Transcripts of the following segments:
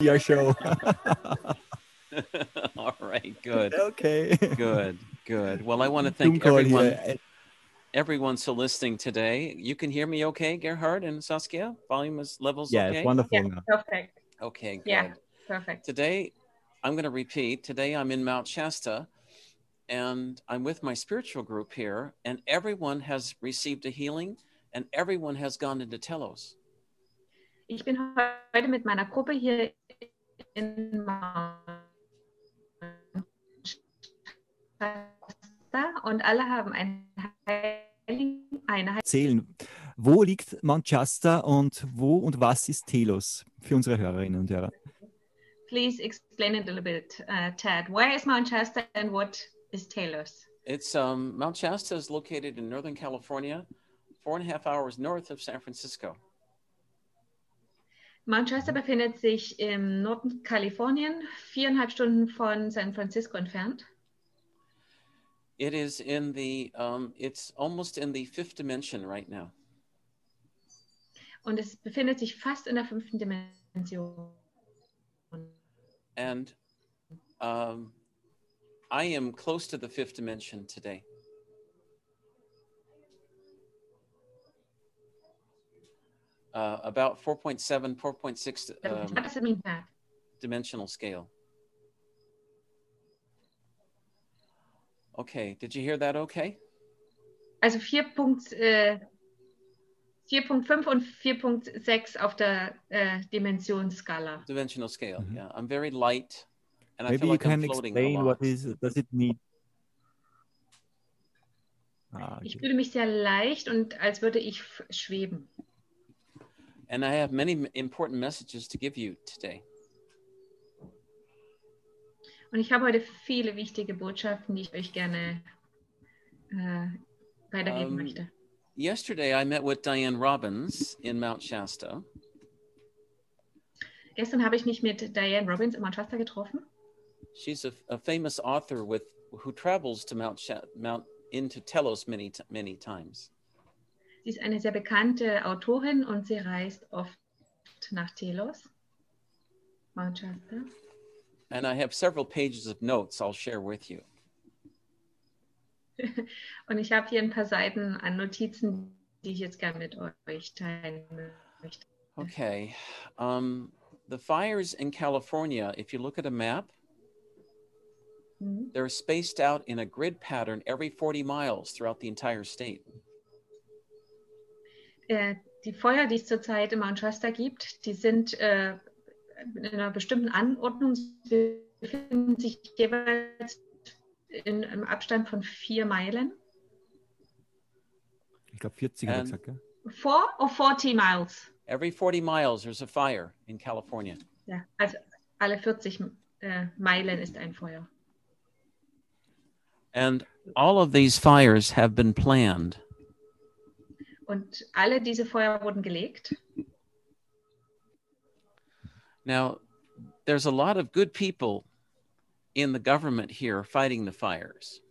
your show. All right, good, okay. good, good. Well, I want to thank call everyone, here. everyone so listening today. You can hear me okay, Gerhard and Saskia? Volume is levels Yeah, okay? it's wonderful. Yeah, perfect. Okay, good. Yeah, perfect. Today, I'm going to repeat. Today, I'm in Mount Shasta, and I'm with my spiritual group here, and everyone has received a healing, and everyone has gone into Telos. Ich bin heute mit meiner Gruppe hier in Manchester und alle haben einen Heiligen, eine Heiligen. Erzählen, wo liegt Manchester und wo und was ist Telos für unsere Hörerinnen und Hörer? Please explain it a little bit, uh, Ted. Where is Manchester and what is Taylor's? It's um, Mount Shasta is located in Northern California, four and a half hours north of San Francisco. Manchester befindet sich im Norden Kalifornien, viereinhalb Stunden von San Francisco entfernt. It is in the, um, it's almost in the fifth dimension right now. Und es befindet sich fast in der fünften Dimension. And um, I am close to the fifth dimension today. Uh, about 4.7, 4.6 um, Das ist mein dimensional scale. Okay, did you hear that okay? Also 4 Punkt, äh, 4.5 und 4.6 auf der äh, Dimensionsskala. Dimensional scale, Mhm. yeah. I'm very light and I Maybe feel you like I'm can floating a explain lot. what is does it need? Ah, Ich okay. fühle mich sehr leicht und als würde ich f- schweben. And I have many important messages to give you today. Und ich habe heute viele wichtige Botschaften, die ich euch gerne äh, weitergeben Ähm, möchte. Yesterday, I met with Dianne Robbins in Mount Shasta, Gestern habe ich mich mit Dianne Robbins in Mount Shasta getroffen. She's a, a famous author with who travels to Mount Sha- Mount into Telos many many times. Sie ist eine sehr bekannte Autorin und sie reist oft nach Telos, Manchester. And I have several pages of notes I'll share with you. Und ich habe hier ein paar Seiten an Notizen, die ich jetzt gerne mit euch teilen möchte. Okay. Um, the fires in California, if you look at a map, Mhm. they're spaced out in a grid pattern every 40 miles throughout the entire state. Äh, die Feuer, die es zurzeit in Manchester gibt, die sind äh, in einer bestimmten Anordnung, sie befinden sich jeweils in einem Abstand von vier Meilen. Ich glaube 40 hat gesagt, gell? Four or 40 miles. Every 40 miles, there's a fire in California. Ja, also alle 40 äh, Meilen ist ein Feuer. And all of these fires have been planned. Und alle diese Feuer wurden gelegt. Now, there's a lot of good people in the government here fighting the fires.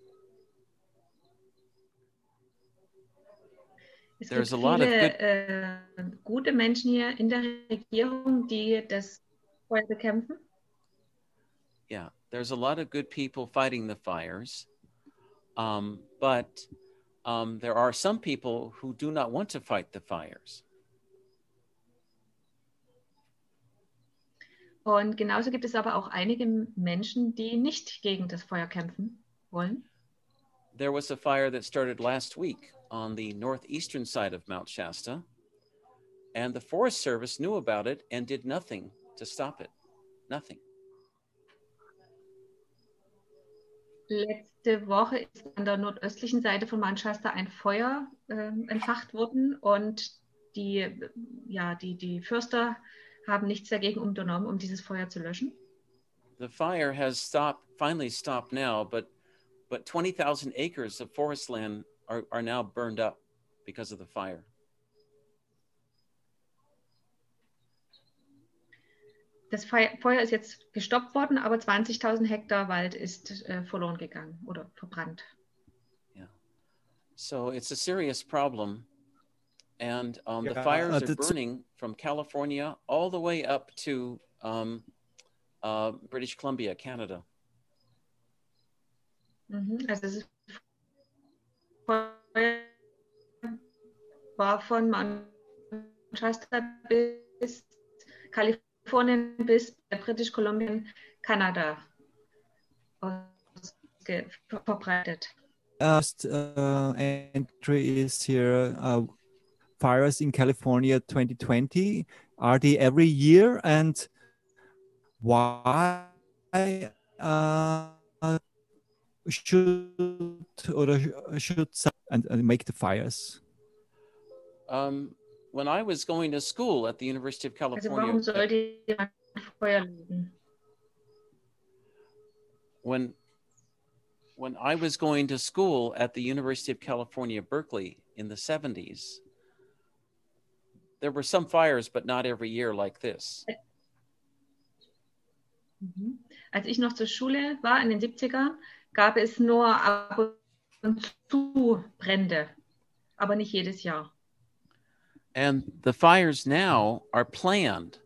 Es There's a lot of good- äh, gute Menschen hier in der Regierung, die das Feuer bekämpfen. Yeah, there's a lot of good people fighting the fires. Um, but um, there are some people who do not want to fight the fires. Und genauso gibt es aber auch einige Menschen, die nicht gegen das Feuer kämpfen wollen. There was a fire that started last week on the northeastern side of Mount Shasta, and the Forest Service knew about it and did nothing to stop it. Nothing. Letzte Woche ist an der nordöstlichen Seite von Manchester ein Feuer äh, entfacht worden und die, ja, die, die Fürster haben nichts dagegen unternommen, um dieses Feuer zu löschen. The fire has stopped, finally stopped now, but but 20,000 acres of forest land are, are now burned up because of the fire. Das Feu- Feuer ist jetzt gestoppt worden, aber 20.000 Hektar Wald ist äh, verloren gegangen oder verbrannt. So it's a serious problem. And um, the Yeah, fires uh, are that's- burning from California all the way up to um, uh, British Columbia, Canada. Mhm. Also es ist Feuer war von Manchester bis Kalifornien bis British Columbia, Kanada verbreitet. First uh, entry is here. Uh, fires in California 2020. Are they every year? And why uh, should or should and, and make the fires? Um, when I was going to school at the University of California, warum sollte jemand Feuer legen? when when I was going to school at the University of California, Berkeley in the 70s, there were some fires, but not every year like this. Mhm. Als ich noch zur Schule war in den 70ern, gab es nur ab und zu Brände, aber nicht jedes Jahr. And the fires now are planned.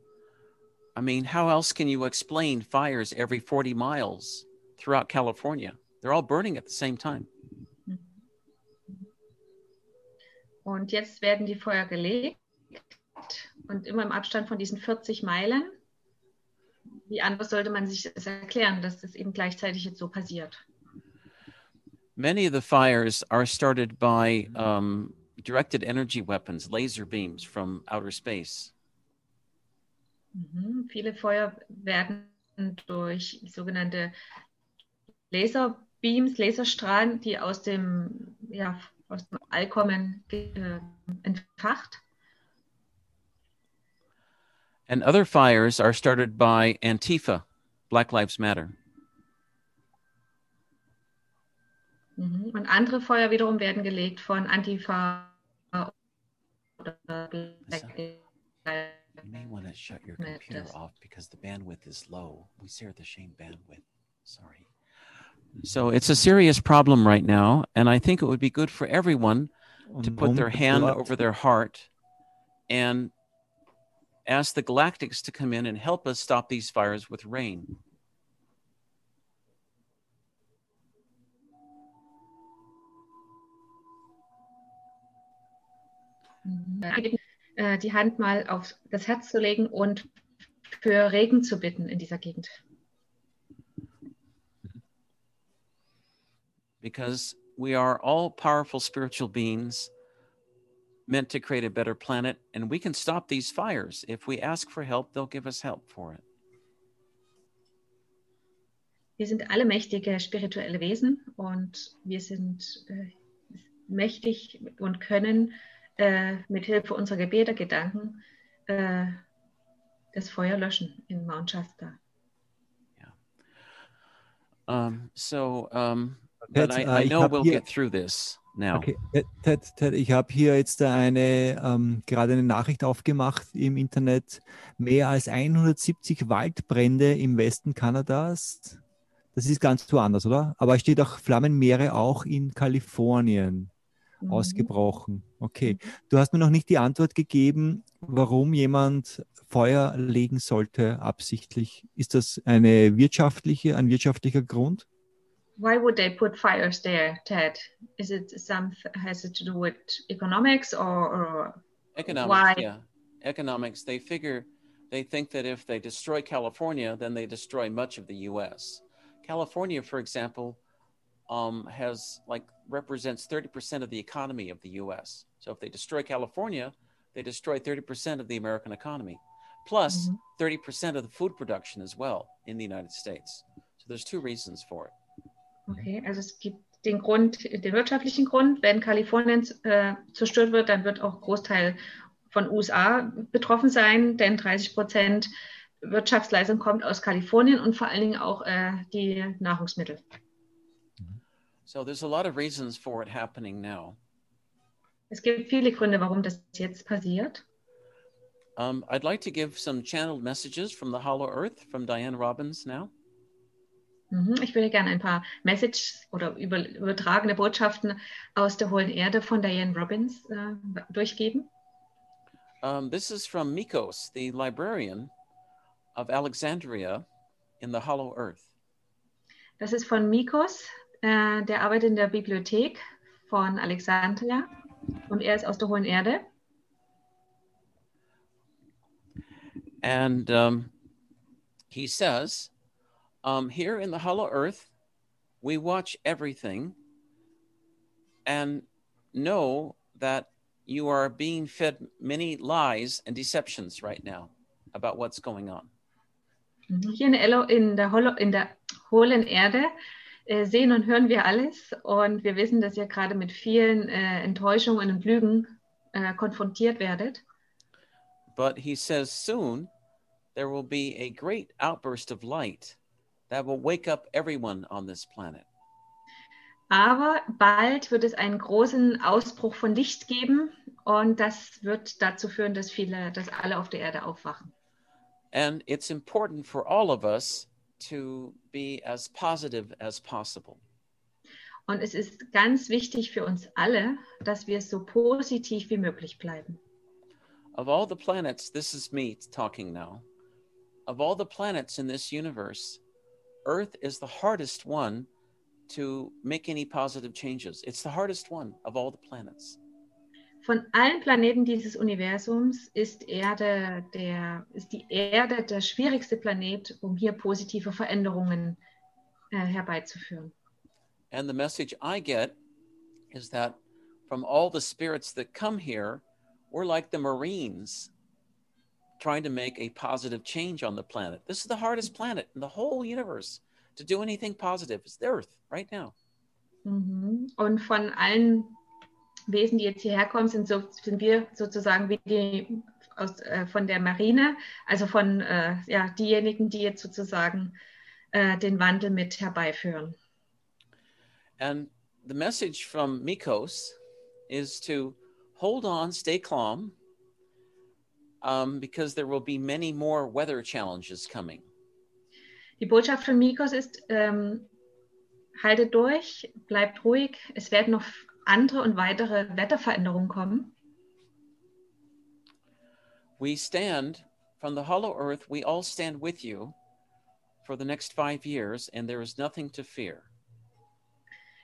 I mean, how else can you explain fires every 40 miles throughout California? They're all burning at the same time. Und jetzt werden die Feuer gelegt und immer im Abstand von diesen 40 Meilen. Wie anders sollte man sich das erklären, dass das eben gleichzeitig jetzt so passiert? Many of the fires are started by um, directed energy weapons, laser beams from outer space. Mhm. Viele Feuer werden durch sogenannte Laserbeams, Laserstrahlen, die aus dem, ja, aus dem All kommen, äh, entfacht. And other fires are started by Antifa, Black Lives Matter. Mhm. Und andere Feuer wiederum werden gelegt von Antifa oder You may want to shut your computer off because the bandwidth is low. We share the same bandwidth. Sorry. So it's a serious problem right now, and I think it would be good for everyone to um, put their hand over their heart and ask the galactics to come in and help us stop these fires with rain. Äh, die Hand mal auf das Herz zu legen und für Regen zu bitten in dieser Gegend. because we are all powerful spiritual beings meant to create a better planet, and we can stop these fires. If we ask for help, they'll give us help for it. Wir sind alle mächtige spirituelle Wesen und wir sind äh, mächtig und können äh, mit Hilfe unserer Gebete, Gedanken äh, das Feuer löschen in Mount Shasta. Um, so, um, Ted, but I, äh, I ich know we'll hier- get through this now. Okay, Ted, Ted, Ted, ich habe hier jetzt eine, ähm, gerade eine Nachricht aufgemacht im Internet. Mehr als 170 Waldbrände im Westen Kanadas. Das ist ganz woanders, oder? Aber es steht auch Flammenmeere auch in Kalifornien Mhm. ausgebrochen. Okay, du hast mir noch nicht die Antwort gegeben, warum jemand Feuer legen sollte absichtlich. Ist das eine wirtschaftliche, ein wirtschaftlicher Grund? Why would they put fires there, Ted? Is it some has it to do with economics or, or Economics, Why? yeah. Economics, they figure, they think that if they destroy California, then they destroy much of the US. California, for example, um, has like represents 30% of the economy of the US. So if they destroy California, they destroy 30% of the American economy, plus Mhm. 30% of the food production as well in the United States. So there's two reasons for it. Okay, also es gibt den Grund, den wirtschaftlichen Grund, wenn Kalifornien äh, zerstört wird, dann wird auch Großteil von USA betroffen sein, denn 30 Prozent Wirtschaftsleistung kommt aus Kalifornien und vor allen Dingen auch äh, die Nahrungsmittel. So there's a lot of reasons for it happening now. Es gibt viele Gründe, warum das jetzt passiert. Um, I'd like to give some channeled messages from the Hollow Earth from Diane Robbins now. Mhm, Ich würde gerne ein paar Messages oder über, übertragene Botschaften aus der hohlen Erde von Diane Robbins äh, durchgeben. Um, this is from Mikos, the librarian of Alexandria, in the Hollow Earth. Das ist von Mikos, äh, der arbeitet in der Bibliothek von Alexandria und er ist aus der Hohen Erde. And um, he says, um, Here in the Hollow Earth, we watch everything and know that you are being fed many lies and deceptions right now about what's going on. Hier in, Elo, in, der, Holo, in der hohlen Erde sehen und hören wir alles und wir wissen, dass ihr gerade mit vielen äh, Enttäuschungen und Lügen äh, konfrontiert werdet. But he says soon there will be a great outburst of light that will wake up everyone on this planet. Aber bald wird es einen großen Ausbruch von Licht geben und das wird dazu führen, dass viele, dass alle auf der Erde aufwachen. And it's important for all of us to be as positive as possible. Und es ist ganz wichtig für uns alle, dass wir so positiv wie möglich bleiben. Of all the planets, this is me talking now. Of all the planets in this universe, Earth is the hardest one to make any positive changes. It's the hardest one of all the planets. Von allen Planeten dieses Universums ist, Erde der, ist die Erde der schwierigste Planet, um hier positive Veränderungen äh, herbeizuführen. And the message I get is that from all the spirits that come here, we're like the Marines trying to make a positive change on the planet. This is the hardest planet in the whole universe to do anything positive. It's the Earth right now. Mhm. Und von allen Wesen, die jetzt hierher kommen, sind, so, sind wir sozusagen wie die aus, äh, von der Marine, also von äh, ja, diejenigen, die jetzt sozusagen äh, den Wandel mit herbeiführen. And the message from Mikos is to hold on, stay calm, um, because there will be many more weather challenges coming. Die Botschaft von Mikos ist, ähm, haltet durch, bleibt ruhig, es werden noch andere und weitere Wetterveränderungen kommen. We stand from the hollow earth, we all stand with you for the next five years, and there is nothing to fear.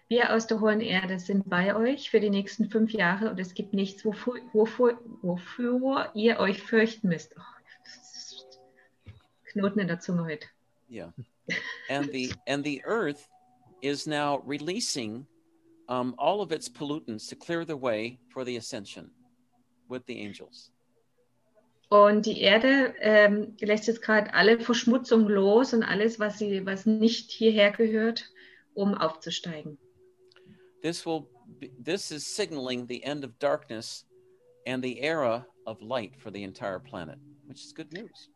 Wir aus der hohen Erde sind bei euch für die nächsten fünf Jahre und es gibt nichts, wofür, wofür, wofür ihr euch fürchten müsst. Oh, Knoten in der Zunge heute. Yeah. And the and the earth is now releasing um, all of its pollutants to clear the way for the ascension with the angels. Und die Erde ähm, lässt jetzt gerade alle Verschmutzung los und alles, was, sie, was nicht hierher gehört, um aufzusteigen. This will be, this is signaling the end of darkness and the era of light for the entire planet, which is good news.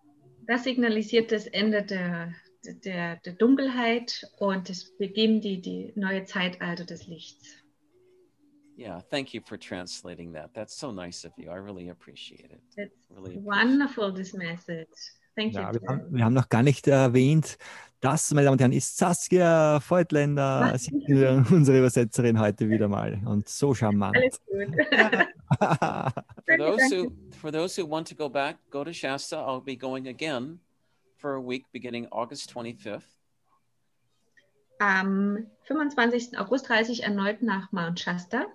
Das signalisiert das Ende der, der, der Dunkelheit und das Beginn die, die neue Zeitalter des Lichts. Yeah, thank you for translating that. That's so nice of you. I really appreciate it. It's Really appreciate wonderful, this message. Thank Ja, you. wir, haben, wir haben noch gar nicht erwähnt, das, meine Damen und Herren, ist Saskia Feutländer. Unsere Übersetzerin heute wieder mal und so charmant. Alles gut. For Danke, those who for those who want to go back, go to Shasta. I'll be going again for a week beginning August 25th. Am 25. August reise ich erneut nach Mount Shasta.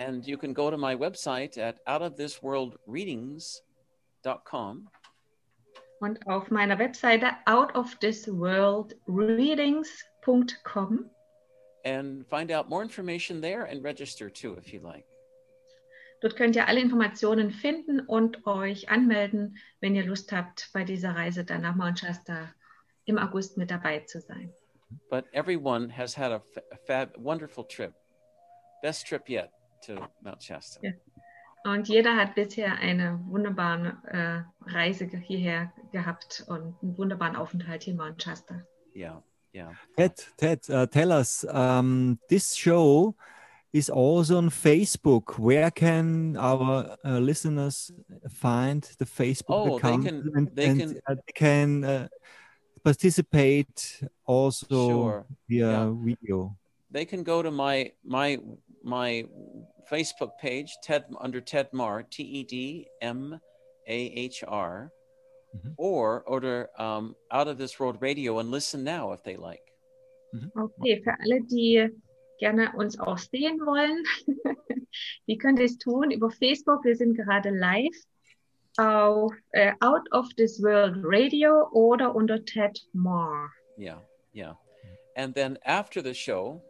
And you can go to my website at outofthisworldreadings.com Und auf meiner Webseite outofthisworldreadings.com and find out more information there and register too if you like. Dort könnt ihr alle Informationen finden und euch anmelden, wenn ihr Lust habt, bei dieser Reise dann nach Mount Shasta im August mit dabei zu sein. But everyone has had a fab, wonderful trip. Best trip yet to Mount Shasta. Ja. Und jeder hat bisher eine wunderbare äh, Reise hierher gehabt und einen wunderbaren Aufenthalt hier in Mount Shasta. Yeah, yeah. Ted, Ted, uh, tell us, um, this show is also on Facebook. Where can our uh, listeners find the Facebook Oh, they can- and, they and, can- uh, they can uh, participate also Sure. via Yeah. video. they can go to my my my Facebook page, Ted under Ted Mahr, T E D M A H R, Mhm. or order um, Out of This World Radio and listen now if they like. Okay, für alle, die gerne uns auch sehen wollen, die können das tun über Facebook. Wir sind gerade live auf äh, Out of This World Radio oder unter Ted Mahr. Yeah, yeah. And then after the show,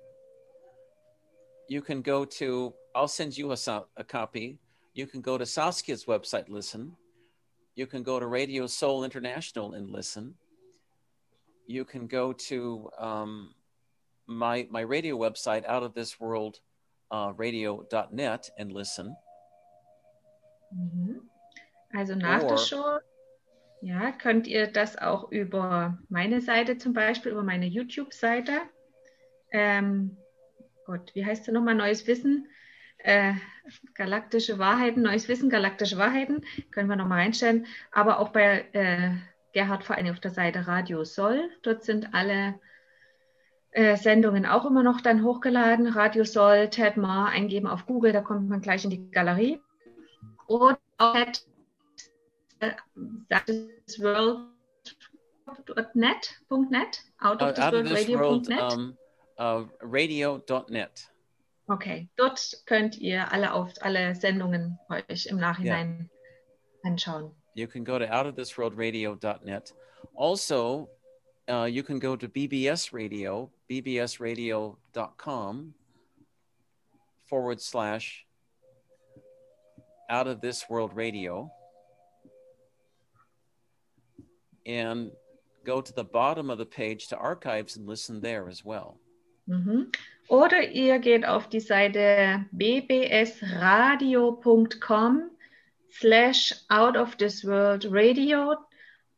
you can go to, I'll send you a, a copy. You can go to Saskia's website, listen. You can go to Radio Soul International and listen. You can go to um, my, my radio website, out of this world uh, radio.net and listen. Mhm. Also nach der Show ja, könnt ihr das auch über meine Seite zum Beispiel, über meine YouTube-Seite. Ähm, Gott, wie heißt der nochmal? Neues Wissen. Äh, galaktische Wahrheiten, neues Wissen, galaktische Wahrheiten, können wir nochmal reinstellen. Aber auch bei äh, Gerhard vor allem auf der Seite Radio Soll. Dort sind alle äh, Sendungen auch immer noch dann hochgeladen. Radio Soll, Ted Ma, eingeben auf Google, da kommt man gleich in die Galerie. Oder auch Ted, äh, out of this out of world radio.net. um, uh, radio.net. Okay, dort könnt ihr alle auf alle Sendungen euch im Nachhinein anschauen. You can go to outofthisworldradio.net. Also, uh, you can go to BBS Radio, bbsradio.com forward slash out of this world radio. And go to the bottom of the page to archives and listen there as well. Mhm. Oder ihr geht auf die Seite bbsradio.com slash out of this world radio.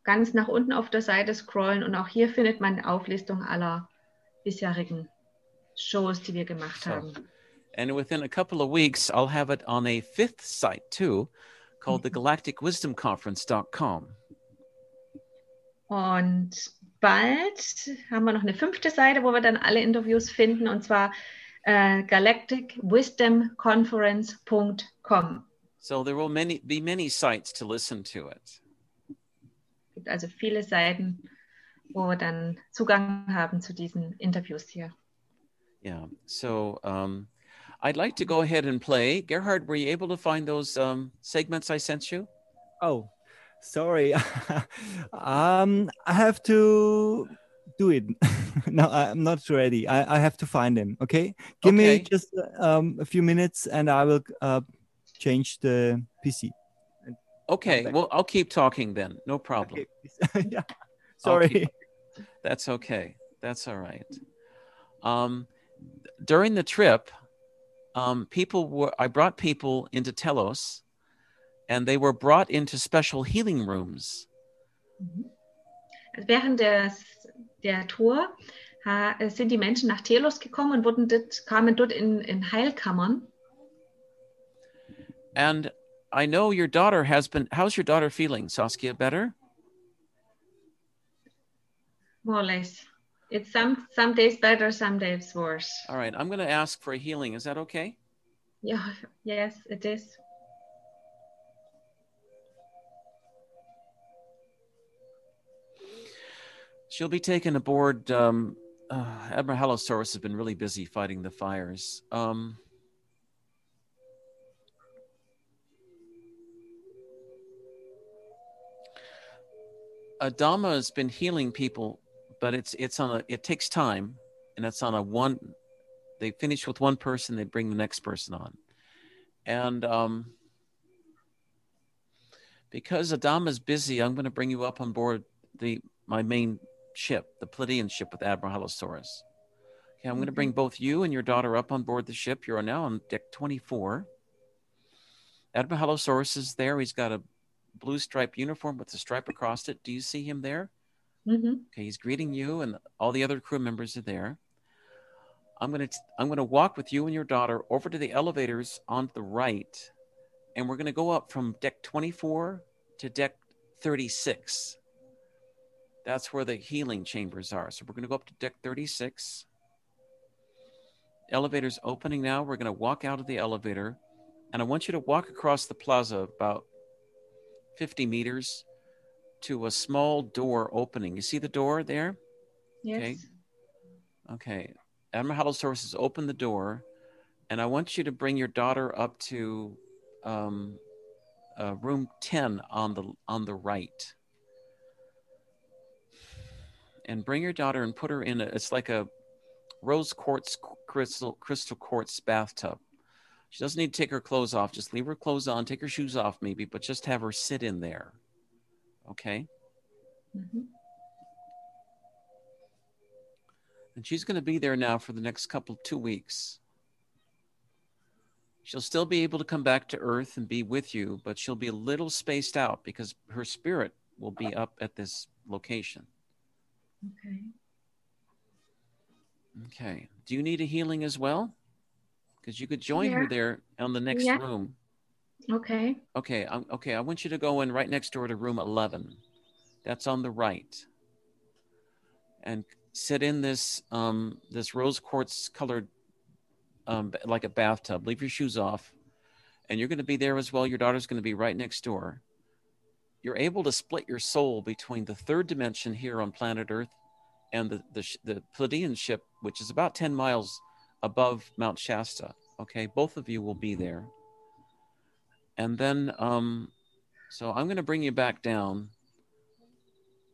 Ganz nach unten auf der Seite scrollen und auch hier findet man eine Auflistung aller bisherigen Shows, die wir gemacht So- haben. And within a couple of weeks, I'll have it on a fifth site too, called the galacticwisdomconference.com. Und bald haben wir noch eine fünfte Seite, wo wir dann alle Interviews finden, und zwar äh, galacticwisdomconference.com. So there will many be many sites to listen to it. Es gibt also viele Seiten, wo wir dann Zugang haben zu diesen Interviews hier. Yeah. So um, I'd like to go ahead and play. Gerhard, were you able to find those um, segments I sent you? Oh, sorry. um, I have to do it. no, I'm not ready. I, I have to find them. Okay, give me just um, a few minutes, and I will uh, change the PC. Okay. Well, I'll keep talking then. No problem. Okay, yeah. Sorry. keep- That's okay. That's all right. Um, during the trip, um, people were, I brought people into Telos and they were brought into special healing rooms. Also während des, der Tour ha, sind die Menschen nach Telos gekommen und wurden dort, kamen dort in, in Heilkammern. And I know your daughter has been, how's your daughter feeling, Saskia? Better? More or less. It's some some days better, some days worse. All right. I'm going to ask for a healing. Is that okay? Yeah, yes, it is. She'll be taken aboard. Um, uh, Admiral Halosaurus has been really busy fighting the fires. Um, Adama has been healing people, but it's it's on a it takes time, and it's on a one. They finish with one person, they bring the next person on, and um, because Adama's busy, I'm going to bring you up on board the my main ship, the Pleiadian ship with Admiral Halosaurus. Okay, I'm going to bring both you and your daughter up on board the ship. You are now on deck 24. Admiral Halosaurus is there. He's got a blue stripe uniform with a stripe across it. Do you see him there? Mhm. Okay, he's greeting you, and all the other crew members are there. I'm gonna I'm gonna walk with you and your daughter over to the elevators on the right, and we're gonna go up from deck 24 to deck 36. That's where the healing chambers are. So we're gonna go up to deck 36. Elevator's opening now. We're gonna walk out of the elevator, and I want you to walk across the plaza about 50 meters to a small door opening. You see the door there? Yes. Okay. Okay. Admiral Hallosaurus has opened the door, and I want you to bring your daughter up to um, uh, room 10 on the on the right. And bring your daughter and put her in a, it's like a rose quartz crystal crystal quartz bathtub. She doesn't need to take her clothes off. Just leave her clothes on, take her shoes off maybe, but just have her sit in there. Okay? Mhm. And she's going to be there now for the next couple, two weeks. She'll still be able to come back to Earth and be with you, but she'll be a little spaced out because her spirit will be up at this location. Okay. Okay. Do you need a healing as well? Because you could join her there on the next Yeah. room. Okay. Okay. I'm, okay. I want you to go in right next door to room 11. That's on the right. And sit in this um, this rose quartz colored um, like a bathtub. Leave your shoes off, and you're going to be there as well. Your daughter's going to be right next door. You're able to split your soul between the third dimension here on planet Earth and the the, the Pleiadian ship, which is about ten miles above Mount Shasta. Okay, both of you will be there, and then um, so I'm going to bring you back down.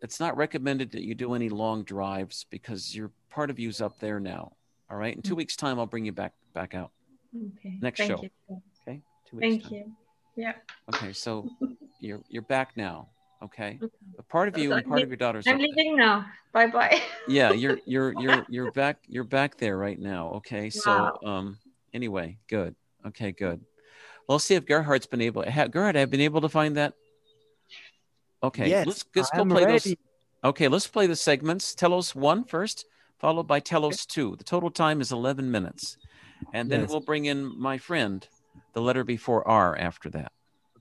It's not recommended that you do any long drives because your part of you's up there now. All right. In two weeks' time, I'll bring you back back out. Okay. Next Thank show. You. Okay. Two weeks. Thank time. you. Yeah. Okay. So you're you're back now. Okay. A part of you and part of your daughter's I'm up there. leaving now. Bye bye. Yeah, you're you're you're you're back you're back there right now. Okay. So Wow. um anyway, good. Okay, good. Well, let's see if Gerhard's been able. Ha, Gerhard, have been able to find that. Okay. Yes, let's let's go I'm play those. Okay, let's play the segments. Telos one first, followed by Telos two. The total time is 11 minutes. And then Yes. we'll bring in my friend, the letter before R after that.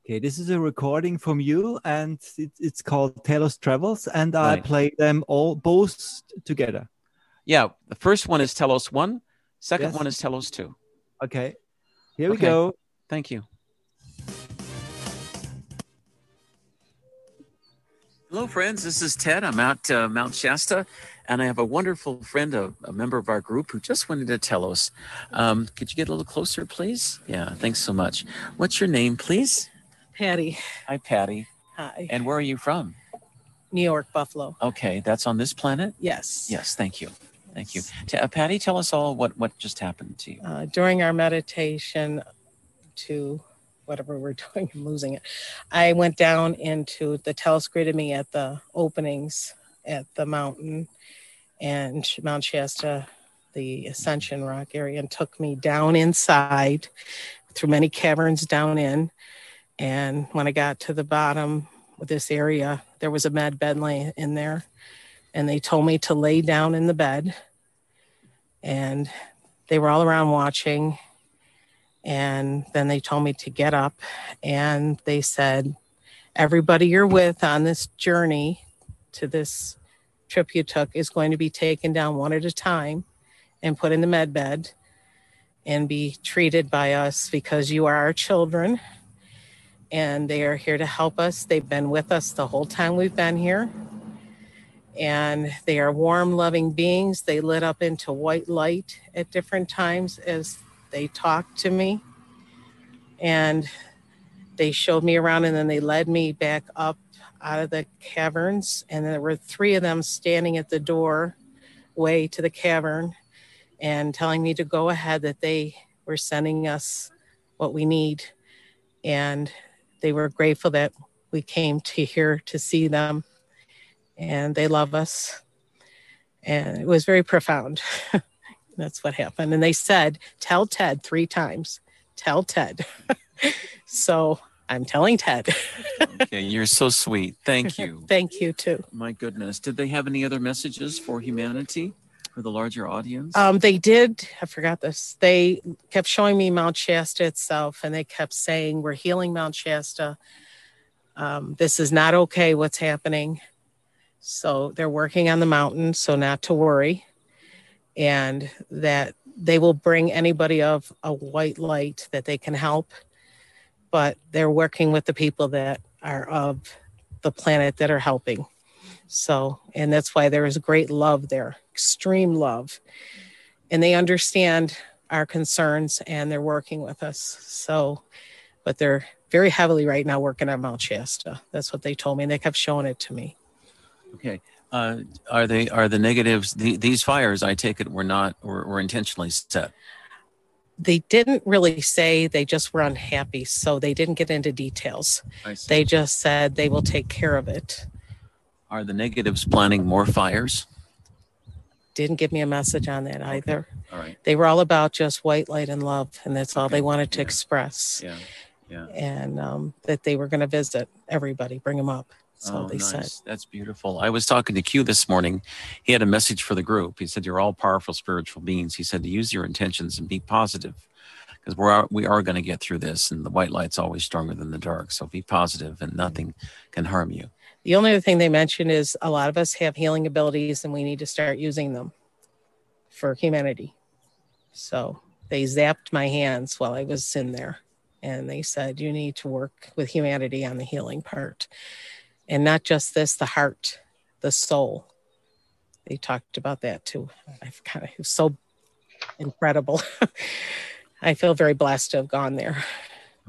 Okay, this is a recording from you, and it, it's called Telos Travels, and I play them all both together. Yeah, the first one is Telos one, second Yes. one is Telos two. Okay, here we go. Thank you. Hello, friends. This is Ted. I'm out uh, Mount Shasta, and I have a wonderful friend, a, a member of our group, who just wanted to tell us. Um, could you get a little closer, please? Yeah, thanks so much. What's your name, please? Patty. Hi, Patty. Hi. And where are you from? New York, Buffalo. Okay, that's on this planet. Yes. Yes, thank you. Thank you. T- uh, Patty, tell us all what what just happened to you. Uh, during our meditation to whatever we're doing, I'm losing it. I went down into the me at the openings at the mountain and Mount Shasta, the Ascension Rock area, and took me down inside through many caverns down in. And when I got to the bottom of this area, there was a med bed lay in there. And they told me to lay down in the bed. And they were all around watching. And then they told me to get up. And they said, Everybody you're with on this journey to this trip you took is going to be taken down one at a time and put in the med bed and be treated by us because you are our children and they are here to help us. They've been with us the whole time we've been here. And they are warm, loving beings. They lit up into white light at different times as they talked to me. And they showed me around and then they led me back up out of the caverns. And there were three of them standing at the door way to the cavern and telling me to go ahead, that they were sending us what we need. And they were grateful that we came to here to see them and they love us. And it was very profound. That's what happened. And they said tell ted three times. Tell ted. So i'm telling ted. Okay, you're so sweet. Thank you. thank you too. My goodness. Did they have any other messages for humanity, for the larger audience? um, they did i forgot this they kept showing me mount shasta itself and they kept saying we're healing mount shasta um, this is not okay what's happening so they're working on the mountain so not to worry and that they will bring anybody of a white light that they can help but they're working with the people that are of the planet that are helping. So, and that's why there is great love there, extreme love. And they understand our concerns and they're working with us. So, but they're very heavily right now working on Mount Shasta. That's what they told me. And they kept showing it to me. Okay. Uh, are they are the negatives the, these fires? I take it were not were, were intentionally set. They didn't really say they just were unhappy, so they didn't get into details. They just said they will take care of it. Are the negatives planning more fires? Didn't give me a message on that either. All right. They were all about just white light and love, and that's all Okay, they wanted to yeah. express. Yeah. Yeah. And um, that they were going to visit everybody, bring them up. So oh, they nice. said. That's beautiful. I was talking to Q this morning. He had a message for the group. He said, "You're all powerful spiritual beings." He said to use your intentions and be positive, because we're we are going to get through this, and the white light's always stronger than the dark. So be positive, and nothing can harm you. The only other thing they mentioned is a lot of us have healing abilities and we need to start using them for humanity. So they zapped my hands while I was in there and they said, you need to work with humanity on the healing part. And not just this, the heart, the soul. They talked about that too. I've kind of it was so incredible. I feel very blessed to have gone there.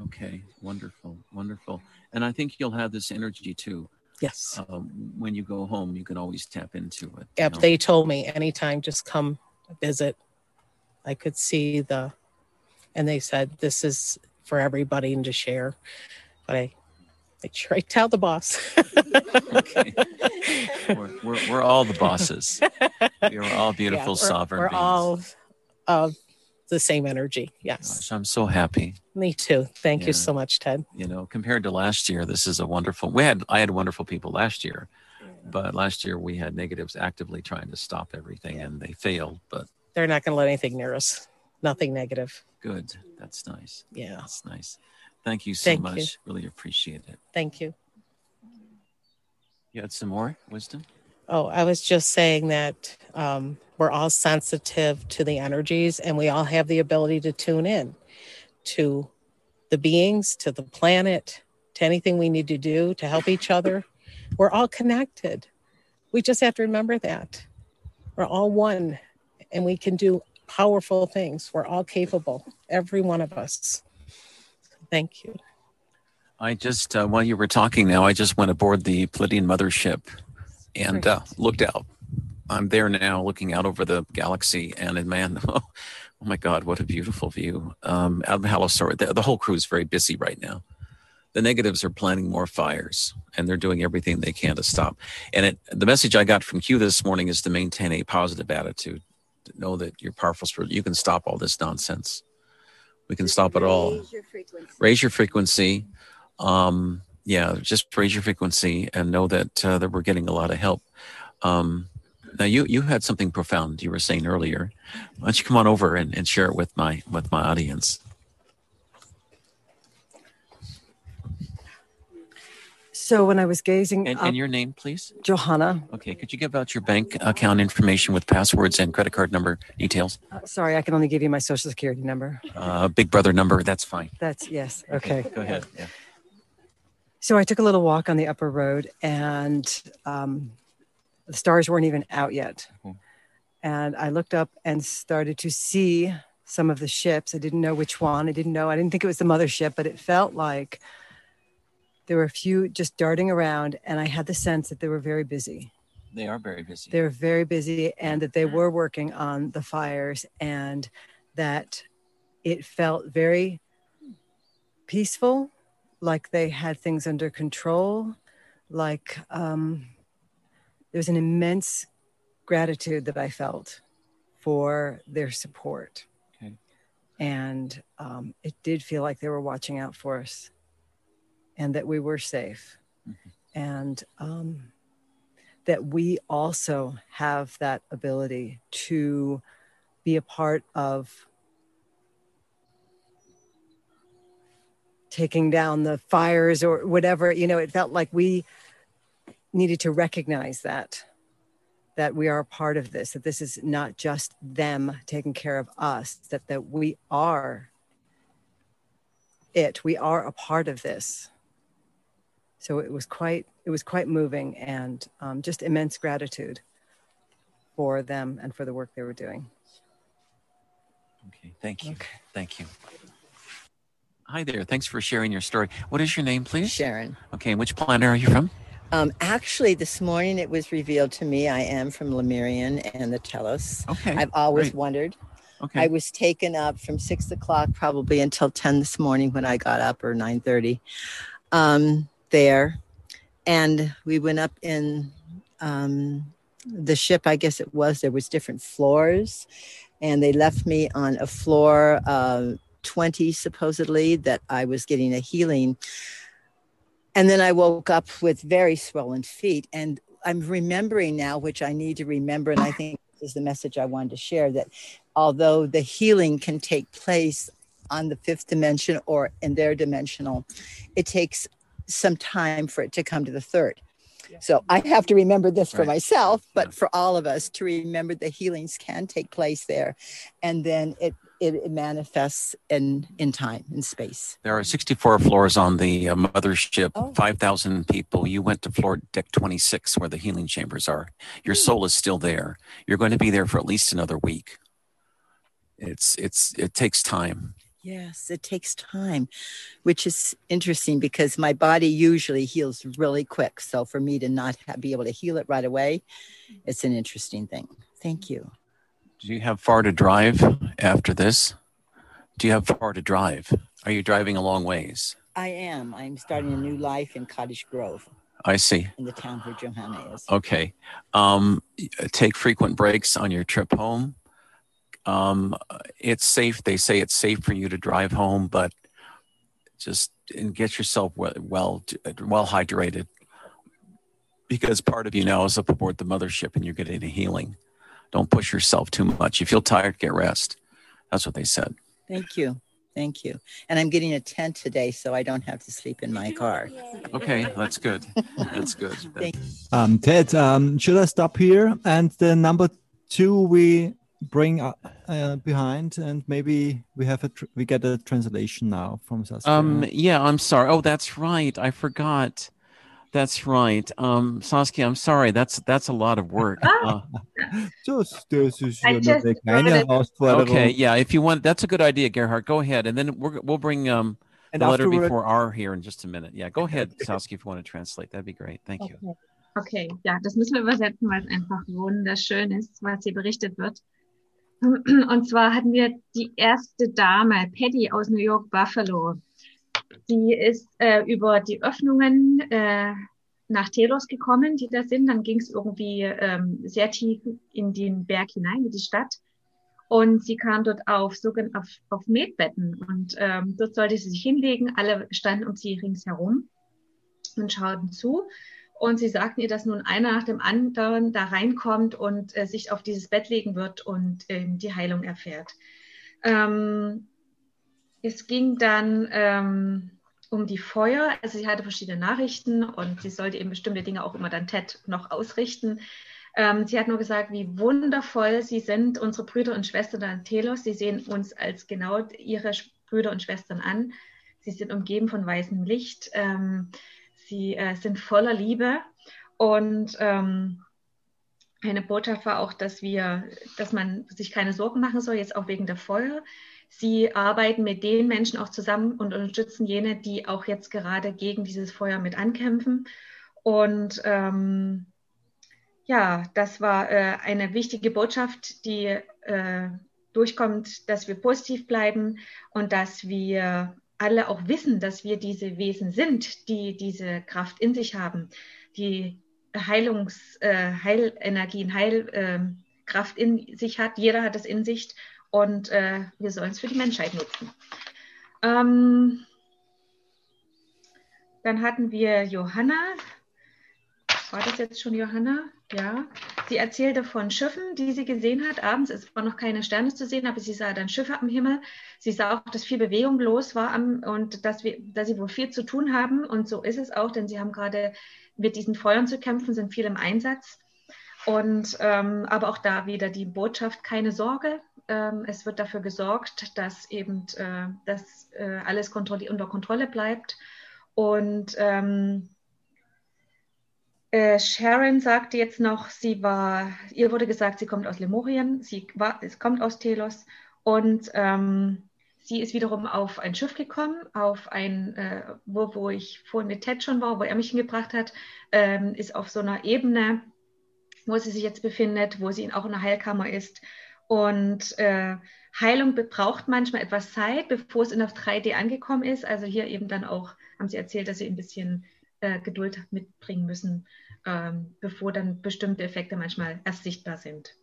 Okay, wonderful, wonderful. And I think you'll have this energy too. Yes. Um, when you go home, you can always tap into it. you Yep, know. they told me anytime, just come visit. I could see the, and they said this is for everybody and to share. But I make sure I tell the boss. Okay. we're, we're, we're all the bosses. We are all beautiful, Yeah, we're- sovereign We're beings. all of the same energy. Yes, Gosh, I'm so happy. me too. Thank Yeah. you so much, Ted. You know, compared to last year, this is a wonderful. We had I had wonderful people last year, but last year we had negatives actively trying to stop everything, and they failed. But They're not going to let anything near us. Nothing negative. good, that's nice. Yeah. That's nice. Thank you so Thank you. much. Really appreciate it. Thank you. You had some more wisdom. Oh, I was just saying that um, we're all sensitive to the energies and we all have the ability to tune in to the beings, to the planet, to anything we need to do to help each other. We're all connected. We just have to remember that. We're all one and we can do powerful things. We're all capable, every one of us. Thank you. I just uh, while you were talking now, I just went aboard the Pleiadian mothership and uh, looked out. I'm there now, looking out over the galaxy, and man, oh, my God, what a beautiful view! Um, out of Halosaur, the, the whole crew is very busy right now. The negatives are planning more fires, and they're doing everything they can to stop. And it, the message I got from Q this morning is to maintain a positive attitude. Know that you're powerful spirit. You can stop all this nonsense. We can stop it all Raise your frequency. raise your frequency um yeah just raise your frequency and know that uh, that we're getting a lot of help. Um now you you had something profound you were saying earlier. Why don't you come on over and, and share it with my with my audience? So when I was gazing and, up, and your name please? Johanna, okay could you give out your bank account information with passwords and credit card number details? Uh, sorry, I can only give you my social security number. uh big brother number that's fine. That's yes. Okay. go ahead yeah So I took a little walk on the upper road, and um, the stars weren't even out yet. Mhm. And I looked up and started to see some of the ships. I didn't know which one. I didn't know. I didn't think it was the mothership, but it felt like there were a few just darting around, and I had the sense that they were very busy. they are very busy They're very busy and that they were working on the fires and that it felt very peaceful like they had things under control like um, there was an immense gratitude that i felt for their support Okay. and um, it did feel like they were watching out for us and that we were safe Mhm. and um, that we also have that ability to be a part of taking down the fires or whatever you know it felt like we needed to recognize that that we are a part of this that this is not just them taking care of us that that we are it we are a part of this so it was quite it it was quite moving and um, just immense gratitude for them and for the work they were doing. Okay, thank you. Okay. Thank you. Hi there. Thanks for sharing your story. What is your name, please? Sharon. Okay, which planet are you from? Um, actually, this morning it was revealed to me I am from Lemurian and the Telos. Okay. I've always great. wondered. Okay. I was taken up from six o'clock probably until 10 this morning when I got up or 9.30 um, there. And we went up in um, the ship, I guess it was, there was different floors. And they left me on a floor uh, 20 supposedly that I was getting a healing. And then I woke up with very swollen feet. And I'm remembering now, which I need to remember, and I think is the message I wanted to share that although the healing can take place on the fifth dimension or in their dimensional, it takes some time for it to come to the third. So I have to remember this for Right. myself, but Yeah. for all of us to remember the healings can take place there, and then it it, it manifests in in time in space. There are 64 floors on the uh, mothership, Oh. 5,000 people. You went to floor deck 26 where the healing chambers are. Your Hmm. soul is still there. You're going to be there for at least another week. It's it's it takes time. Yes, it takes time, which is interesting because my body usually heals really quick. So for me to not ha- be able to heal it right away, it's an interesting thing. Thank you. Do you have far to drive after this? Do you have far to drive? Are you driving a long ways? I am. I'm starting a new life in Cottage Grove I see. in the town where Johanna is. Okay. Um, take frequent breaks on your trip home. Um, it's safe. They say it's safe for you to drive home, but just and get yourself well, well, well hydrated because part of you now is up aboard the mothership and you're getting a healing. Don't push yourself too much. If You feel tired, get rest. That's what they said. Thank you. Thank you. And I'm getting a tent today so I don't have to sleep in my car. Okay, that's good. That's good. Thank Um, Ted, um, should I stop here? And the number two we bring uh, uh, behind, and maybe we have a tr- we get a translation now from Saskia. Um, yeah, I'm sorry. Oh, that's right. I forgot. That's right. Um, Saskia, I'm sorry. That's that's a lot of work. Uh, das, das ist I just eine kleine wanted- okay, yeah. If you want, that's a good idea, Gerhard. Go ahead, and then we're, we'll bring um And the letter before R here in just a minute. Yeah, go ahead, Saskia, if you want to translate. That'd be great. Thank you. Okay. okay, ja, das müssen wir übersetzen, weil es einfach wunderschön ist, was hier berichtet wird. Und zwar hatten wir die erste Dame, Patty aus New York Buffalo. Die ist äh, über die Öffnungen äh, nach Telos gekommen, die da sind. Dann ging es irgendwie ähm, sehr tief in den Berg hinein, in die Stadt. Und sie kam dort auf, auf, auf Metbetten. Und ähm, dort sollte sie sich hinlegen. Alle standen um sie ringsherum und schauten zu. Und sie sagten ihr, dass nun einer nach dem anderen da reinkommt und äh, sich auf dieses Bett legen wird und ähm, die Heilung erfährt. Ähm, es ging dann ähm, um die Feuer. Also sie hatte verschiedene Nachrichten und sie sollte eben bestimmte Dinge auch immer dann Ted noch ausrichten. Ähm, sie hat nur gesagt, wie wundervoll sie sind, unsere Brüder und Schwestern an Telos. Sie sehen uns als genau ihre Brüder und Schwestern an. Sie sind umgeben von weißem Licht. Ähm, sie äh, sind voller Liebe. Und ähm, eine Botschaft war auch, dass wir, dass man sich keine Sorgen machen soll, jetzt auch wegen der Feuer. Sie arbeiten mit den Menschen auch zusammen und unterstützen jene, die auch jetzt gerade gegen dieses Feuer mit ankämpfen. Und ähm, ja, das war äh, eine wichtige Botschaft, die äh, durchkommt, dass wir positiv bleiben und dass wir alle auch wissen, dass wir diese Wesen sind, die diese Kraft in sich haben, die Heilungs, äh, Heilenergien, Heilkraft in sich hat. Jeder hat es in sich und äh, wir sollen es für die Menschheit nutzen. Ähm, dann hatten wir Johanna. War das jetzt schon Johanna? Ja. Sie erzählte von Schiffen, die sie gesehen hat abends. Es waren noch keine Sterne zu sehen, aber sie sah dann Schiffe am Himmel. Sie sah auch, dass viel Bewegung los war am, und dass, wir, dass sie wohl viel zu tun haben. Und so ist es auch, denn sie haben gerade mit diesen Feuern zu kämpfen, sind viel im Einsatz. Und ähm, aber auch da wieder die Botschaft, keine Sorge. Ähm, es wird dafür gesorgt, dass eben äh, dass, äh, alles unter Kontrolle bleibt. Und ähm, Äh, Sharon sagte jetzt noch, sie war, ihr wurde gesagt, sie kommt aus Lemurien, sie war, es kommt aus Telos und ähm, sie ist wiederum auf ein Schiff gekommen, auf ein, wo, wo ich vorhin mit Ted schon war, wo er mich hingebracht hat, ähm, ist auf so einer Ebene, wo sie sich jetzt befindet, wo sie auch in der Heilkammer ist. Und äh, Heilung braucht manchmal etwas Zeit, bevor es in der 3D angekommen ist. Also hier eben dann auch, haben sie erzählt, dass sie ein bisschen äh, Geduld mitbringen müssen, ähm, bevor dann bestimmte Effekte manchmal erst sichtbar sind.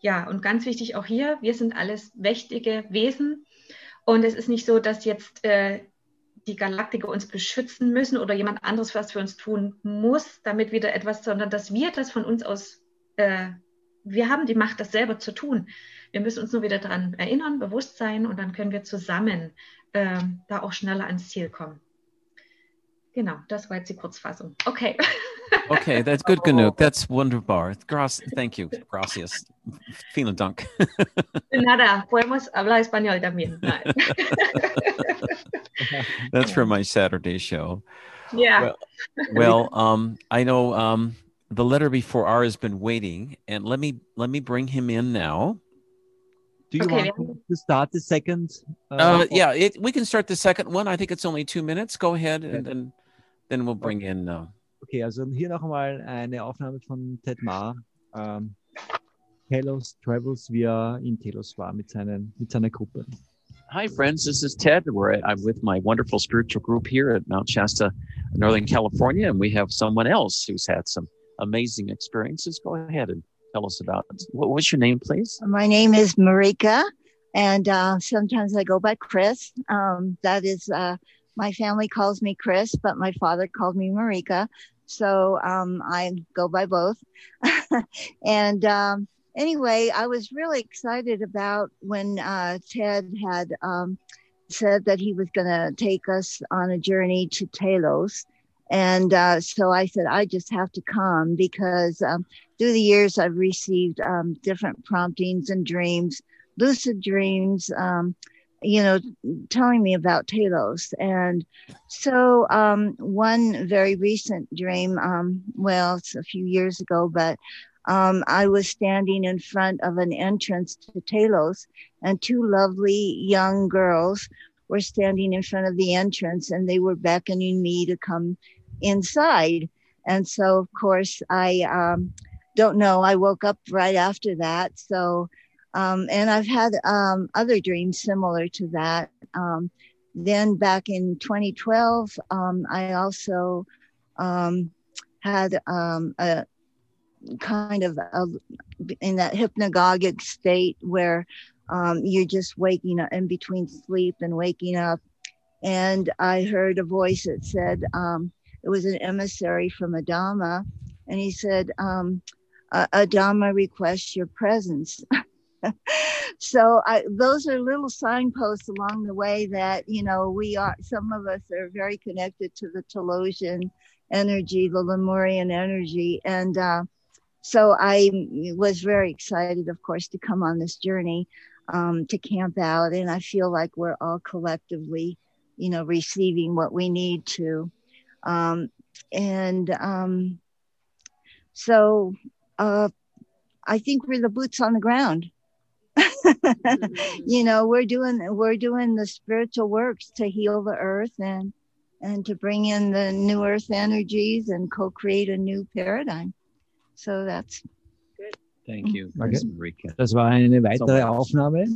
Ja, und ganz wichtig auch hier, wir sind alles mächtige Wesen und es ist nicht so, dass jetzt äh, die Galaktiker uns beschützen müssen oder jemand anderes was für uns tun muss, damit wieder etwas, sondern dass wir das von uns aus, äh, wir haben die Macht, das selber zu tun. Wir müssen uns nur wieder daran erinnern, bewusst sein und dann können wir zusammen äh, da auch schneller ans Ziel kommen. Genau, das war jetzt die Kurzfassung. Okay. Okay, that's good genug. That's wunderbar. Gracias. Thank you. Gracias. Vielen Dank. Nada, podemos hablar español también. that's for my Saturday show. Yeah. Well, well um, I know um, the letter before R has been waiting, and let me let me bring him in now. Do you Okay, want to start the second? Uh, yeah, it, we can start the second one. I think it's only two minutes. Go ahead, and then then we'll bring in. Uh, Okay, also hier noch einmal eine Aufnahme von Ted Mahr. Ähm, Telos Travels, wie er in Telos war mit, seinen, mit seiner Gruppe. Hi, friends. This is Ted. We're I'm with my wonderful spiritual group here at Mount Shasta, Northern California, and we have someone else who's had some amazing experiences. Go ahead and tell us about it. What, what's your name, please? My name is Marika, and uh, sometimes I go by Chris. Um, that is, uh, my family calls me Chris, but my father called me Marika. So um, I go by both. and um, anyway, I was really excited about when uh, Ted had um, said that he was going to take us on a journey to Telos. And uh, so I said, I just have to come because um, through the years I've received um, different promptings and dreams, lucid dreams, um, you know, telling me about Telos. And so um, one very recent dream, um, well, it's a few years ago, but um, I was standing in front of an entrance to Telos, and two lovely young girls were standing in front of the entrance, and they were beckoning me to come inside. And so, of course, I um, don't know. I woke up right after that. So, um, and I've had um, other dreams similar to that. Um, then back in 2012, um, I also um, had a kind of a, in that hypnagogic state where you're just waking up in between sleep and waking up. And I heard a voice that said, it was an emissary from Adama. And he said, um, "A- Adama requests your presence. so I, those are little signposts along the way that, you know, we are, some of us are very connected to the Telosian energy, the Lemurian energy. And uh, so I was very excited, of course, to come on this journey um, to camp out. And I feel like we're all collectively, you know, receiving what we need to. Um, and um, so uh, I think we're the boots on the ground. you know, we're doing we're doing the spiritual works to heal the earth and and to bring in the new earth energies and co-create a new paradigm. So that's Thank you, Okay. Das war eine weitere Aufnahme.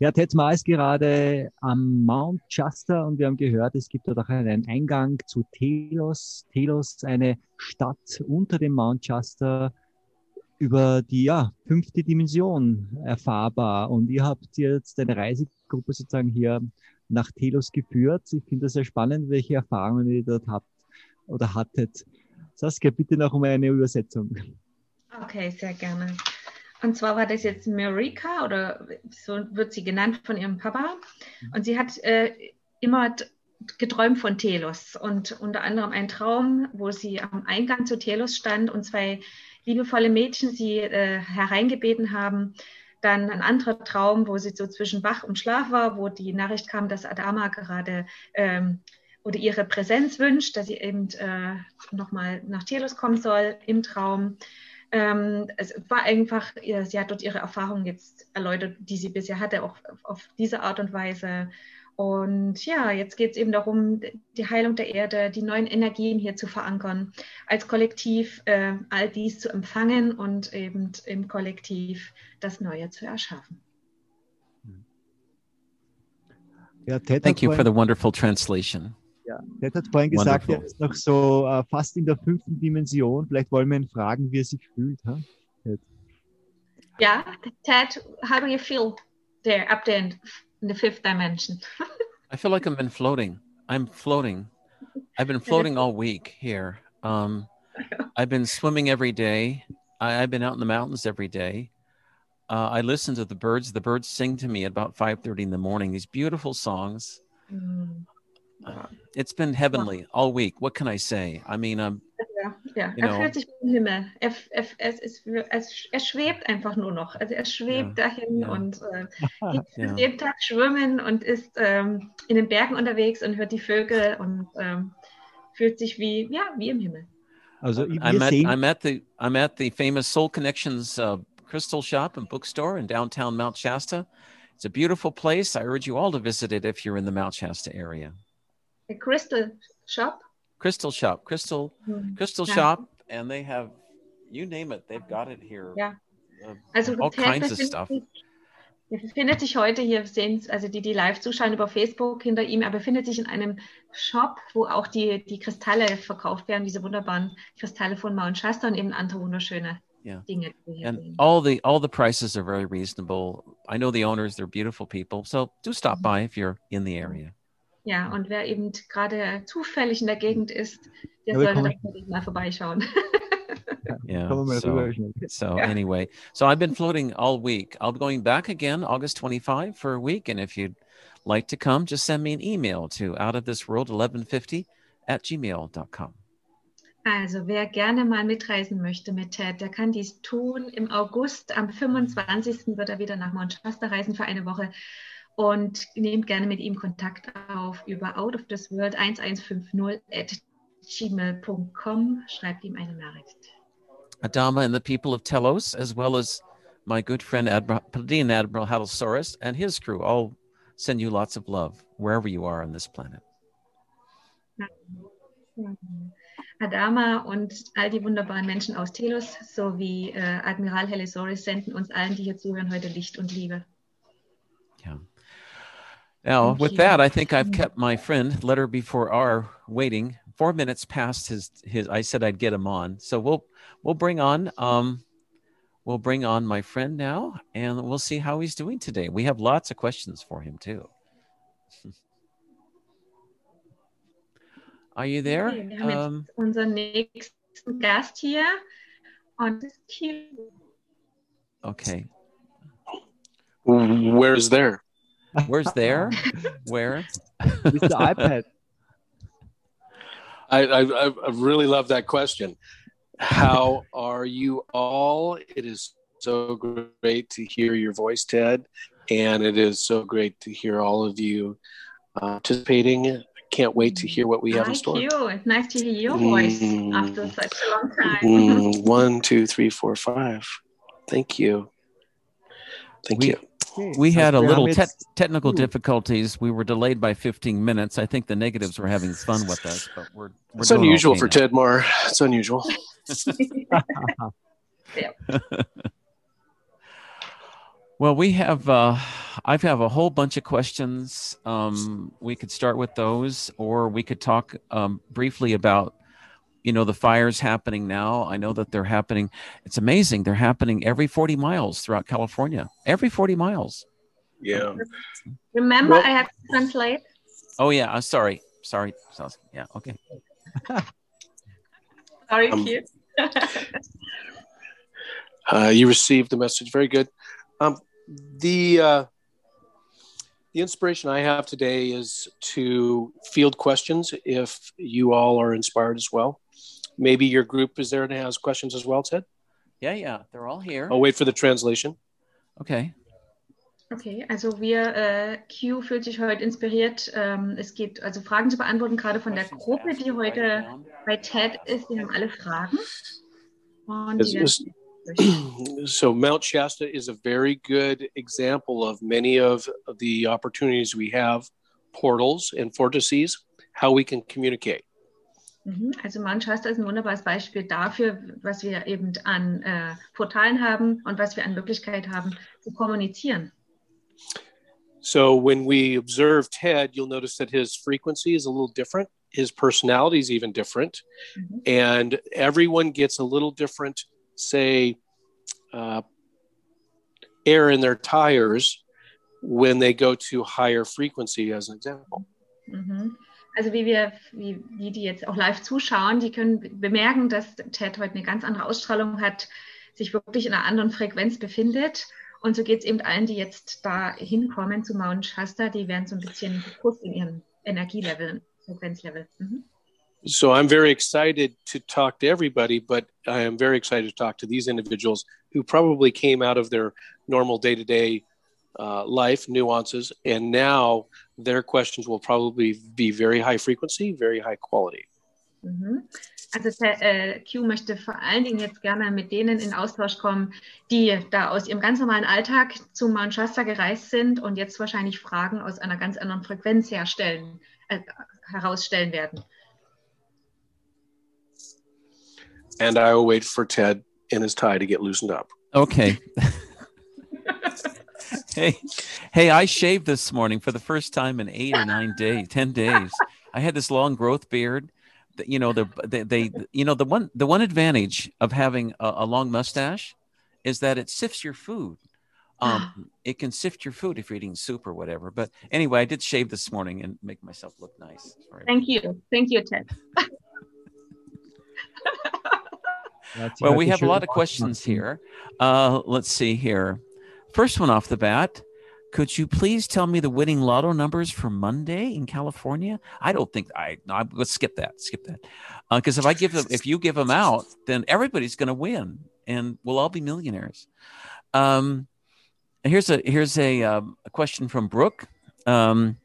Ja, Ted Ma ist gerade am Mount Shasta und wir haben gehört, es gibt dort auch einen Eingang zu Telos. Telos, eine Stadt unter dem Mount Shasta über die ja, fünfte Dimension erfahrbar. Und ihr habt jetzt eine Reisegruppe sozusagen hier nach Telos geführt. Ich finde das sehr spannend, welche Erfahrungen ihr dort habt oder hattet. Saskia, bitte noch um eine Übersetzung. Okay, sehr gerne. Und zwar war das jetzt Marika oder so wird sie genannt von ihrem Papa. Und sie hat äh, immer geträumt von Telos und unter anderem einen Traum, wo sie am Eingang zu Telos stand und zwei liebevolle Mädchen sie äh, hereingebeten haben. Dann ein anderer Traum, wo sie so zwischen wach und Schlaf war, wo die Nachricht kam, dass Adama gerade ähm, oder ihre Präsenz wünscht, dass sie eben äh, nochmal nach Telos kommen soll im Traum. Ähm, es war einfach, sie hat dort ihre Erfahrungen jetzt erläutert, die sie bisher hatte, auch auf diese Art und Weise. Und ja, jetzt geht es eben darum, die Heilung der Erde, die neuen Energien hier zu verankern, als Kollektiv äh, all dies zu empfangen und eben im Kollektiv das Neue zu erschaffen. Ja, Ted Thank you for the wonderful translation. Ja, Ted hat vorhin gesagt, er ist noch so äh, fast in der fünften Dimension. Vielleicht wollen wir ihn fragen, wie er sich fühlt. Huh? Ted. Ja, Ted, how do you feel there up there in the fifth dimension? I feel like I've been floating. I'm floating. I've been floating all week here. Um, I've been swimming every day. I, have been out in the mountains every day. Uh, I listen to the birds. The birds sing to me at about 5:30 in the morning. These beautiful songs. Mm. Uh, it's been heavenly all week. What can I say? I mean, um, ja, ja. er know, fühlt sich im Himmel. Er, er, es ist, es, er schwebt einfach nur noch. Also er schwebt ja, dahin ja. und äh, geht jeden Tag schwimmen und ist ähm, in den Bergen unterwegs und hört die Vögel und ähm, fühlt sich wie, ja, wie im Himmel. Also I'm at, I'm at the I'm at the famous Soul Connections uh, Crystal Shop and Bookstore in downtown Mount Shasta. It's a beautiful place. I urge you all to visit it if you're in the Mount Shasta area. A crystal shop? Crystal shop, crystal, mm-hmm. crystal yeah. shop, and they have you name it, they've got it here. Yeah. Uh, also all kinds of stuff. Er befindet sich heute hier, sehen also die, die live zuschauen über Facebook hinter ihm, er befindet sich in einem Shop, wo auch die, die Kristalle verkauft werden, diese wunderbaren Kristalle von Mount Shasta und eben andere wunderschöne yeah. Dinge. And all the all the prices are very reasonable. I know the owners; they're beautiful people. So do stop by if you're in the area. Ja, und wer eben gerade zufällig in der Gegend ist, der ja, sollte natürlich mal vorbeischauen. yeah. So, so yeah. anyway, so I've been floating all week. I'll be going back again August 25 for a week. And if you'd like to come, just send me an email to outofthisworld1150 at gmail.com. Also wer gerne mal mitreisen möchte mit Ted, der kann dies tun. Im August, am 25. wird er wieder nach Mount Shasta reisen für eine Woche. Und nehmt gerne mit ihm Kontakt auf über out of this world 1150 at gmail.com. Schreibt ihm eine Nachricht. Adama and the people of Telos, as well as my good friend Admiral, Admiral Hadalsaurus and his crew, all send you lots of love wherever you are on this planet. Adama und all die wunderbaren Menschen aus Telos sowie äh, Admiral Helisaurus senden uns allen, die hier zuhören, heute Licht und Liebe. Ja. Now, Thank with you. that, I think I've kept my friend letter before our waiting four minutes past his his. I said I'd get him on, so we'll we'll bring on um we'll bring on my friend now, and we'll see how he's doing today. We have lots of questions for him too. Are you there? Okay, wir um, unseren nächsten Gast hier. Und okay. Where's there? Where's there? Where? It's the iPad. I, I, I really love that question. How are you all? It is so great to hear your voice, Ted, and it is so great to hear all of you uh, participating. I can't wait to hear what we have in store. Thank you. It's nice to hear your voice mm, after such a long time. mm, one, two, three, four, five. Thank you. Thank we, you. We had a little te- technical difficulties. We were delayed by 15 minutes. I think the negatives were having fun with us, but we're. we're it's unusual okay for now. Ted Moore. It's unusual. yeah. well, we have. Uh, I have a whole bunch of questions. Um, we could start with those, or we could talk um, briefly about you know the fires happening now. I know that they're happening. It's amazing. They're happening every 40 miles throughout california. Every 40 miles. Yeah. Remember well, i have to translate? Oh yeah. I'm sorry. Sorry. Yeah. Okay. Sorry um, uh, you received the message. Very good. Um, the uh, the inspiration I have today is to field questions if you all are inspired as well maybe your group is there and has questions as well, Ted? Yeah, yeah, they're all here. I'll wait for the translation. Okay. Okay, also wir, äh, Q fühlt sich heute inspiriert. Ähm, es geht also Fragen zu beantworten, gerade von der Gruppe, die heute bei Ted ist. Die haben alle Fragen. Und die It's- so Mount Shasta is a very good example of many of the opportunities we have, portals and vortices, how we can communicate. Mhm, Also Shasta ist ein wunderbares Beispiel dafür, was wir eben an äh, Portalen haben und was wir an Möglichkeit haben zu kommunizieren. So when we observe Ted, you'll notice that his frequency is a little different. His personality is even different. Mhm. And everyone gets a little different, say, uh, air in their tires when they go to higher frequency, as an example. Mhm. Also wie wir, wie, wie die jetzt auch live zuschauen, die können bemerken, dass Ted heute eine ganz andere Ausstrahlung hat, sich wirklich in einer anderen Frequenz befindet. Und so geht es eben allen, die jetzt da hinkommen zu Mount Shasta, die werden so ein bisschen gepusht in ihrem Energielevel, Frequenzlevel. Mhm. So I'm very excited to talk to everybody, but I am very excited to talk to these individuals who probably came out of their normal day to day life nuances. And now their questions will probably be very high frequency, very high quality. Mhm. Also äh, Q möchte vor allen Dingen jetzt gerne mit denen in Austausch kommen, die da aus ihrem ganz normalen Alltag zu Mount Shasta gereist sind und jetzt wahrscheinlich Fragen aus einer ganz anderen Frequenz herstellen, äh, herausstellen werden. And I will wait for Ted in his tie to get loosened up. Okay. hey, hey, I shaved this morning for the first time in eight or nine days, ten days. I had this long growth beard. that, You know, the they, they you know the one the one advantage of having a, a long mustache is that it sifts your food. Um, it can sift your food if you're eating soup or whatever. But anyway, I did shave this morning and make myself look nice. Sorry. Thank you. Thank you, Ted. Well, we have a lot of questions here. Uh, let's see here. First one off the bat. Could you please tell me the winning lotto numbers for Monday in California? I don't think I. No, I- let's skip that. Skip that. Because if I give them, if you give them out, then everybody's going to win, and we'll all be millionaires. Um, here's a here's a, um, a question from Brooke. Um,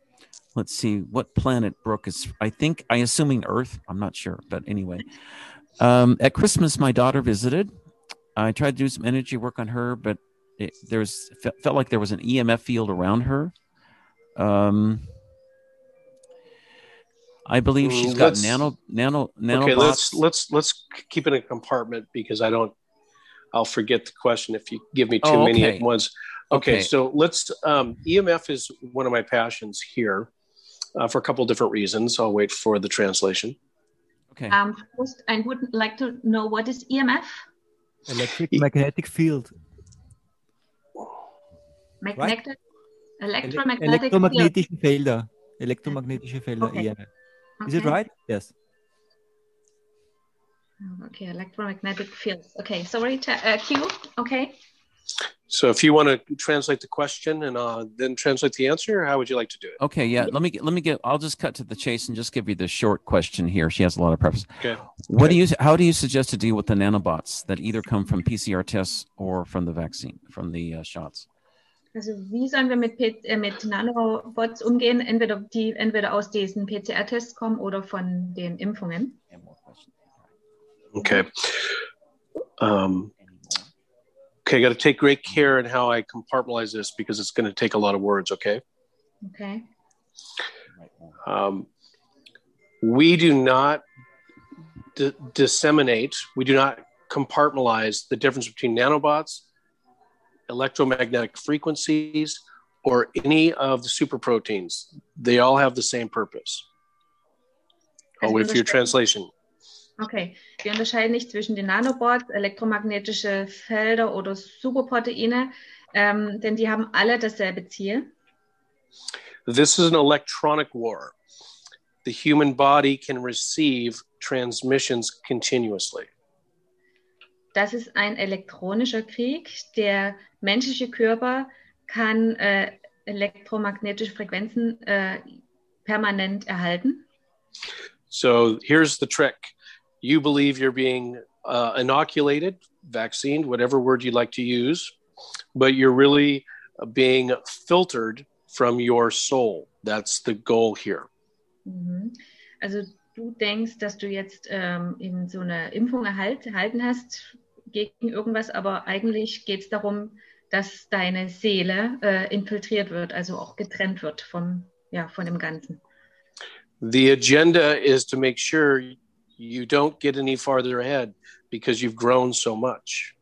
let's see what planet Brooke is. I think I assuming Earth. I'm not sure, but anyway. Um, at Christmas, my daughter visited. I tried to do some energy work on her, but it, there was felt like there was an EMF field around her. Um, I believe she's got let's- nano nano nanobots. Okay, let's let's let's keep it in a compartment because I don't. I'll forget the question if you give me too Oh, many okay. at once. Okay, Okay. so let's. Um, EMF is one of my passions here, uh, for a couple different reasons. I'll wait for the translation. okay. Um, first, I would like to know what is EMF? Electric magnetic field. Magnetic, Ele electromagnetic field. elektromagnetische Felder. Elektromagnetische Felder, Okay. EMF. Is it right? Yes. Okay, electromagnetic fields. Okay, sorry, Te- uh, Q. Okay. So if you want to translate the question and uh, then translate the answer, how would you like to do it? Okay, yeah. Let me get, let me get. I'll just cut to the chase and just give you the short question here. She has a lot of preface. Okay. What do you? How do you suggest to deal with the nanobots that either come from PCR tests or from the vaccine, from the uh, shots? Also wie sollen wir mit, P äh, mit Nanobots umgehen? Entweder die entweder aus diesen PCR-Tests kommen oder von den Impfungen. Okay. Um, okay, I got to take great care in how I compartmentalize this because it's going to take a lot of words. Okay. Okay. Um, we do not disseminate, we do not compartmentalize the difference between nanobots, electromagnetic frequencies, or any of the super proteins. They all have the same purpose. Wait for your translation. Okay, wir unterscheiden nicht zwischen den Nanobots, elektromagnetische Felder oder Superproteine, ähm, denn die haben alle dasselbe Ziel. This is an electronic war. The human body can receive transmissions continuously. Das ist ein elektronischer Krieg. Der menschliche Körper kann äh, elektromagnetische Frequenzen äh, permanent erhalten. So here's the trick you believe you're being uh, inoculated, vaccinated, whatever word you'd like to use, but you're really being filtered from your soul. That's the goal here. Mhm. Also du denkst, dass du jetzt ähm, in so eine Impfung erhalt, erhalten hast gegen irgendwas, aber eigentlich geht es darum, dass deine Seele äh, infiltriert wird, also auch getrennt wird vom, ja, von dem Ganzen. The agenda is to make sure you don't get any farther ahead because you've grown so much.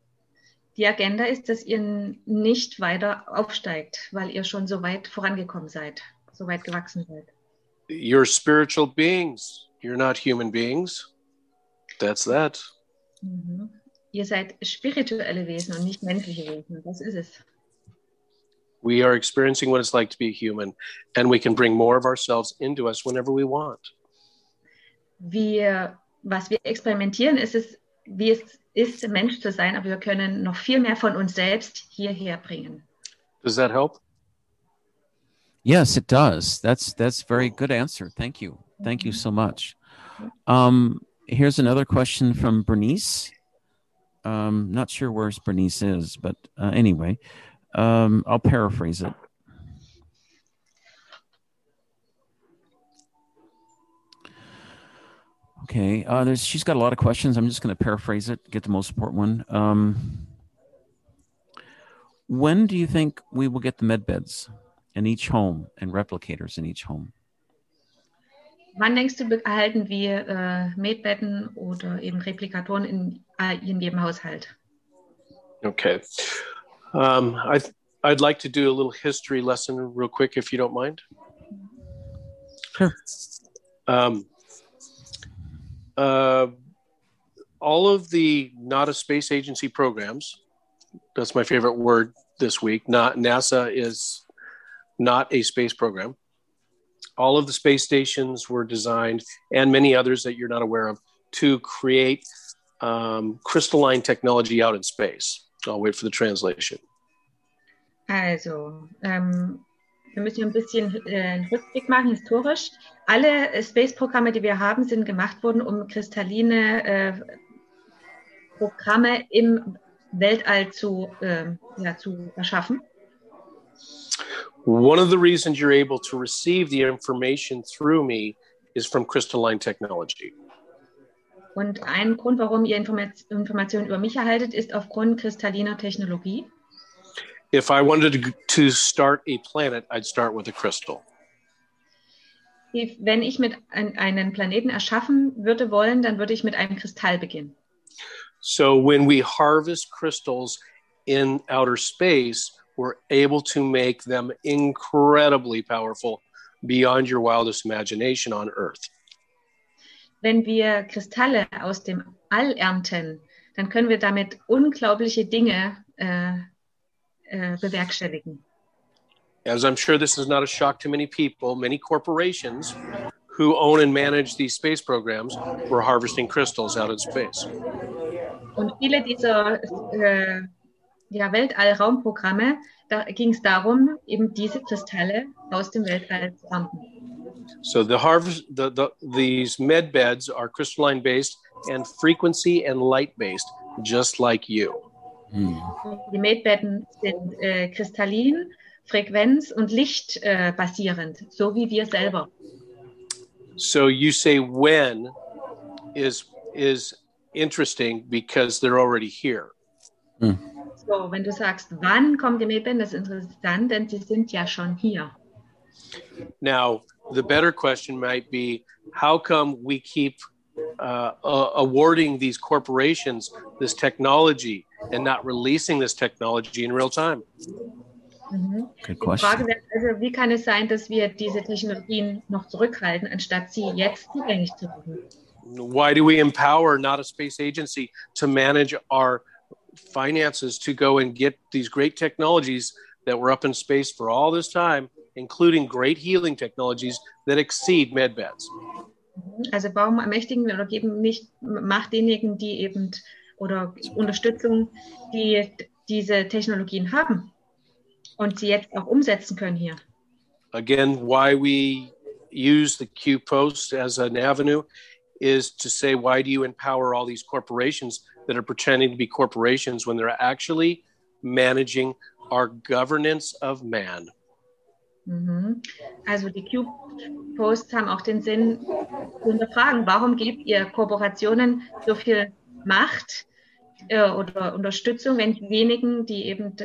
Die Agenda ist, dass ihr nicht weiter aufsteigt, weil ihr schon so weit vorangekommen seid, so weit gewachsen seid. You're spiritual beings, you're not human beings. That's that. Mhm. Ihr seid spirituelle Wesen und nicht menschliche Wesen. Das ist es. We are experiencing what it's like to be human, and we can bring more of ourselves into us whenever we want. Wir, was wir experimentieren, ist es, wie es ist, Mensch zu sein, aber wir können noch viel mehr von uns selbst hierher bringen. Does that help? Yes, it does. That's that's very good answer. Thank you. Thank you so much. Um, here's another question from Bernice. Um, not sure where Bernice is, but uh, anyway, um, I'll paraphrase it. Okay, uh, there's she's got a lot of questions. I'm just going to paraphrase it, get the most important one. Um, when do you think we will get the med beds in each home and replicators in each home? Wann denkst du, erhalten wir äh, Medbetten oder eben Replikatoren in, äh, in jedem Haushalt? Okay. Um, I I'd like to do a little history lesson real quick, if you don't mind. Sure. Um, uh, all of the not a space agency programs. That's my favorite word this week. Not NASA is not a space program. All of the space stations were designed, and many others that you're not aware of, to create um, crystalline technology out in space. I'll wait for the translation. Also, ähm, wir müssen ein bisschen äh, Rückblick machen, historisch. Alle äh, Space-Programme, die wir haben, sind gemacht worden, um kristalline äh, Programme im Weltall zu, äh, ja, zu erschaffen. One of the reasons you're able to receive the information through me is from crystalline technology. Und ein Grund, warum ihr Informat Informationen über mich erhaltet, ist aufgrund kristalliner Technologie. If I wanted to, start a planet, I'd start with a crystal. Die- Wenn ich mit ein, einen Planeten erschaffen würde wollen, dann würde ich mit einem Kristall beginnen. So when we harvest crystals in outer space, we're able to make them incredibly powerful beyond your wildest imagination on Earth. Wenn wir Kristalle aus dem All ernten, dann können wir damit unglaubliche Dinge äh, äh, bewerkstelligen. As I'm sure this is not a shock to many people, many corporations who own and manage these space programs were harvesting crystals out in space. Und viele dieser äh, ja, Weltall-Raumprogramme, da ging es darum, eben diese Kristalle aus dem Weltall zu ernten. So the harvest, the, the these med beds are crystalline based and frequency and light based, just like you. Die Medbetten sind äh, kristallin, Frequenz- und Licht äh, basierend, so wie wir selber. So you say when is is interesting because they're already here. So, wenn du sagst, wann kommen die Medbetten, das ist interessant, denn sie sind ja schon hier. Now, the better question might be how come we keep uh, uh, awarding these corporations this technology and not releasing this technology in real time? Mhm. Good Die Frage question. wäre also, wie kann es sein, dass wir diese Technologien noch zurückhalten, anstatt sie jetzt zugänglich zu machen? Why do we empower not a space agency to manage our finances to go and get these great technologies that were up in space for all this time, including great healing technologies that exceed med beds? Also warum ermächtigen wir oder geben nicht Macht denjenigen, die eben oder Unterstützung, die diese Technologien haben und sie jetzt auch umsetzen können hier? Again, why we use the Q post as an avenue is to say, why do you empower all these corporations that are pretending to be corporations when they're actually managing our governance of man. Mhm. Also die Cube-Posts haben auch den Sinn zu hinterfragen, warum gebt ihr Kooperationen so viel Macht äh, oder Unterstützung, wenn diejenigen, die eben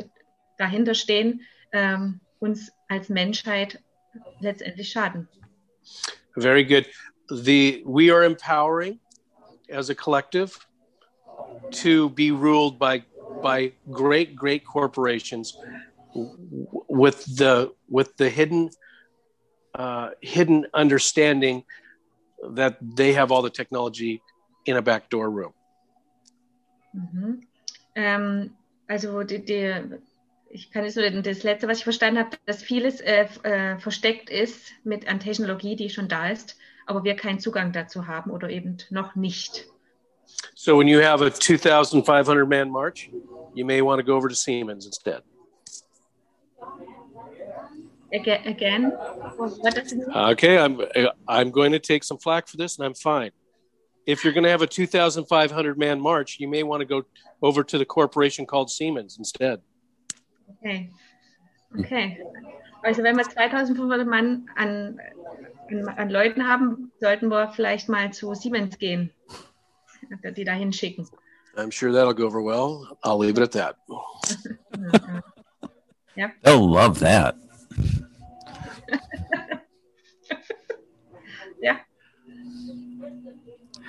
dahinter stehen, ähm, uns als Menschheit letztendlich schaden. Very good. The we are empowering as a collective to be ruled by by great great corporations with the with the hidden uh, hidden understanding that they have all the technology in a backdoor room. Mhm. Ähm, also die, die, ich kann jetzt nur das letzte, was ich verstanden habe, dass vieles äh, äh, versteckt ist mit an Technologie, die schon da ist, aber wir keinen Zugang dazu haben oder eben noch nicht. So when you have a 2,500 man march, you may want to go over to Siemens instead. Again, again what does it mean? Okay, I'm I'm going to take some flack for this, and I'm fine. If you're going to have a 2,500 man march, you may want to go over to the corporation called Siemens instead. Okay. Okay. Also wenn wir 2500 Mann an, an, an Leuten haben, sollten wir vielleicht mal zu Siemens gehen, die da hinschicken. I'm sure that'll go over well. I'll leave it at that. Ja. They'll love that. ja.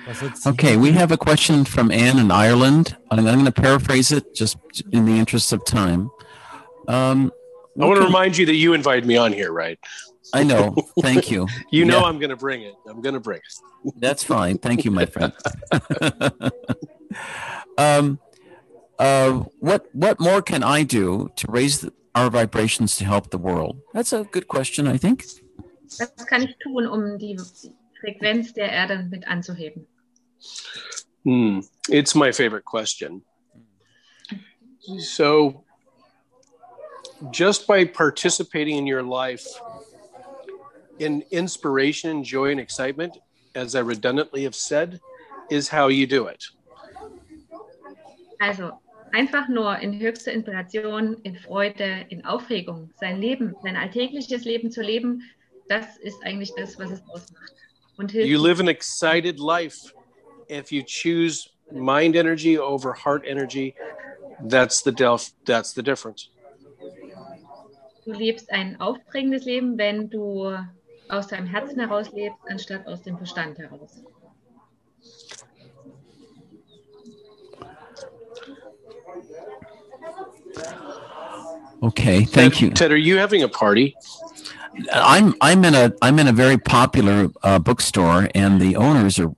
Was hat sie- Okay, we have a question from Anne in Ireland. I'm, I'm going to paraphrase it just in the interest of time. Um, I want to remind you that you invited me on here, right? I know. Thank you. You know Yeah. I'm going to bring it. I'm going to bring it. That's fine. Thank you, my friend. um, uh, what what more can I do to raise the, our vibrations to help the world? That's a good question. I think. Was kann ich tun, um die Frequenz der Erde mit anzuheben? Hmm. It's my favorite question. So, just by participating in your life in inspiration, joy, and excitement, as I redundantly have said, is how you do it. Also einfach nur in höchster Inspiration, in Freude, in Aufregung, sein Leben, sein alltägliches Leben zu leben, das ist eigentlich das, was es ausmacht. Und hilft You live an excited life if you choose mind energy over heart energy. That's the delf. That's the difference. Du lebst ein aufregendes Leben, wenn du aus deinem Herzen heraus lebst, anstatt aus dem Verstand heraus. Okay. Thank Ted, you. Ted. Are you having a party? I'm I'm in a I'm in a very popular uh, bookstore, and the owners are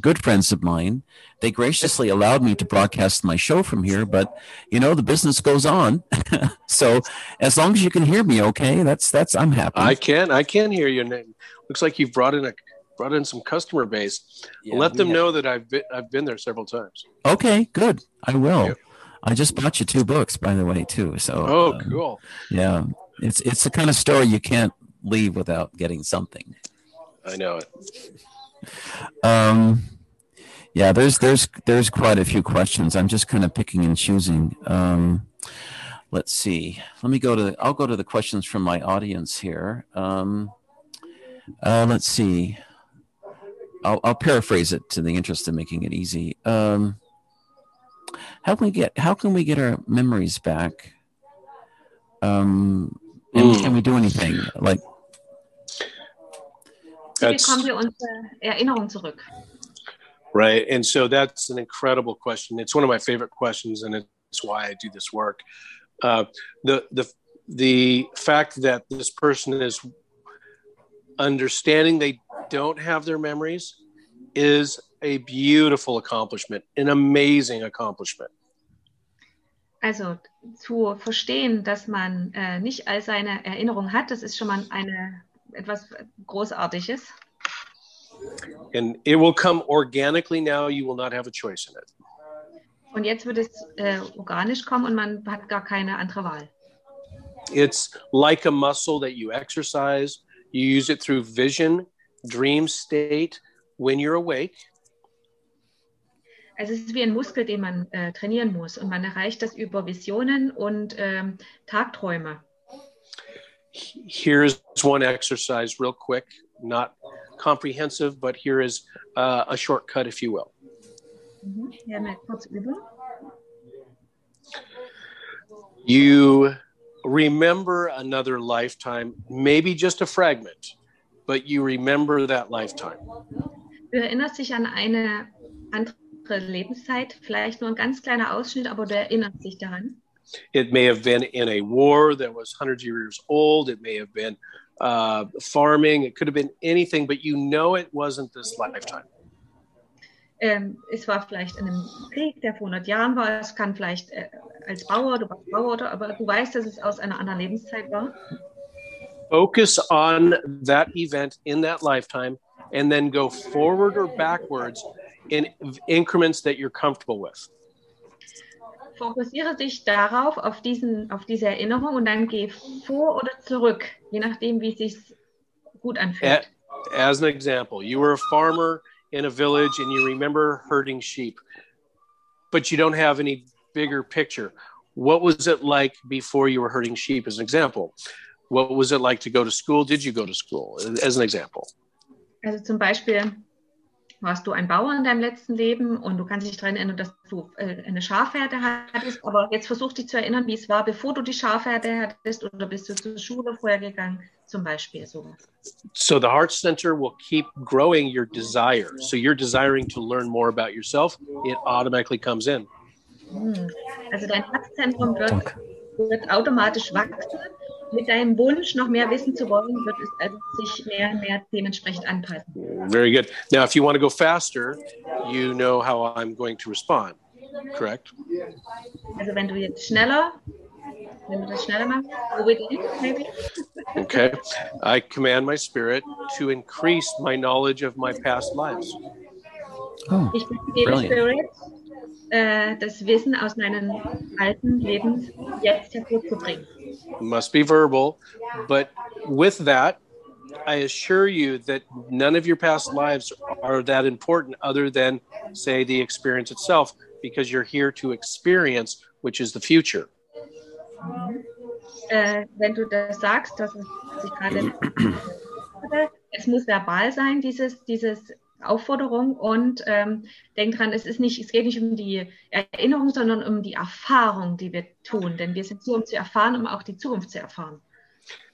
good friends of mine. They graciously allowed me to broadcast my show from here, but you know the business goes on. so as long as you can hear me, okay, that's that's I'm happy. I can. I can hear you. Looks like you've brought in a brought in some customer base. Yeah, Let them have- know that I've been, I've been there several times. Okay, good. I will. I just bought you two books, by the way, too. So Oh, um, cool. yeah, it's it's the kind of story you can't leave without getting something. I know it. Um, yeah, there's there's there's quite a few questions. I'm just kind of picking and choosing. Um, let's see. Let me go to. I'll go to the questions from my audience here. Um, uh, let's see. I'll, I'll paraphrase it to the interest of making it easy. Um, how can we get how can we get our memories back? Um, and Mm. can we do anything like? Wie That's bekommen wir unsere Erinnerung zurück? Right. And so that's an incredible question. It's one of my favorite questions, and it's why I do this work. Uh, the the the fact that this person is understanding they don't have their memories is a beautiful accomplishment, an amazing accomplishment. Also zu verstehen, dass man äh, nicht all seine Erinnerung hat, das ist schon mal eine, etwas Großartiges. And it will come organically now. You will not have a choice in it. Und jetzt wird es äh, organisch kommen und man hat gar keine andere Wahl. It's like a muscle that you exercise. You use it through vision, dream state when you're awake. Also es ist wie ein Muskel, den man äh, trainieren muss und man erreicht das über Visionen und ähm, Tagträume. Here's one exercise, real quick, not comprehensive, but here is uh, a shortcut, if you will. Mhm. Ja, mal kurz üben. You remember another lifetime, maybe just a fragment, but you remember that lifetime. Du erinnerst dich an eine andere Lebenszeit, vielleicht nur ein ganz kleiner Ausschnitt, aber du erinnerst dich daran. It may have been in a war that was hundreds of years old. It may have been uh, farming. It could have been anything, but you know it wasn't this lifetime. Ähm, es war vielleicht in einem Krieg, der vor 100 Jahren war. Es kann vielleicht äh, als Bauer, du warst Bauer, oder, aber du weißt, dass es aus einer anderen Lebenszeit war. Focus on that event in that lifetime and then go forward or backwards in increments that you're comfortable with. Fokussiere dich darauf, auf, diesen, auf diese Erinnerung und dann geh vor oder zurück, je nachdem, wie es sich gut anfühlt. As an example, you were a farmer in a village and you remember herding sheep, but you don't have any bigger picture. What was it like before you were herding sheep, as an example? What was it like to go to school? Did you go to school, as an example? Also zum Beispiel warst du ein Bauer in deinem letzten Leben und du kannst dich daran erinnern, dass du äh, eine Schafherde hattest, aber jetzt versuch dich zu erinnern, wie es war, bevor du die Schafherde hattest oder bist du zur Schule vorher gegangen, zum Beispiel sowas. So the Heart Center will keep growing your desire. So you're desiring to learn more about yourself, it automatically comes in. Hm. Also dein Herzzentrum wird, wird automatisch wachsen. Mit deinem Wunsch, noch mehr wissen zu wollen, wird es also sich mehr und mehr dementsprechend anpassen. Very good. Now, if you want to go faster, you know how I'm going to respond, correct? Also wenn du jetzt schneller, wenn du das schneller machst, go within, maybe. Okay. I command my spirit to increase my knowledge of my past lives. Oh, Ich befehle Brilliant. Spirit, äh, das Wissen aus meinen alten Lebens jetzt hervorzubringen. Must be verbal, but with that, I assure you that none of your past lives are that important other than, say, the experience itself, because you're here to experience, which is the future. Äh, wenn du das sagst, dass es sich gerade es muss verbal sein, dieses, dieses Aufforderung und ähm, denk dran, es ist nicht, es geht nicht um die Erinnerung, sondern um die Erfahrung, die wir tun, denn wir sind hier, um zu erfahren, um auch die Zukunft zu erfahren.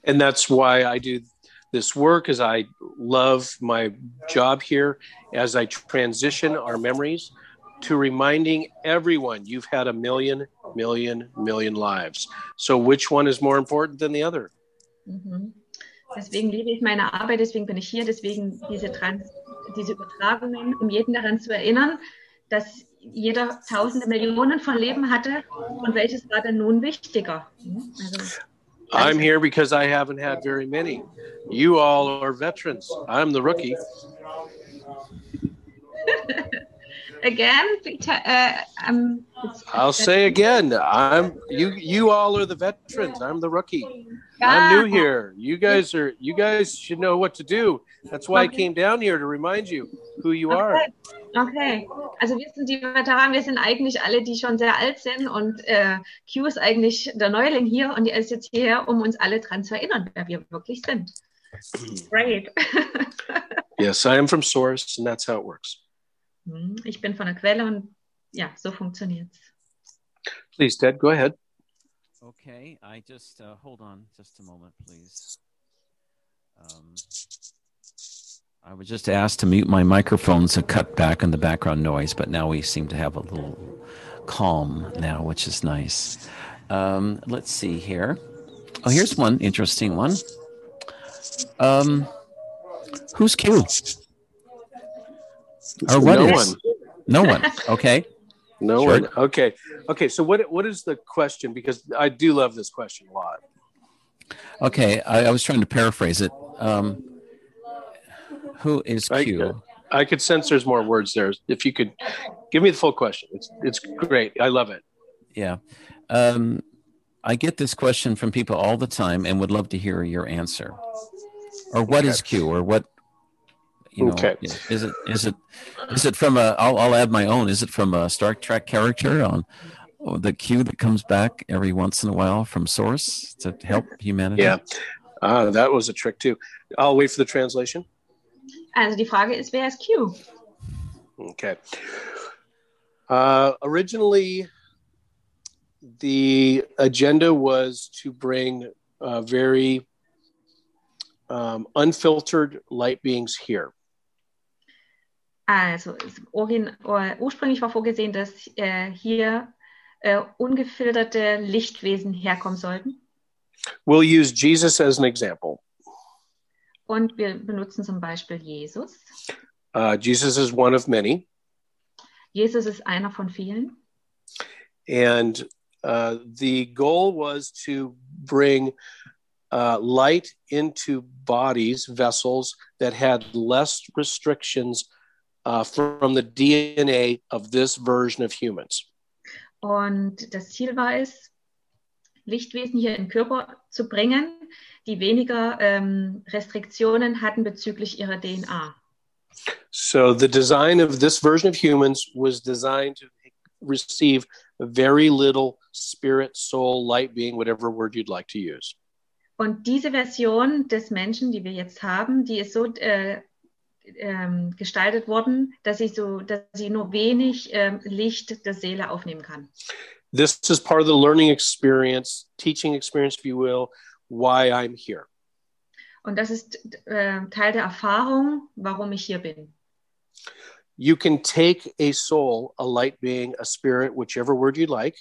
And that's why I do this work, as I love my job here, as I transition our memories to reminding everyone you've had a million, million, million lives. So which one is more important than the other? Mhm. Deswegen liebe ich meine Arbeit, deswegen bin ich hier, deswegen diese, Trans diese Übertragungen, um jeden daran zu erinnern, dass jeder tausende Millionen von Leben hatte und welches war denn nun wichtiger? Also, I'm here because I haven't had very many. You all are veterans. I'm the rookie. again, äh, um, I'll say again, I'm you you all are the veterans. I'm the rookie. I'm new here. You guys are you guys should know what to do. That's why I came down here to remind you who you are. Okay, also wir sind die Veteranen, wir sind eigentlich alle, die schon sehr alt sind und äh, Q ist eigentlich der Neuling hier und er ist jetzt hierher, um uns alle daran zu erinnern, wer wir wirklich sind. Great. Yes, I am from source and that's how it works. Hm, ich bin von der Quelle und ja, so funktioniert's. Please, Ted, go ahead. Okay, I just uh, hold on just a moment, please. Um, I was just asked to mute my microphone to cut back on the background noise, but now we seem to have a little calm now, which is nice. Um, let's see here. Oh, here's one interesting one. Um, who's Q? Or what no is? one. No one. Okay. No Sure. one. Okay. Okay. So what what is the question? Because I do love this question a lot. Okay, I, I was trying to paraphrase it. Um, who is I- Q? I could sense there's more words there. If you could give me the full question. It's it's great. I love it. Yeah. Um, I get this question from people all the time and would love to hear your answer. Or what is Q? Or what you know, Okay. is it is it is it from a? I'll, I'll add my own. Is it from a Star Trek character on the Q that comes back every once in a while from Source to help humanity? Yeah. Ah, that was a trick too. I'll wait for the translation. Also die Frage ist, wer ist Q? Okay. Uh, originally, the agenda was to bring uh, very um, unfiltered light beings here. Also origin, or, ursprünglich war vorgesehen, dass äh, hier äh, ungefilterte Lichtwesen herkommen sollten. We'll use Jesus as an example. Und wir benutzen zum Beispiel Jesus. Uh, Jesus is one of many, Jesus ist einer von vielen. and uh, the goal was to bring uh, light into bodies, vessels that had less restrictions uh, from the DNA of this version of humans. Und das Ziel war es, Lichtwesen hier in Körper zu bringen, die weniger ähm, Restriktionen hatten bezüglich ihrer DNA. So the design of this version of humans was designed to receive very little spirit, soul, light being, whatever word you'd like to use. Und diese Version des Menschen, die wir jetzt haben, die ist so äh, ähm, gestaltet worden, dass sie, so, dass sie nur wenig ähm, Licht der Seele aufnehmen kann. This is part of the learning experience, teaching experience, if you will, why I'm here. Und das ist äh, Teil der Erfahrung, warum ich hier bin. You can take a soul, a light being, a spirit, whichever word you like,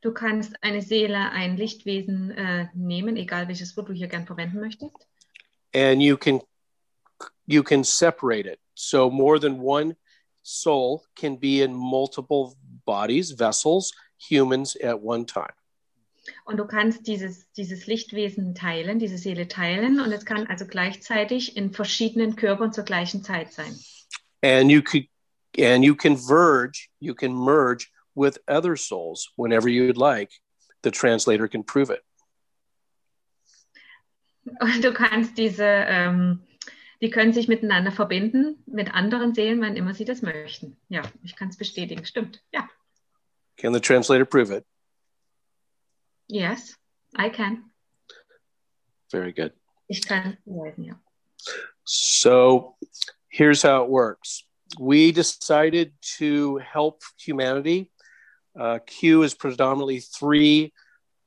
Du kannst eine Seele, ein Lichtwesen äh, nehmen, egal welches Wort du hier gern verwenden möchtest. and you can you can separate it. So more than one soul can be in multiple bodies, vessels, humans at one time. Und du kannst dieses, dieses Lichtwesen teilen, diese Seele teilen. Und es kann also gleichzeitig in verschiedenen Körpern zur gleichen Zeit sein. And you could and you can verge, you can merge with other souls whenever you'd like. The translator can prove it. Und du kannst diese, ähm, die können sich miteinander verbinden, mit anderen Seelen, wann immer sie das möchten. Ja, ich kann es bestätigen. Stimmt. Ja. Can the translator prove it? Yes, I can. Very good. Ich kann beweisen, ja. So here's how it works. We decided to help humanity. Uh, Q is predominantly three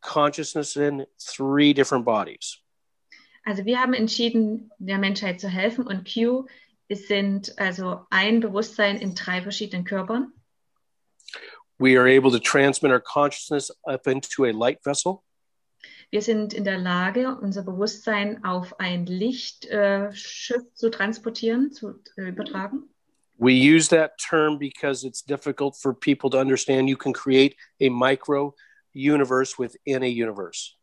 consciousness in three different bodies. Also wir haben entschieden, der Menschheit zu helfen und Q sind also ein Bewusstsein in drei verschiedenen Körpern. We are able to transmit our consciousness up into a light vessel. Wir sind in der Lage, unser Bewusstsein auf ein Lichtschiff äh, zu transportieren, zu äh, übertragen. We use that term because it's difficult for people to understand. You can create a micro universe within a universe.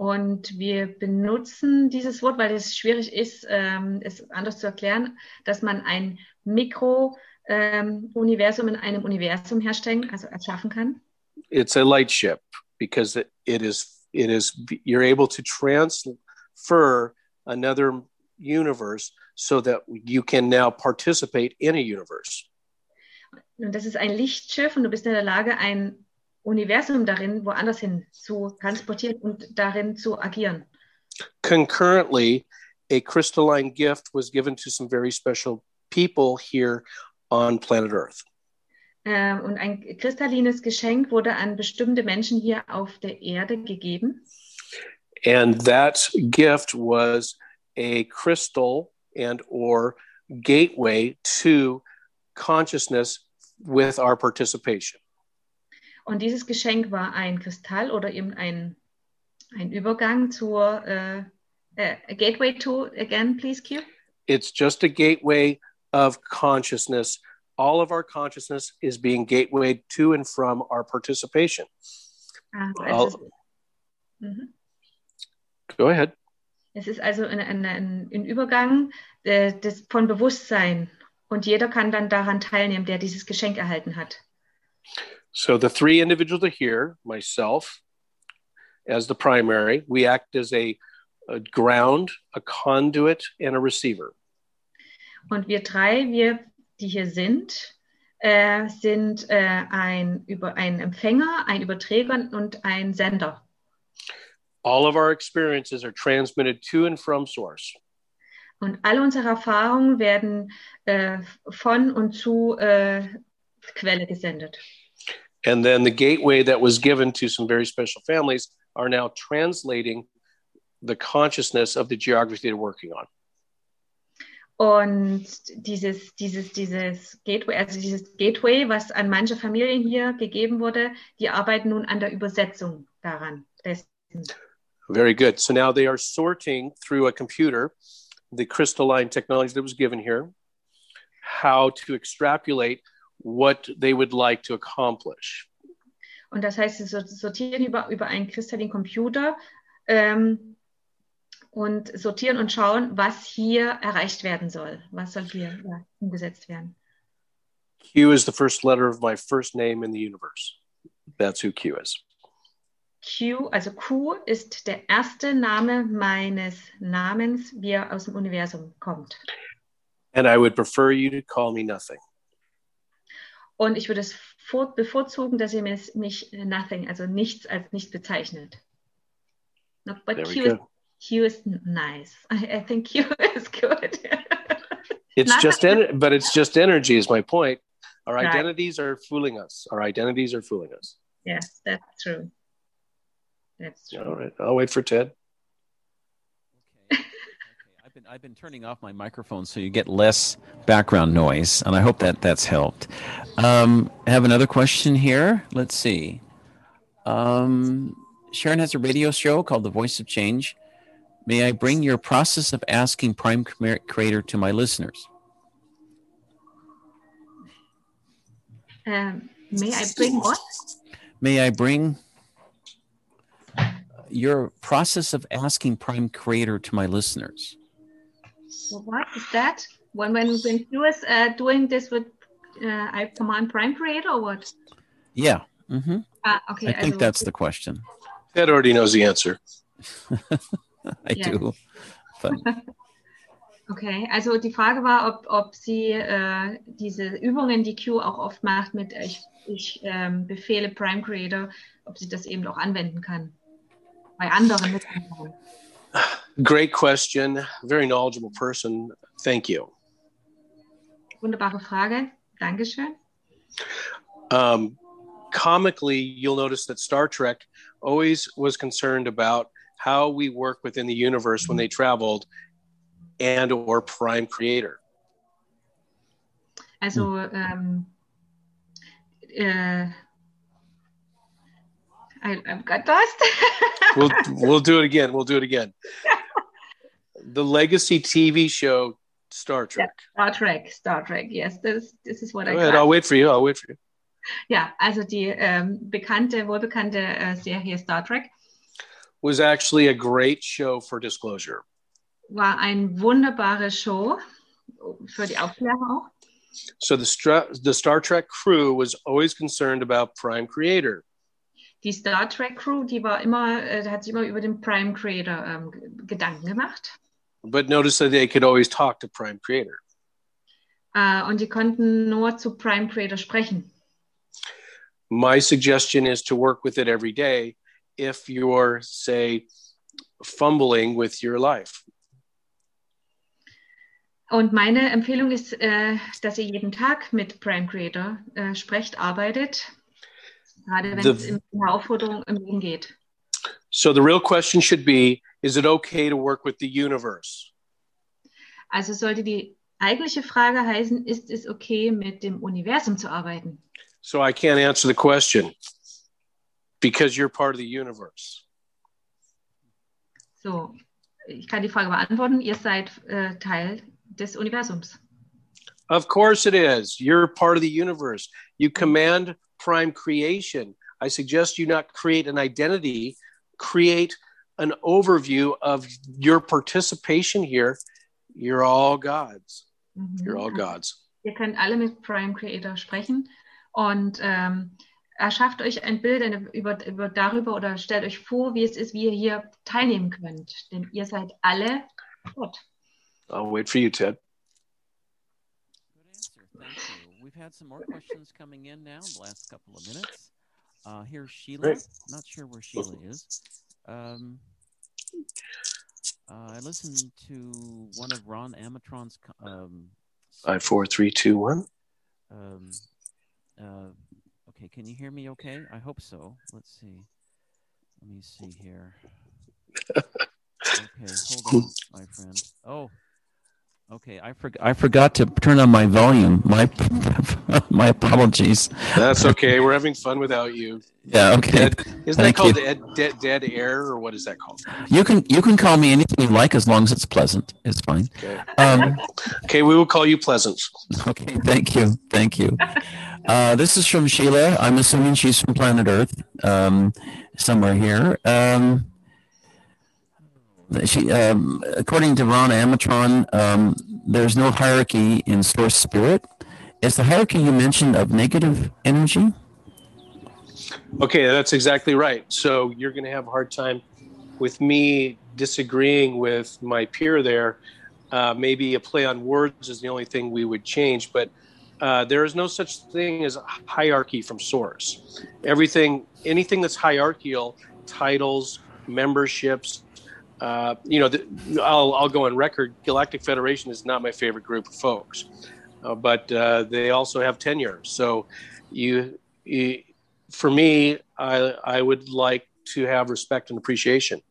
Und wir benutzen dieses Wort, weil es schwierig ist, ähm, es anders zu erklären, dass man ein Mikro-Universum in einem Universum herstellen, also erschaffen kann. It's a light ship because it, it is it is you're able to transfer another universe so that you can now participate in a universe. Und das ist ein Lichtschiff und du bist in der Lage, ein Universum darin woanders hin zu transportieren und darin zu agieren. Concurrently, a crystalline gift was given to some very special people here on planet Earth. Ähm, und ein kristallines Geschenk wurde an bestimmte Menschen hier auf der Erde gegeben. And that gift was a crystal and or gateway to consciousness with our participation. Und dieses Geschenk war ein Kristall oder eben ein, ein Übergang zur äh, äh, a Gateway to, again, please, Q. It's just a gateway of consciousness. All of our consciousness is being gatewayed to and from our participation. Also ist, mhm. Go ahead. es ist also ein, ein, ein, ein Übergang äh, des, von Bewusstsein. Und jeder kann dann daran teilnehmen, der dieses Geschenk erhalten hat. So the three individuals are here, myself as the primary. We act as a, a ground, a conduit, and a receiver. Und wir drei, wir, die hier sind, äh, sind äh, ein, über, ein Empfänger, ein Überträger und ein Sender. All of our experiences are transmitted to and from source. Und alle unsere Erfahrungen werden äh, von und zu äh, Quelle gesendet. And then the gateway that was given to some very special families are now translating the consciousness of the geography they're working on. Und dieses, dieses, dieses Gateway, also dieses Gateway, was an manche Familien hier gegeben wurde, die arbeiten nun an der Übersetzung daran. Dessen. Very good. So now they are sorting through a computer the crystalline technology that was given here, how to extrapolate what they would like to accomplish. Und das heißt, sie sor- sortieren über, über einen kristallinen Computer ähm, und sortieren und schauen, was hier erreicht werden soll. Was soll hier ja, umgesetzt werden. Q is the first letter of my first name in the universe. That's who Q is. Q, also Q ist der erste Name meines Namens, wie er aus dem Universum kommt. And I would prefer you to call me nothing. Und ich würde es vor, bevorzugen, dass ihr mich, mich Nothing, also nichts als nicht bezeichnet. No, but Q is. Q is nice. I, I think Q is good. It's Nothing. just, en- but it's just energy, is my point. Our Right. identities are fooling us. Our identities are fooling us. yes, that's true. That's true. All right. I'll wait for Ted. Been I've been turning off my microphone so you get less background noise, and I hope that that's helped. Um, I have another question here. Let's see. Um, Sharon has a radio show called The Voice of Change. May I bring your process of asking Prime Creator to my listeners? Um, may I bring what? May I bring your process of asking Prime Creator to my listeners? What is that? When when when you was uh, doing this with uh, I command Prime Creator or what? Yeah. hmm Ah, okay. I think also- that's the question. Ted already knows the answer. I Yeah. do. But Okay, also die Frage war, ob, ob sie äh, diese Übungen, die Q auch oft macht mit äh, ich, ich ähm, befehle Prime Creator, ob sie das eben auch anwenden kann. Bei anderen Mitgliedern. Great question. Very knowledgeable person. Thank you. Wunderbare Frage. Dankeschön. Um, comically, you'll notice that Star Trek always was concerned about how we work within the universe when they traveled and or prime creator. Also, ähm, äh, I, I've got lost. We'll we'll do it again. We'll do it again. The legacy TV show Star Trek. Star Trek, Star Trek, yes, this, this is what I ahead. I'll wait for you. I'll wait for you. Ja, also die ähm, bekannte, wohlbekannte äh, Serie Star Trek Was actually a great show for disclosure. war eine wunderbare Show für die Aufklärung auch. So the Stra- the Star Trek crew was always concerned about prime creator. Die Star Trek Crew, die war immer, äh, hat sich immer über den Prime Creator ähm, Gedanken gemacht. But notice that they could always talk to prime creator. Äh, und die konnten nur zu Prime Creator sprechen. my suggestion is to work with it every day if you're say fumbling with your life Und meine Empfehlung ist, äh, dass ihr jeden Tag mit Prime Creator äh, sprecht, arbeitet. Gerade wenn The- es um die Herausforderungen im Leben geht. so the real question should be is it okay to work with the universe Also sollte die eigentliche Frage heißen, ist es okay, mit dem Universum zu arbeiten? so i can't answer the question because you're part of the universe So, ich kann die Frage beantworten. Ihr seid äh, Teil des Universums. of course it is you're part of the universe you command prime creation i suggest you not create an identity create an overview of your participation here you're all gods Mhm. you're all gods Ihr könnt alle mit Prime Creator sprechen und ähm, erschafft euch ein Bild eine, über, über darüber oder stellt euch vor, wie es ist, wie ihr hier teilnehmen könnt. Denn ihr seid alle Gott. i'll wait for you ted Good answer. Thank you. We've had some more questions coming in now in the last couple of minutes. Uh, here's Sheila. Great. Not sure where Sheila is. Um, uh, I listened to one of Ron Amatron's um, Five, four, three, two, one. um, uh, okay, can you hear me okay? I hope so. Let's see. Let me see here. Okay, hold on, my friend. Oh, okay. I forgot. I forgot to turn on my volume. My my apologies. That's okay. We're having fun without you. Yeah. Okay. Dead, isn't Thank that called dead, dead, dead air, or what is that called? You can you can call me anything you like as long as it's pleasant. It's fine. Okay. Um, Okay, we will call you pleasant. Okay, thank you, thank you. Uh, this is from Sheila. I'm assuming she's from planet Earth, um, somewhere here. Um, she, um, according to Ron Amatron, um, there's no hierarchy in source spirit. Is the hierarchy you mentioned of negative energy? Okay, that's exactly right. So you're going to have a hard time with me disagreeing with my peer there. Uh, maybe a play on words is the only thing we would change, but uh, there is no such thing as a hierarchy from source. Everything, anything that's hierarchical, titles, memberships, uh, you know, the, I'll, I'll go on record. Galactic Federation is not my favorite group of folks, uh, but uh, they also have tenure. So, you, you for me, I, I would like to have respect and appreciation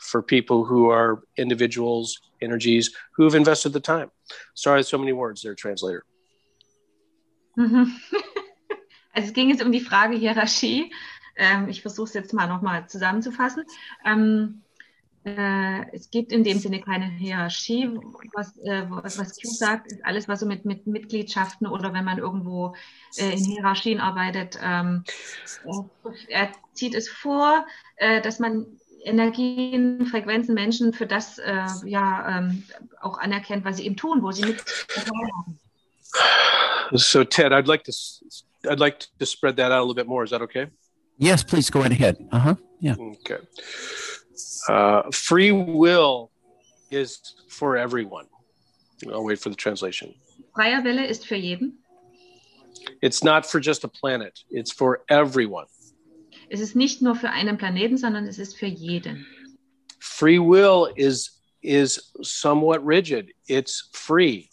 for people who are individuals, energies who have invested the time. Sorry, so many words there, translator. Mhm. Also es ging jetzt um die Frage Hierarchie. Ähm, ich versuche es jetzt mal nochmal zusammenzufassen. Ähm, äh, es gibt in dem Sinne keine Hierarchie. Was, äh, was, was Q sagt, ist alles, was so mit, mit Mitgliedschaften oder wenn man irgendwo äh, in Hierarchien arbeitet, ähm, er zieht es vor, äh, dass man Energien, Frequenzen, Menschen für das äh, ja ähm, auch anerkennt, was sie eben tun, wo sie mit haben. So, Ted, I'd like to s- I'd like to spread that out a little bit more. Is that okay? Yes, please go right ahead. Uh huh. Yeah. Okay. Uh, free will is for everyone. I'll wait for the translation. Freier Wille ist für jeden. It's not for just a planet. It's for everyone. Es ist nicht nur für einen Planeten, sondern es ist für jeden. Free will is is somewhat rigid. It's free.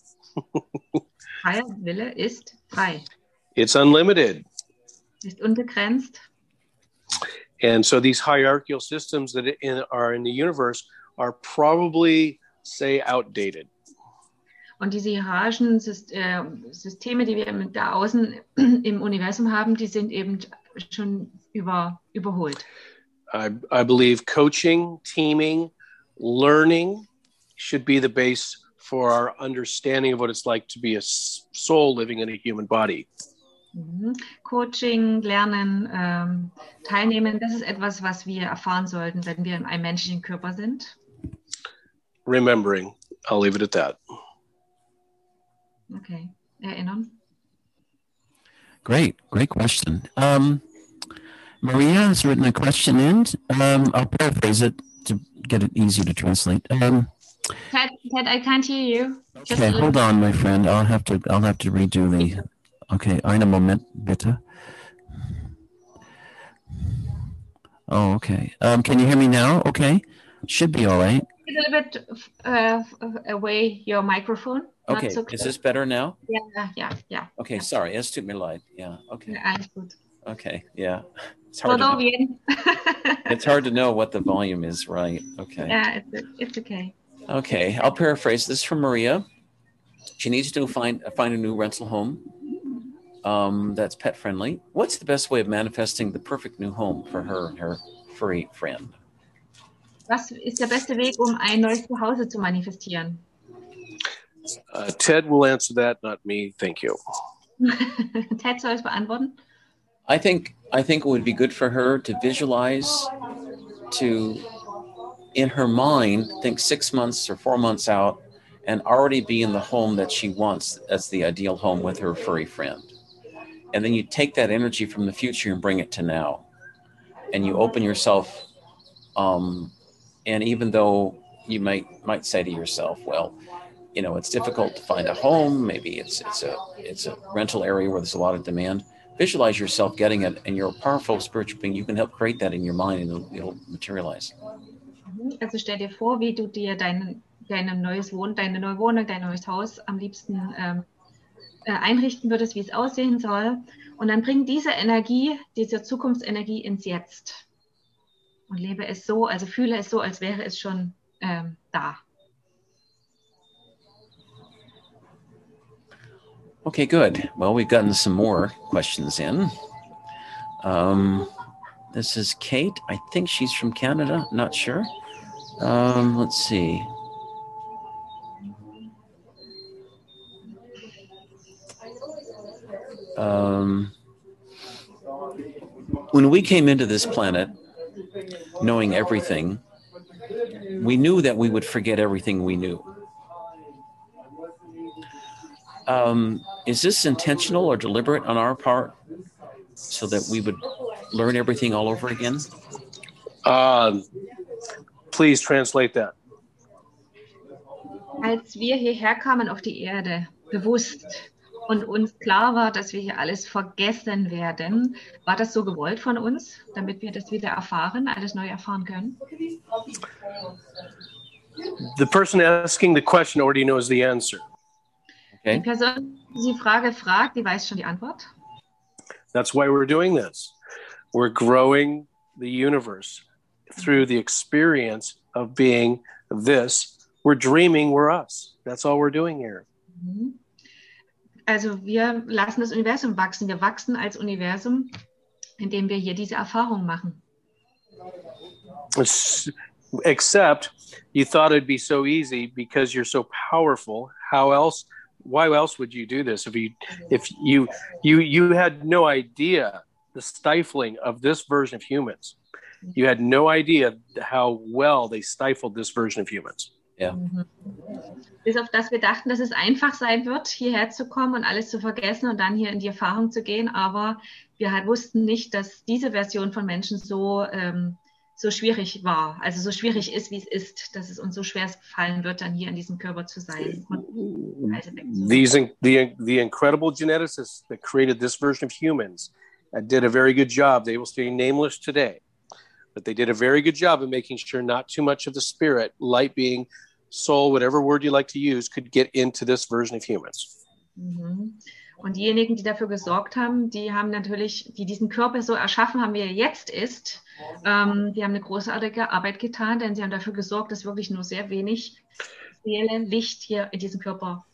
Freier Wille ist frei, It's unlimited. ist unbegrenzt. And so these hierarchical systems that in, are in the universe are probably, say, outdated. Und diese hierarchischen äh, Systeme, die wir da außen im Universum haben, die sind eben schon über, überholt. I, I believe coaching, teaming, learning should be the base for our understanding of what it's like to be a soul living in a human body. Mhm. Coaching, Lernen, ähm, Teilnehmen, das ist etwas, was wir erfahren sollten, wenn wir in einem menschlichen Körper sind. Remembering, I'll leave it at that. Okay, erinnern. Great, great question. Um, Maria has written a question in. Um, I'll paraphrase it to get it easy to translate. Um, Ted, Ted, I can't hear you. Okay, hold on, my friend. I'll have to. I'll have to redo the. Okay, einen Moment, bitte. Oh, okay. Um, can you hear me now? Okay, should be all right. A little bit uh, away your microphone. Okay, so is this better now? Yeah, yeah, ja. Okay, sorry. Es tut mir leid. Yeah. Okay. gut. Okay. Yeah. It's hard. Todo To, bien. it's hard to know what the volume is, right? Okay. Yeah, it's, it's okay. Okay, I'll paraphrase this from Maria. She needs to find find a new rental home um, that's pet friendly. What's the best way of manifesting the perfect new home for her and her furry friend? Was ist der beste Weg, um ein neues Zuhause zu manifestieren? Uh, Ted will answer that, not me. Thank you. Ted soll es beantworten. I think I think it would be good for her to visualize, to in her mind think six months or four months out, and already be in the home that she wants as the ideal home with her furry friend. And then you take that energy from the future and bring it to now, and you open yourself. Um, and even though you might might say to yourself, well, you know it's difficult to find a home. Maybe it's it's a it's a rental area where there's a lot of demand. Visualize yourself getting it, and you're a powerful spiritual being. You can help create that in your mind, and it'll, it'll materialize. Also stell dir vor, wie du dir dein, dein neues Wohn, deine neue Wohnung, dein neues Haus am liebsten ähm, äh, einrichten würdest, wie es aussehen soll. Und dann bring diese Energie, diese Zukunftsenergie ins Jetzt. Und lebe es so, also fühle es so, als wäre es schon ähm, da. Okay, good. Well, we've gotten some more questions in. Um, this is Kate. I think she's from Canada. Not sure. Um, let's see. Um, when we came into this planet, knowing everything, we knew that we would forget everything we knew. Um, is this intentional or deliberate on our part so that we would learn everything all over again? Um, please translate that. Als wir hierher kamen auf die Erde, bewusst, und uns klar war, dass wir hier alles vergessen werden, war das so gewollt von uns, damit wir das wieder erfahren, alles neu erfahren können? The person asking the question already knows the answer. Die Person, die die Frage fragt, die weiß schon die Antwort. That's why we're doing this. We're growing the universe through the experience of being this. We're dreaming we're us. That's all we're doing here. Mhm. Also wir lassen das Universum wachsen. Wir wachsen als Universum, indem wir hier diese Erfahrung machen. Except you thought it'd be so easy because you're so powerful. How else? Why else would you do this? If you, if you, you, you had no idea the stifling of this version of humans. You had no idea how well they stifled this version of humans. Yeah. Mm-hmm. Bis auf das wir dachten, dass es einfach sein wird, hierher zu kommen und alles zu vergessen und dann hier in die Erfahrung zu gehen. Aber wir halt wussten nicht, dass diese Version von Menschen so, ähm, so schwierig war. Also so schwierig ist, wie es ist, dass es uns so schwer fallen wird, dann hier in diesem Körper zu sein. These the the incredible geneticists that created this version of humans uh, did a very good job. They will stay nameless today, but they did a very good job of making sure not too much of the spirit, light being, soul, whatever word you like to use, could get into this version of humans. Mhm. Und diejenigen, die dafür gesorgt haben, die haben natürlich, die diesen Körper so erschaffen haben, wie er jetzt ist, ähm, die haben eine großartige Arbeit getan, denn sie haben dafür gesorgt, dass wirklich nur sehr wenig Seele, Licht hier in diesen Körper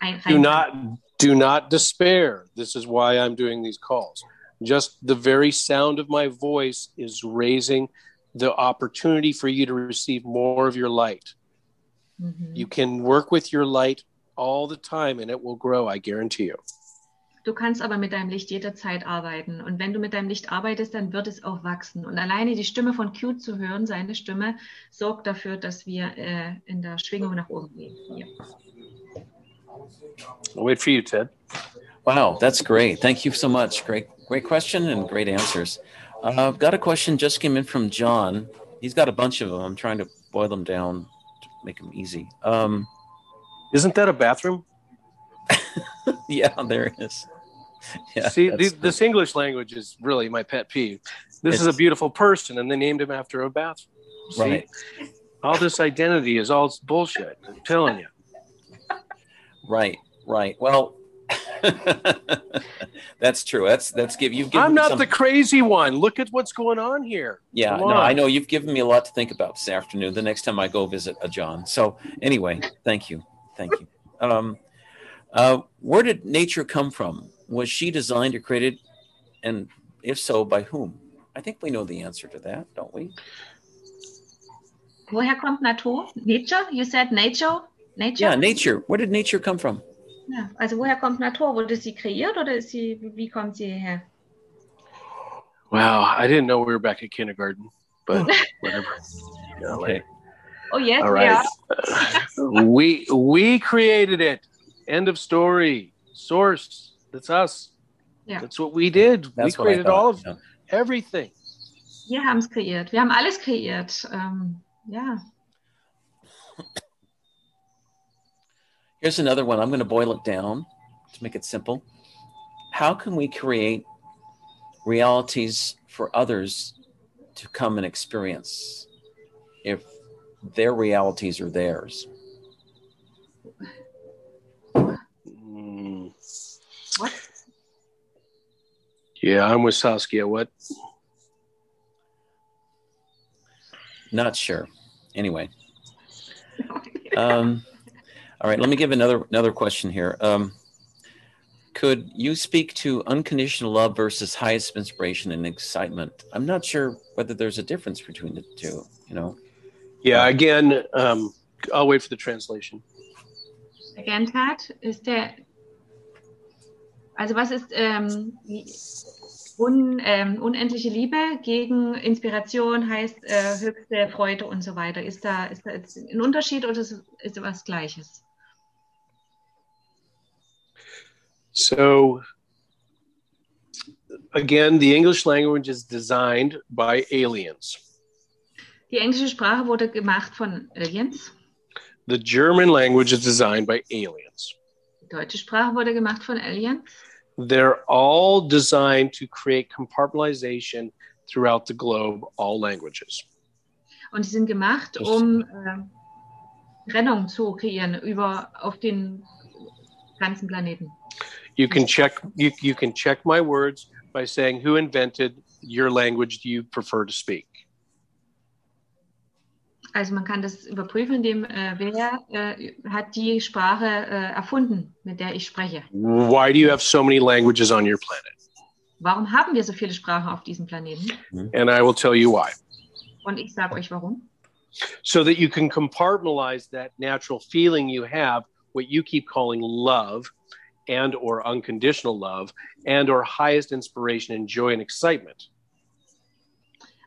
ein Do not do not despair. This is why I'm doing these calls. Just the very sound of my voice is raising the opportunity for you to receive more of your light. Mhm. You can work with your light all the time and it will grow, I guarantee you. Du kannst aber mit deinem Licht jederzeit arbeiten. Und wenn du mit deinem Licht arbeitest, dann wird es auch wachsen. Und alleine die Stimme von Q zu hören, seine Stimme, sorgt dafür, dass wir äh, in der Schwingung nach oben gehen. Hier. I'll wait for you, Ted. Wow, that's great. Thank you so much. Great, great question and great answers. Uh, I've got a question just came in from John. He's got a bunch of them. I'm trying to boil them down to make them easy. Um, Isn't that a bathroom? yeah, there is. Yeah, See, the, this English language is really my pet peeve. This is a beautiful person, and they named him after a bathroom. See? right, All this identity is all bullshit. I'm telling you. right, right. Well, that's true. That's that's give you've given I'm not some- the crazy one. Look at what's going on here. Yeah, Come no, I know you've given me a lot to think about this afternoon. The next time I go visit a John. So anyway, thank you, thank you. Um, uh, where did nature come from? Was she designed or created, and if so, by whom? I think we know the answer to that, don't we? Woher kommt Natur? Nature? You said nature? Nature? Yeah, nature. Where did nature come from? Ja, also woher kommt Natur? Wurde sie kreiert oder ist sie, wie kommt sie hierher? Wow, I didn't know we were back at kindergarten, but whatever. Oh, yeah, Okay. Oh yes, all we right. are. we we created it. End of story. Source. That's us. Ja. That's what we did. That's we what I created all of yeah. everything. Wir haben es kreiert. Wir haben alles kreiert. Ähm, um, ja. Here's another one. I'm going to boil it down to make it simple. How can we create realities for others to come and experience if their realities are theirs? Mm, What? yeah, I'm with Saskia. What? Not sure. Anyway. Um, all right, let me give another another question here. Um, could you speak to unconditional love versus highest inspiration and excitement? I'm not sure whether there's a difference between the two. You know, Yeah, again, um, I'll wait for the translation. Again, Tat, ist der, also was ist ähm, un, ähm, unendliche Liebe gegen Inspiration heißt äh, höchste Freude und so weiter. Ist da, ist da ein Unterschied oder ist, ist was Gleiches? So, again, the English language is designed by aliens. Die englische Sprache wurde gemacht von Aliens. The German language is designed by aliens. Die deutsche Sprache wurde gemacht von Aliens. They're all designed to create compartmentalization throughout the globe, all languages. Und sie sind gemacht, um äh, Trennung zu kreieren über auf den ganzen Planeten. You can check you, you can check my words by saying who invented your language do you prefer to speak? Also man kann das überprüfen, indem äh, wer äh, hat die Sprache äh, erfunden, mit der ich spreche. Why do you have so many languages on your planet? Warum haben wir so viele Sprachen auf diesem Planeten? Mhm. And I will tell you why. Und ich sage euch warum. So that you can compartmentalize that natural feeling you have, what you keep calling love and or unconditional love and or highest inspiration and joy and excitement.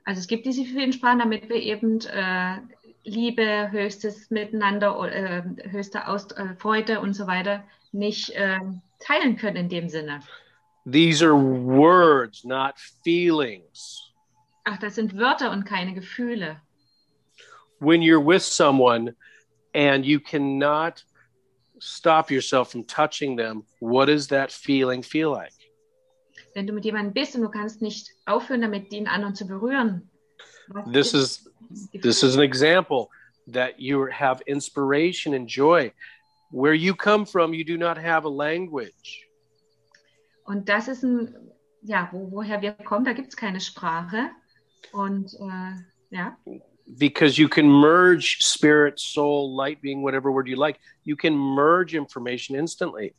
Also es gibt diese vielen Sprachen, damit wir eben äh, Liebe, höchstes Miteinander, äh, höchste Aus äh, Freude und so weiter nicht äh, teilen können in dem Sinne. These are words, not feelings. Ach, das sind Wörter und keine Gefühle. When you're with someone and you cannot stop yourself from touching them, what does that feeling feel like? Wenn du mit jemandem bist und du kannst nicht aufhören, damit den anderen zu berühren. This is this is an example that you have inspiration and joy. Where you come from, you do not have a language. Und das ist ein, ja, wo, woher wir kommen, da gibt es keine Sprache. Und äh, ja, because you can merge spirit, soul, light being, whatever word you like. You can merge information instantly.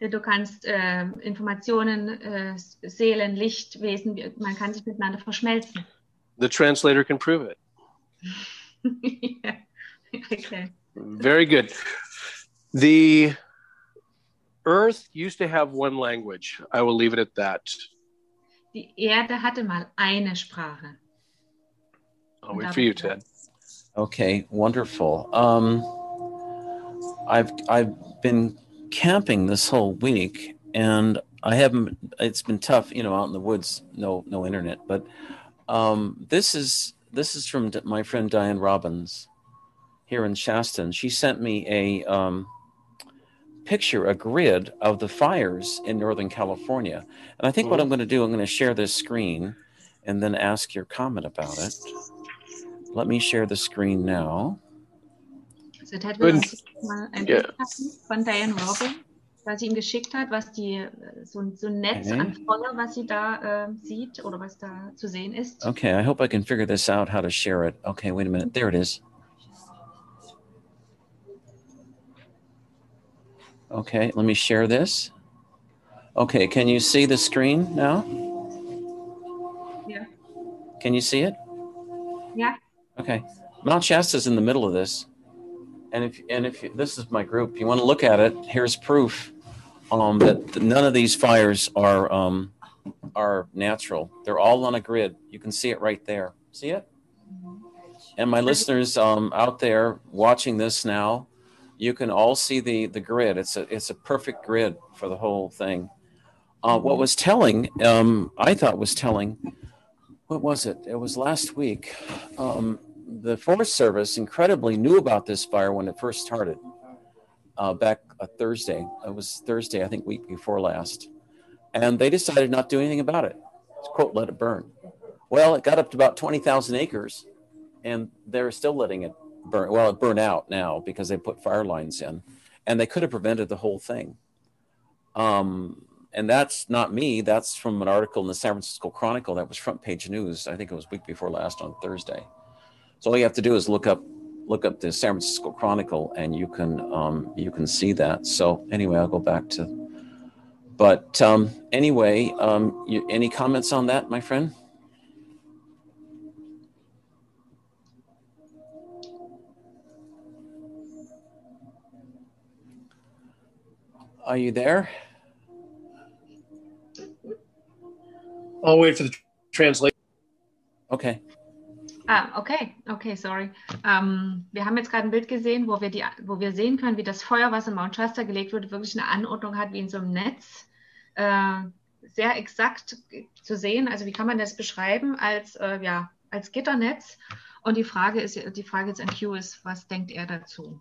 du kannst äh, Informationen, äh, Seelen, Lichtwesen, man kann sich miteinander verschmelzen. The translator can prove it. ja. Okay. Very good. The earth used to have one language. I will leave it at that. Die Erde hatte mal eine Sprache. I'll wait for you, Ted. Okay, wonderful. Um, I've I've been camping this whole week, and I haven't. It's been tough, you know, out in the woods, no no internet. But um, this is this is from my friend Dianne Robbins here in Shasta. and She sent me a um, picture, a grid of the fires in Northern California. And I think what I'm going to do, I'm going to share this screen and then ask your comment about it. Let me share the screen now. Also Ted will Und- uns mal ein Ja. Bild haben von Dianne Robin, was sie ihm geschickt hat, was die äh, so, ein- so ein Netz Okay. an Feuer, was sie da äh, sieht oder was da zu sehen ist. Okay, I hope I can figure this out how to share it. Okay, wait a minute. There it is. Okay, let me share this. Okay, can you see the screen now? Yeah. Can you see it? Ja, Okay. Mount Shasta's in the middle of this. And if and if this is my group, you want to look at it, here's proof um, that none of these fires are um, are natural. They're all on a grid. You can see it right there. See it? And my listeners um, out there watching this now, you can all see the the grid. It's a it's a perfect grid for the whole thing. Uh, what was telling, um, I thought was telling, what was it? It was last week. Um, the Forest Service incredibly knew about this fire when it first started. uh, back a Thursday. It was Thursday, I think, week before last, and they decided not to do anything about it. Quote, let it burn. Well, it got up to about twenty thousand acres, and they're still letting it burn. Well, it burned out now because they put fire lines in, and they could have prevented the whole thing. Um, and that's not me. That's from an article in the San Francisco Chronicle that was front page news. I think it was week before last on Thursday. So all you have to do is look up look up the San Francisco Chronicle, and you can um, you can see that. So anyway, I'll go back to. But um, anyway, um, you, any comments on that, my friend? Are you there? I'll wait for the translation. Okay. Ah, okay, okay, sorry. Ähm, wir haben jetzt gerade ein Bild gesehen, wo wir, die, wo wir sehen können, wie das Feuer, was in Mount Shasta gelegt wurde, wirklich eine Anordnung hat wie in so einem Netz. Äh, sehr exakt zu sehen. Also wie kann man das beschreiben als, äh, ja, als Gitternetz? Und die Frage ist, die Frage jetzt an Q ist, was denkt er dazu?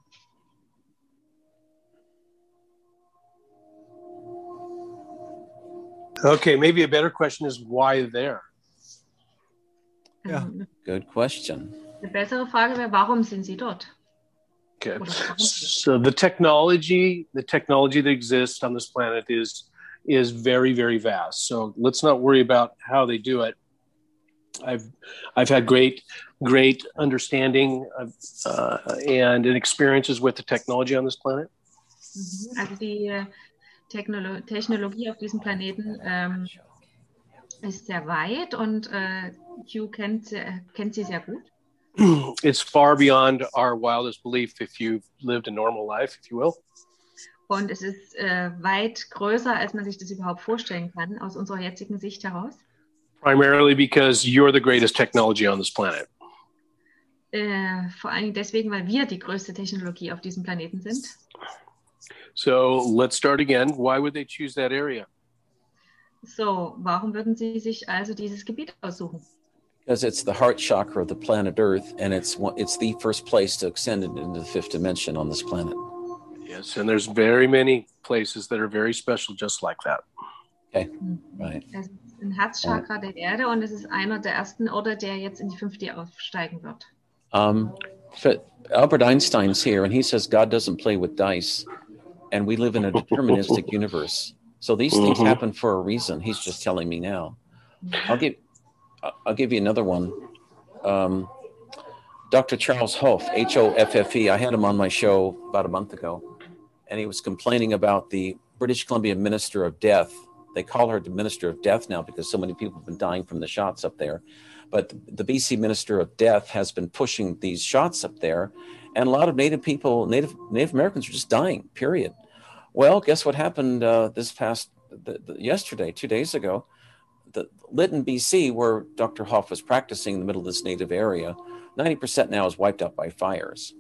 Okay, maybe a better question is why there? Yeah. Ähm, Good question. Eine bessere Frage wäre, warum sind Sie dort? Okay. So the technology, the technology that exists on this planet is is very, very vast. So let's not worry about how they do it. I've I've had great, great understanding of, uh, and experiences with the technology on this planet. Mhm. Also die äh, Technolo Technologie auf diesem Planeten ähm, ist sehr weit und äh, Q kennt, äh, kennt sie sehr gut. It's far beyond our wildest belief if you've lived a normal life, if you will. Und es ist äh, weit größer, als man sich das überhaupt vorstellen kann, aus unserer jetzigen Sicht heraus. Primarily because you're the greatest technology on this planet. Äh, vor Dingen deswegen, weil wir die größte Technologie auf diesem Planeten sind. So let's start again. Why would they choose that area? So, warum würden Sie sich also dieses Gebiet aussuchen? Because it's the heart chakra of the planet Earth, and it's one, it's the first place to extend it into the fifth dimension on this planet. Yes, and there's very many places that are very special just like that. Right. Es ist ein Herzchakra der Erde und es ist einer der ersten Orte, der jetzt in die 5D aufsteigen wird. Um, Albert Einstein's here, and he says God doesn't play with dice, and we live in a deterministic universe. So these things Mhm. happen for a reason. He's just telling me now. I'll give, I'll give you another one. Um, Dr. Charles Hoffe, H O F F E. I had him on my show about a month ago, and he was complaining about the British Columbia Minister of Death. They call her the Minister of Death now because so many people have been dying from the shots up there. But the BC Minister of Death has been pushing these shots up there, and a lot of Native people, Native Native Americans, are just dying. Period. Well, guess what happened uh, this past the, the, yesterday, two days ago? The Lytton, BC, where Dr. Hoffe was practicing in the middle of this native area, 90% now is wiped out by fires.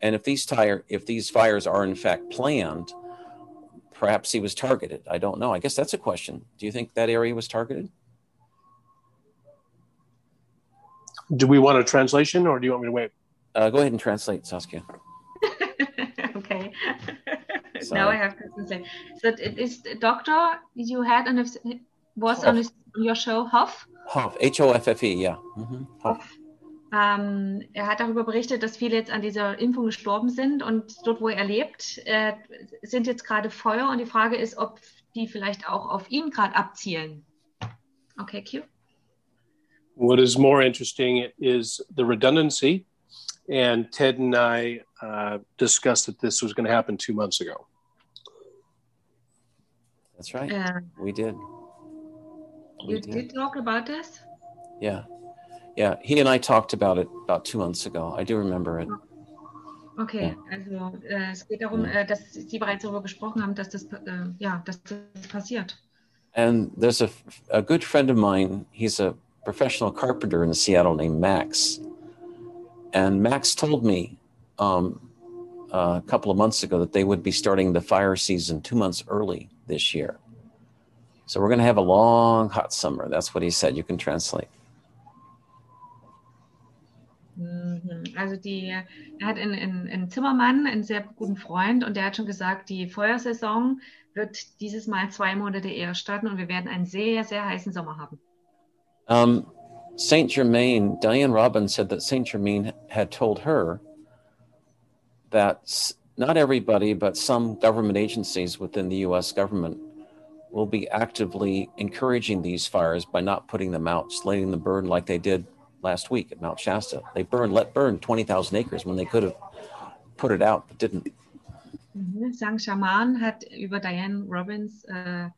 And if these tire, if these fires are in fact planned, perhaps he was targeted. I don't know. I guess that's a question. Do you think that area was targeted? Do we want a translation or do you want me to wait? Uh, go ahead and translate, Saskia. Okay. now Sorry. I have to say. So it is the doctor you had on was on, his, on your show, Hoff. Hoff, H O F F E, yeah. Mhm. Hoff. Ähm, er hat darüber berichtet, dass viele jetzt an dieser Impfung gestorben sind und dort, wo er lebt, äh, sind jetzt gerade Feuer und die Frage ist, ob die vielleicht auch auf ihn gerade abzielen. Okay, Q. What is more interesting is the redundancy. And Ted and I uh, discussed that this was going to happen two months ago. That's right. Äh, We did. We you did. did talk about this? Yeah. Yeah. He and I talked about it about two months ago. I do remember it. Okay, also äh, es geht darum, äh, dass Sie bereits darüber gesprochen haben, dass das, äh, ja, dass das passiert. And there's a, a good friend of mine. He's a professional carpenter in Seattle named Max. And Max told me um, a couple of months ago that they would be starting the fire season two months early this year. So we're going to have a long, hot summer. That's what he said. You can translate. Hm, Mhm. Also die, er hat einen, einen Zimmermann, einen sehr guten Freund, und der hat schon gesagt, die Feuersaison wird dieses Mal zwei Monate eher starten und wir werden einen sehr, sehr heißen Sommer haben. Um, Saint Germain, Dianne Robbins said that Saint Germain had told her that not everybody, but some government agencies within the US government will be actively encouraging these fires by not putting them out, letting them burn like they did last week at Mount Shasta. They burned, let burn 20,000 acres when they could have put it out, but didn't. Mhm. Saint Germain hat über Dianne Robbins äh,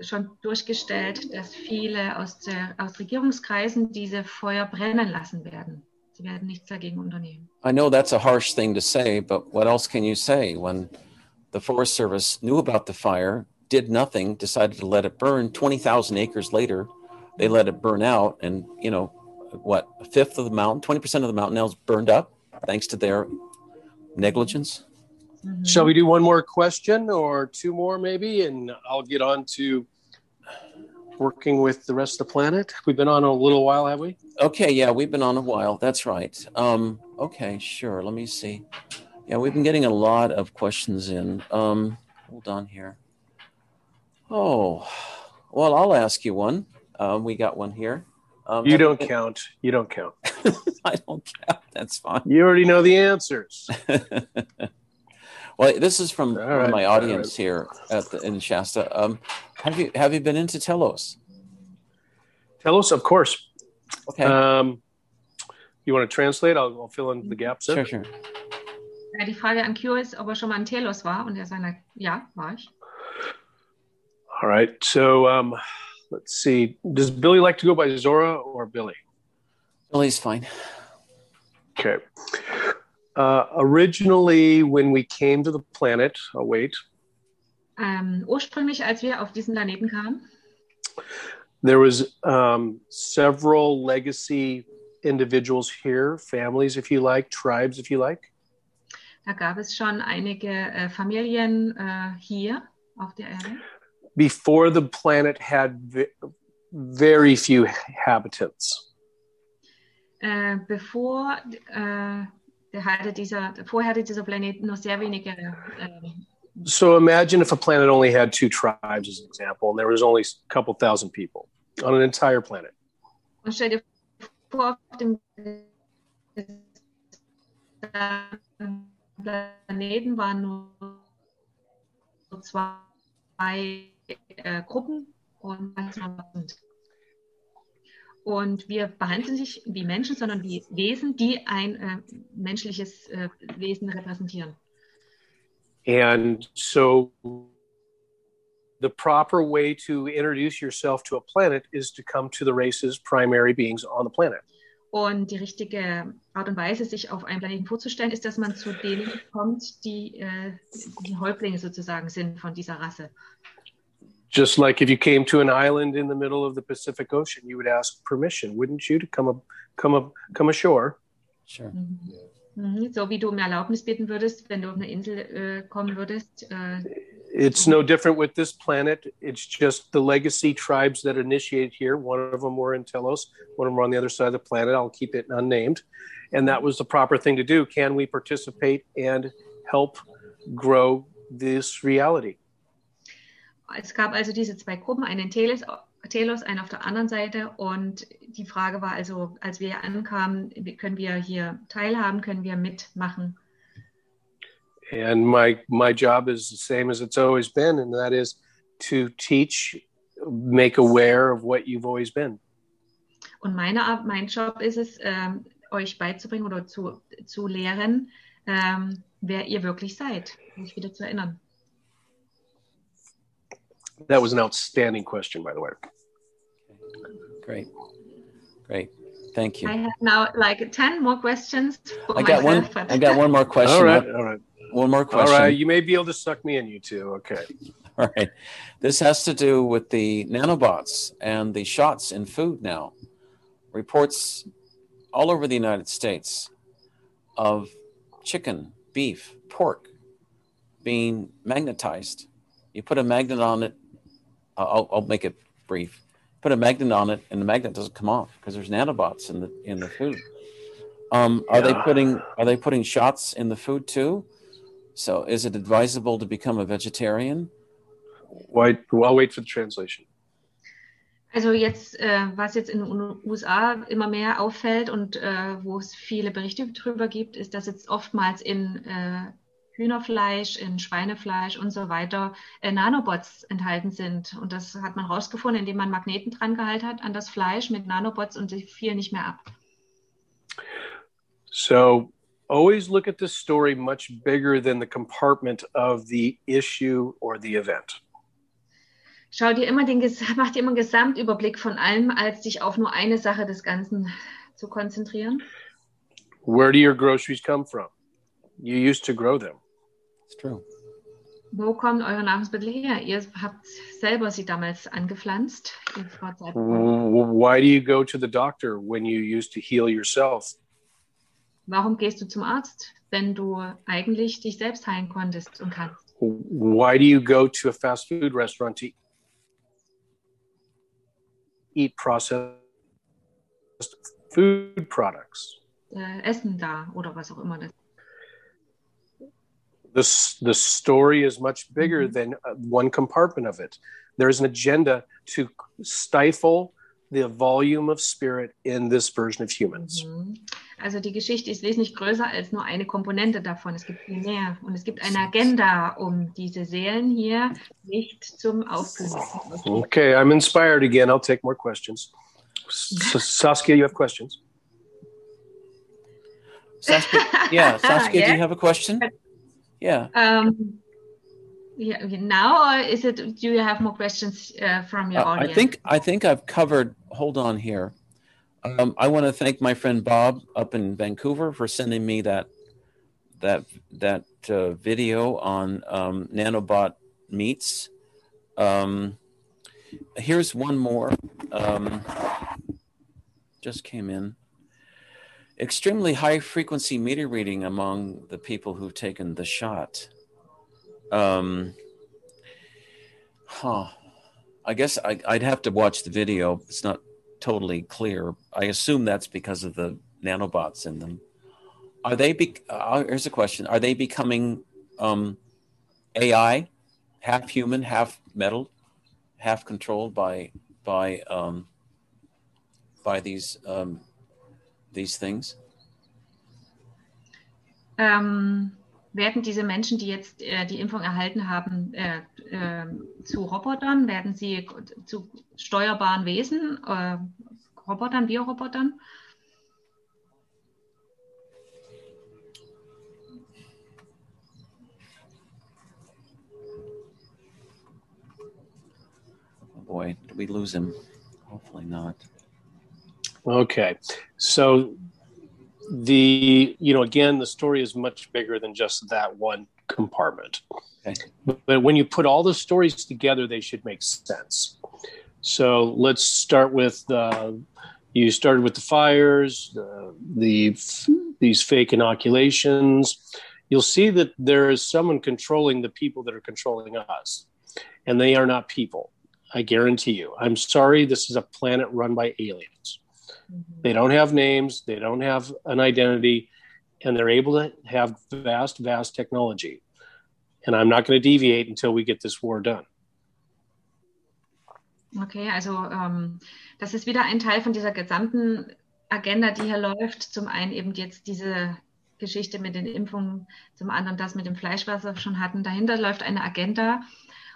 schon durchgestellt, dass viele aus, der, aus Regierungskreisen diese Feuer brennen lassen werden. Sie werden nichts dagegen unternehmen. I know that's a harsh thing to say, but what else can you say when the Forest Service knew about the fire, did nothing, decided to let it burn 20,000 acres later? They let it burn out, and you know, what, a fifth of the mountain, 20% of the mountain now is burned up thanks to their negligence? Mhm. Shall we do one more question or two more, maybe? And I'll get on to working with the rest of the planet. We've been on a little while, have we? Okay, yeah, we've been on a while. That's right. Um, okay, sure. Let me see. Yeah, we've been getting a lot of questions in. Um, hold on here. Oh, well, I'll ask you one. Um, we got one here. Um, You don't been- count. You don't count. I don't count. That's fine. You already know the answers. well, this is from, from right, my all audience here at the, in Shasta. Um, have you have you been into Telos? Telos, of course. Okay, Um, you want to translate? I'll, I'll fill in the gaps. in. sure, sure. Ja, die Frage an Q ist, ob er schon mal in Telos war. Und er sagt, ja, war ich. All right. So um, let's see. Does Billy like to go by Zora or Billy? Billy's fine. Okay. Uh, originally, when we came to the planet, oh, wait, Ähm, ursprünglich, als wir auf diesen Planeten kamen, there was um, several legacy individuals here, families, if you like, tribes, if you like. da gab es schon einige äh, Familien äh, hier auf der Erde. Before the planet had very few inhabitants. Äh, bevor äh, der hatte dieser, vorher hatte dieser Planet nur sehr wenige äh, So imagine if a planet only had two tribes, as an example, and there was only a couple thousand people on an entire planet. Und stell dir vor, auf dem Planeten waren nur zwei äh, Gruppen und und wir behandeln sich wie Menschen, sondern wie Wesen, die ein äh, menschliches äh, Wesen repräsentieren. And so the proper way to introduce yourself to a planet is to come to the race's primary beings on the planet. Und die richtige Art und Weise, sich auf einen Planeten vorzustellen, ist, dass man zu denen kommt, die äh, die Häuptlinge sozusagen sind von dieser Rasse. Just like if you came to an island in the middle of the Pacific Ocean, you would ask permission, wouldn't you, to come up, come up, come ashore? Sure. Mhm. Mhm. So wie du um Erlaubnis bitten würdest, wenn du auf eine Insel äh, kommen würdest. Äh, It's no different with this planet. It's just the legacy tribes that initiated here. One of them were in Telos, one of them were on the other side of the planet. I'll keep it unnamed. And that was the proper thing to do. Can we participate and help grow this reality? Es gab also diese zwei Gruppen, einen in Telos, einen auf der anderen Seite. Und die Frage war also, als wir ankamen, können wir hier teilhaben, können wir mitmachen? And my my job is the same as it's always been, and that is to teach, make aware of what you've always been. Und meine, mein Job ist es, ähm, euch beizubringen oder zu, zu lehren, ähm, wer ihr wirklich seid, mich wieder zu erinnern. That was an outstanding question, by the way. Great. Great. Thank you. I have now like 10 more questions for I got one. myself, but- I got one more question. all right, all right, One more question. right. You may be able to suck me in, you two. Okay. All right. This has to do with the nanobots and the shots in food now. Reports all over the United States of chicken, beef, pork being magnetized. You put a magnet on it. I'll, I'll make it brief. Put a magnet on it, and the magnet doesn't come off because there's nanobots in the in the food. Um, are they putting are they putting shots in the food too? So is it advisable to become a vegetarian? Why? I'll wait for the translation. Also jetzt, äh, was jetzt in den USA immer mehr auffällt und äh, wo es viele Berichte darüber gibt, ist, dass jetzt oftmals in äh, Hühnerfleisch, in Schweinefleisch und so weiter äh, Nanobots enthalten sind. Und das hat man herausgefunden, indem man Magneten dran gehalten hat an das Fleisch mit Nanobots und sie fielen nicht mehr ab. So always look at the story much bigger than the compartment of the issue or the event. Schau dir immer den, mach dir immer einen Gesamtüberblick von allem, als dich auf nur eine Sache des Ganzen zu konzentrieren. Where do your groceries come from? You used to grow them. It's true. Wo kommen eure Nahrungsmittel her? Ihr habt selber sie damals angepflanzt. Why do you go to the doctor when you used to heal yourself? Warum gehst du zum Arzt, wenn du eigentlich dich selbst heilen konntest und kannst? Why do you go to a fast food restaurant to eat processed food products? Äh, Essen da oder was auch immer das. The, the story is much bigger mm-hmm. than uh, one compartment of it. There is an agenda to stifle the volume of spirit in this version of humans. Mhm. Also die Geschichte ist wesentlich größer als nur eine Komponente davon. Es gibt viel mehr. Und es gibt eine Agenda, um diese Seelen hier nicht zum Aufblühen. Okay, I'm inspired again. I'll take more questions. Saskia, you have questions? Saskia, yeah, Saskia, yeah. do you have a question? Yeah. Um, yeah, now, or is it? Do you have more questions uh, from your uh, audience? I think I think I've covered. Hold on here. Um, I want to thank my friend Bob up in Vancouver for sending me that that that uh, video on um, nanobot meats. Um, here's one more. Um, just came in. Extremely high frequency meter reading among the people who've taken the shot. Um, huh. I guess I, would have to watch the video. It's not totally clear. I assume that's because of the nanobots in them. Are they? Be- uh, here's a question: Are they becoming um, AI, half human, half metal, half controlled by by um, by these um, these things? Um, werden diese Menschen, die jetzt äh, die Impfung erhalten haben, äh, äh, zu Robotern? Werden sie zu steuerbaren Wesen, äh, Robotern, Biorobotern? Oh boy, did we lose him? Hopefully not. Okay, so the you know again the story is much bigger than just that one compartment. Okay. but when you put all the stories together they should make sense. So let's start with uh, you started with the fires uh, the these fake inoculations. You'll see that there is someone controlling the people that are controlling us and they are not people. I guarantee you. I'm sorry this is a planet run by aliens They don't have names, they don't have an identity, and they're able to have vast, vast technology. And I'm not going to deviate until we get this war done. Okay, also ähm, das ist wieder ein Teil von dieser gesamten Agenda, die hier läuft. Zum einen eben jetzt diese Geschichte mit den Impfungen, zum anderen das mit dem Fleisch, was wir schon hatten. Dahinter läuft eine Agenda,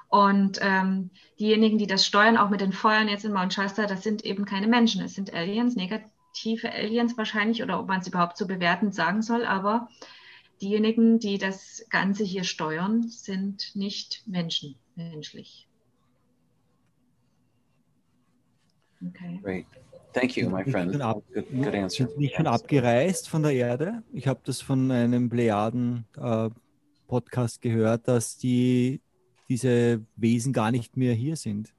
und ähm, diejenigen, die das steuern, auch mit den Feuern jetzt in Mount Shasta, das sind eben keine Menschen, es sind Aliens, negative Aliens wahrscheinlich, oder ob man es überhaupt so bewertend sagen soll, aber diejenigen, die das Ganze hier steuern, sind nicht Menschen, menschlich. Okay. Great. Thank you, my friend. Ab, good, good answer. Nicht schon abgereist von der Erde? Ich habe das von einem Plejaden-Podcast äh, gehört, dass die diese Wesen gar nicht mehr hier sind.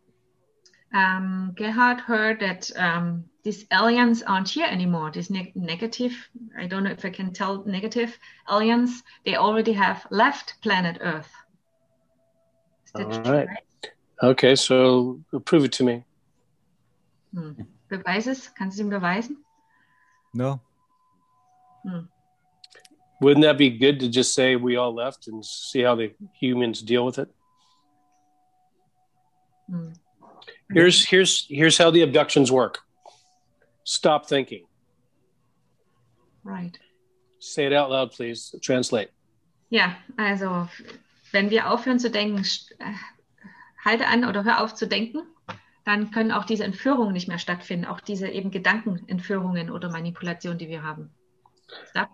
Um, Gerhard heard that um, these aliens aren't here anymore. These ne negative, I don't know if I can tell negative aliens, they already have left planet Earth. Is All right. right. Okay, so prove it to me. Hm. Beweis es? Kannst du ihm beweisen? No. Hm. Wouldn't that be good to just say we all left and see how the humans deal with it? Hm. Here's here's here's how the abductions work. Stop thinking. Right. Say it out loud, please. Translate. Ja, also wenn wir aufhören zu denken, äh, halte an oder hör auf zu denken, dann können auch diese Entführungen nicht mehr stattfinden, auch diese eben Gedankenentführungen oder Manipulationen, die wir haben. Stop.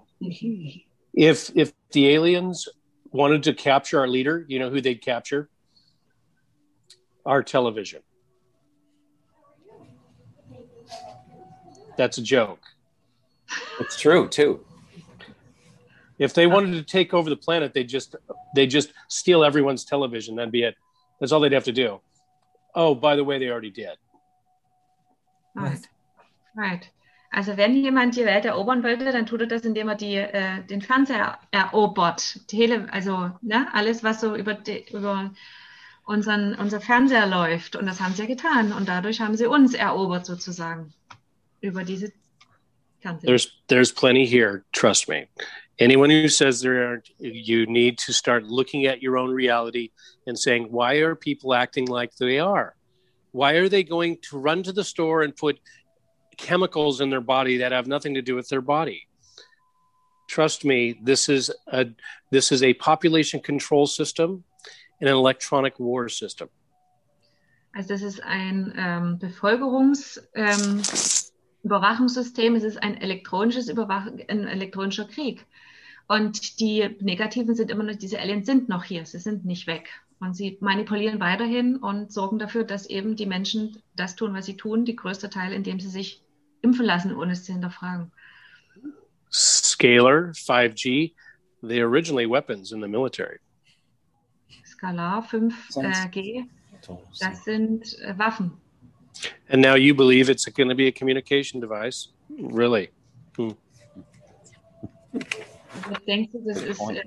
If if the aliens wanted to capture our leader, you know who they'd capture? Our television. That's a joke. It's true too. If they wanted to take over the planet, they just they just steal everyone's television. That'd be it. That's all they'd have to do. Oh, by the way, they already did. Right. Right. Also wenn jemand die Welt erobern wollte, dann tut er das, indem er die, äh, den Fernseher erobert. Tele, also ne, alles, was so über, die, über unseren, unser Fernseher läuft. Und das haben sie ja getan. Und dadurch haben sie uns erobert sozusagen. Über diese. There's there's plenty here. Trust me. Anyone who says there aren't, you need to start looking at your own reality and saying, why are people acting like they are? Why are they going to run to the store and put chemicals in their body that have nothing to do with their body? Trust me, this is a this is a population control system and an electronic war system. Also das ist ein ähm, Bevölkerungs, ähm, Überwachungssystem, es ist ein elektronisches Überwach ein elektronischer Krieg. Und die Negativen sind immer noch, diese Aliens sind noch hier, sie sind nicht weg. Und sie manipulieren weiterhin und sorgen dafür, dass eben die Menschen das tun, was sie tun, die größte Teil, indem sie sich impfen lassen, ohne es zu hinterfragen. Scalar, 5G, they originally weapons in the military. Skalar 5G, das sind äh, Waffen. And now you believe it's going to be a communication device? Really? Hmm. Also ich denke, das ist äh,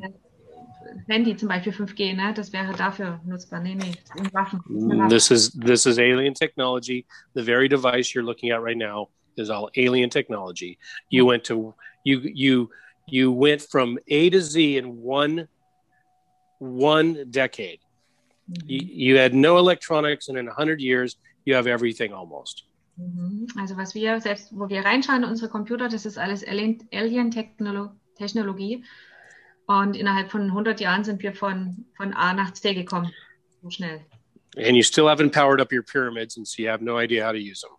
Handy zum Beispiel 5G, ne? das wäre dafür nutzbar. Nee, nee, Waffen. Sind Waffen. This is this is alien technology. The very device you're looking at right now is all alien technology. You went to you you you went from A to Z in one one decade. You, you had no electronics, and in a hundred years, you have everything almost. Mhm. Also was wir selbst, wo wir reinschauen in unsere Computer, das ist alles Alien- Alien-Technologie. Und innerhalb von 100 Jahren sind wir von, von A nach C gekommen. So schnell. And you still haven't powered up your pyramids, and so you have no idea how to use them.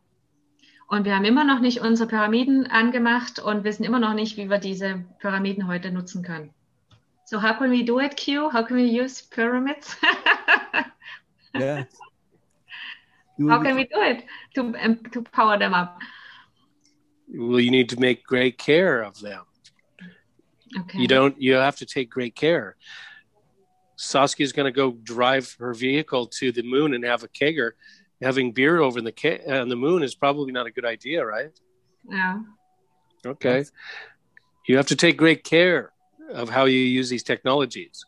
Und wir haben immer noch nicht unsere Pyramiden angemacht und wissen immer noch nicht, wie wir diese Pyramiden heute nutzen können. So how can we do it, Q? How can we use pyramids? Yeah. how can we do it to, um, to power them up? Well, you need to make great care of them. Okay. You don't. You have to take great care. Saskia's going to go drive her vehicle to the moon and have a kegger. Having beer over in the ca- on the moon is probably not a good idea, right? Ja. Okay. You have to take great care of how you use these technologies.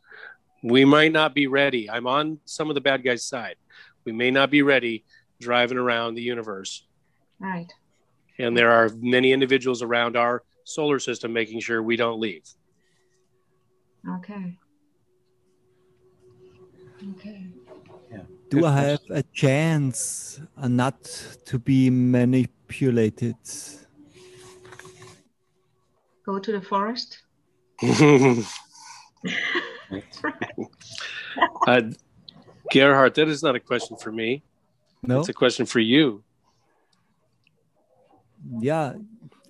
We might not be ready. I'm on some of the bad guys' side. We may not be ready driving around the universe. Right. And there are many individuals around our solar system making sure we don't leave. Okay. Okay. Do I have a chance not to be manipulated? Go to the forest. Uh, Gerhard, that is not a question for me. No. It's a question for you. yeah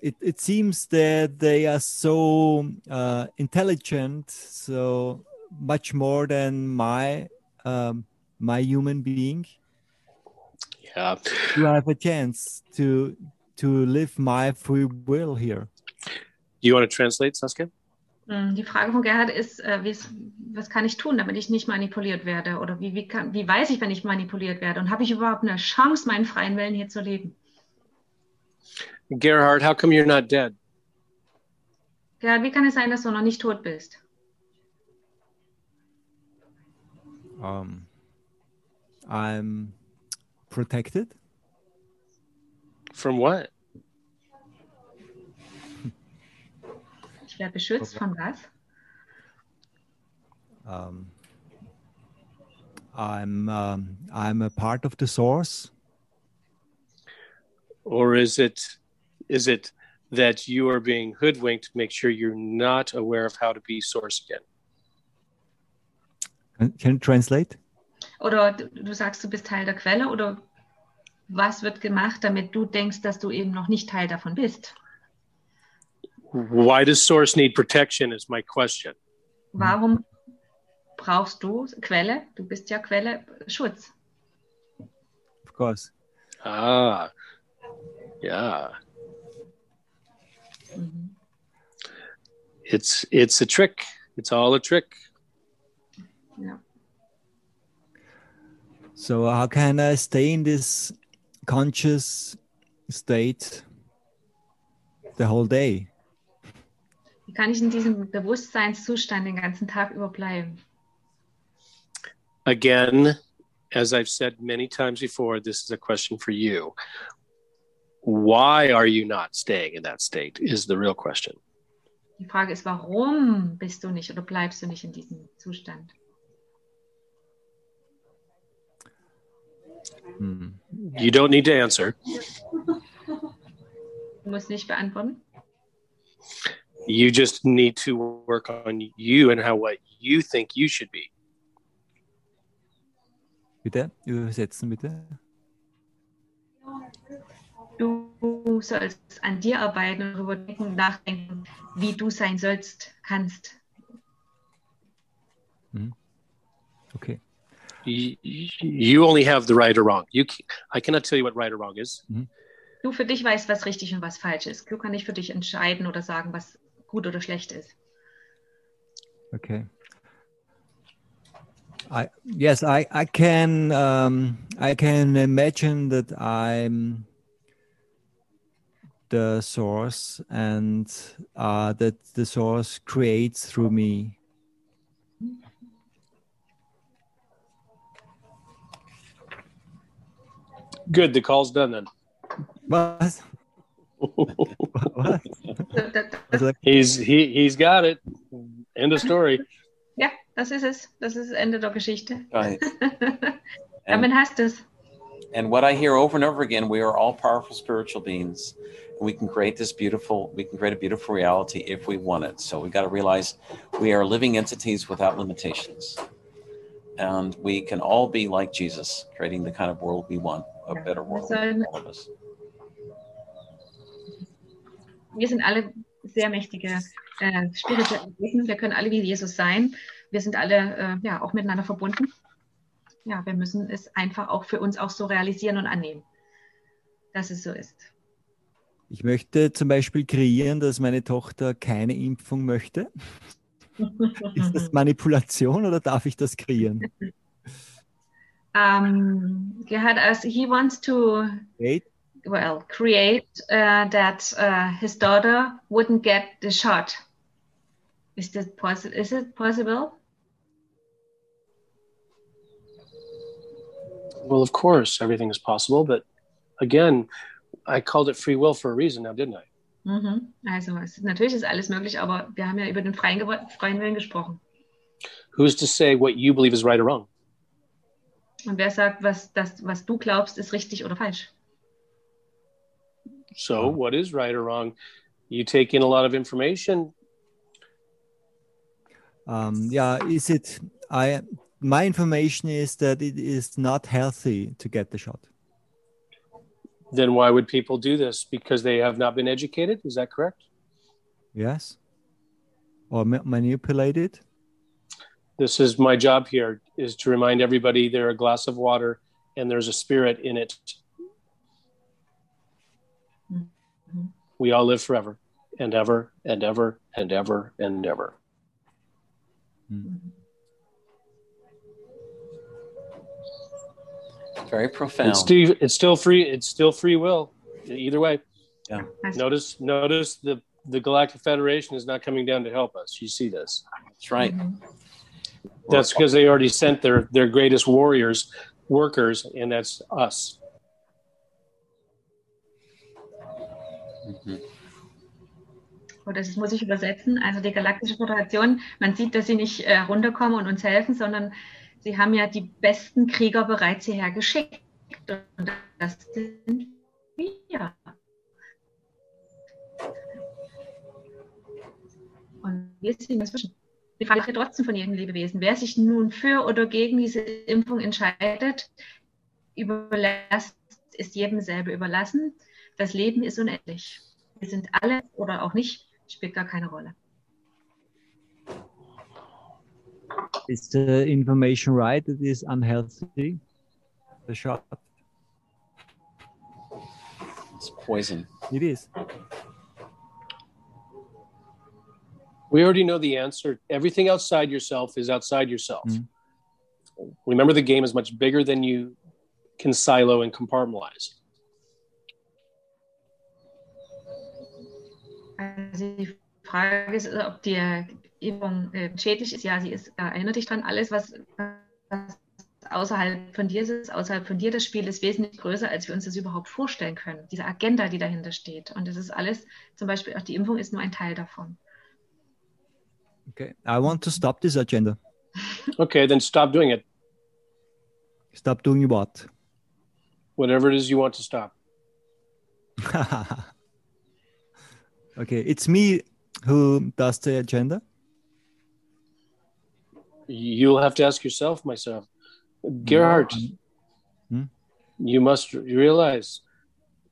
it, it seems that they are so uh, intelligent so much more than my um, my human being Yeah. do i have a chance to to live my free will here Do you want to translate, Saskia? Hm, Die Frage von Gerhard ist, äh, was kann ich tun, damit ich nicht manipuliert werde? Oder wie, wie, kann, wie weiß ich, wenn ich manipuliert werde? Und habe ich überhaupt eine Chance, meinen freien Willen hier zu leben? Gerhard, how come you're not dead? Gerhard, wie kann es sein, dass du noch nicht tot bist? um, i'm protected From what? Werde beschützt von was? Um, I'm um, I'm a part of the source. Or is it is it that you are being hoodwinked to make sure you're not aware of how to be source again? Can, can you translate? Oder du du sagst, du bist Teil der Quelle oder was wird gemacht, damit du denkst, dass du eben noch nicht Teil davon bist? Why does source need protection is my question. Warum brauchst du Quelle? Du bist ja Quelle Schutz. Of course. Ah. Yeah. Mhm. It's it's a trick. It's all a trick. Ja. So how can I stay in this conscious state the whole day? Wie kann ich in diesem Bewusstseinszustand den ganzen Tag über bleiben? Again, as I've said many times before, this is a question for you. Why are you not staying in that state? Is the real question. Die Frage ist, warum bist du nicht oder bleibst du nicht in diesem Zustand? Hmm. You don't need to answer. Du musst nicht beantworten. You just need to work on you and how what you think you should be. Bitte übersetzen, bitte. Du sollst an dir arbeiten und darüber denken, nachdenken, wie du sein sollst, kannst. Okay. You, you only have the right or wrong. You, I cannot tell you what right or wrong is. Du für dich weißt, was richtig und was falsch ist. Du kannst nicht für dich entscheiden oder sagen, was gut oder schlecht ist. Okay. I yes, I I can um, I can imagine that I'm the source and uh, that the source creates through me. Good. The call's done then. What? What? So, da- Was like- He's he he's got it. End of story. Ja, das ist es. Das ist das Ende der Geschichte. Right. Damit hast du es. And what I hear over and over again, we are all powerful spiritual beings. And we can create this beautiful, we can create a beautiful reality if we want it. So we got to realize we are living entities without limitations. And we can all be like Jesus, creating the kind of world we want, a better world for all of us. Wir sind alle sehr mächtige äh, spirituelle Wesen. Wir können alle wie Jesus sein. Wir sind alle äh, ja auch miteinander verbunden. Ja, wir müssen es einfach auch für uns auch so realisieren und annehmen, dass es so ist. Ich möchte zum Beispiel kreieren, dass meine Tochter keine Impfung möchte. Ist das Manipulation oder darf ich das kreieren? um, Gerhard, as he wants to Wait. Well create uh, that uh, his daughter wouldn't get the shot. Is that possible? Is it possible? Well, of course, everything is possible, but again, I called it free will for a reason now, didn't I? Mhm. Also ist, natürlich ist alles möglich, aber wir haben ja über den freien, freien Willen gesprochen. Who's to say what you believe is right or wrong? Und wer sagt, was, das, was du glaubst, ist richtig oder falsch? So, what is right or wrong? You take in a lot of information. Um, yeah, is it? I my information is that it is not healthy to get the shot. Then why would people do this? Because they have not been educated? Is that correct? Yes, or ma- manipulated. This is my job here is to remind everybody they're a glass of water and there's a spirit in it. We all live forever and ever and ever and ever and ever. Very profound. It's still, it's still free. It's still free will. Either way. Also, Notice, notice the the Galactic Federation is not coming down to help us. You see this? That's right. mhm. That's because they already sent their their greatest warriors, workers, and that's us. Mhm. Das muss ich übersetzen. Also die Galaktische Föderation, man sieht, dass sie nicht äh, runterkommen und uns helfen, sondern sie haben ja die besten Krieger bereits hierher geschickt. Und das sind wir. Und wir sind dazwischen. Die Frage ist trotzdem von jedem Lebewesen. Wer sich nun für oder gegen diese Impfung entscheidet, überlässt, ist jedem selber überlassen. Das Leben ist unendlich. Wir sind alle oder auch nicht, spielt gar keine Rolle. Is the information right? It is unhealthy. The shot. It's poison. It is. We already know the answer. Everything outside yourself is outside yourself. Mhm. Remember, the game is much bigger than you can silo and compartmentalize. Die Frage ist, ob die Impfung äh, schädlich ist. Ja, sie ist, äh, erinnert dich dran, alles, was, was außerhalb von dir ist, außerhalb von dir, das Spiel ist wesentlich größer, als wir uns das überhaupt vorstellen können. Diese Agenda, die dahinter steht. Und das ist alles, zum Beispiel auch die Impfung ist nur ein Teil davon. Okay. I want to stop this agenda. Okay, then stop doing it. Stop doing what? Whatever it is you want to stop. okay, it's me who does the agenda. You'll have to ask yourself, myself. Gerhard, Hmm? you must realize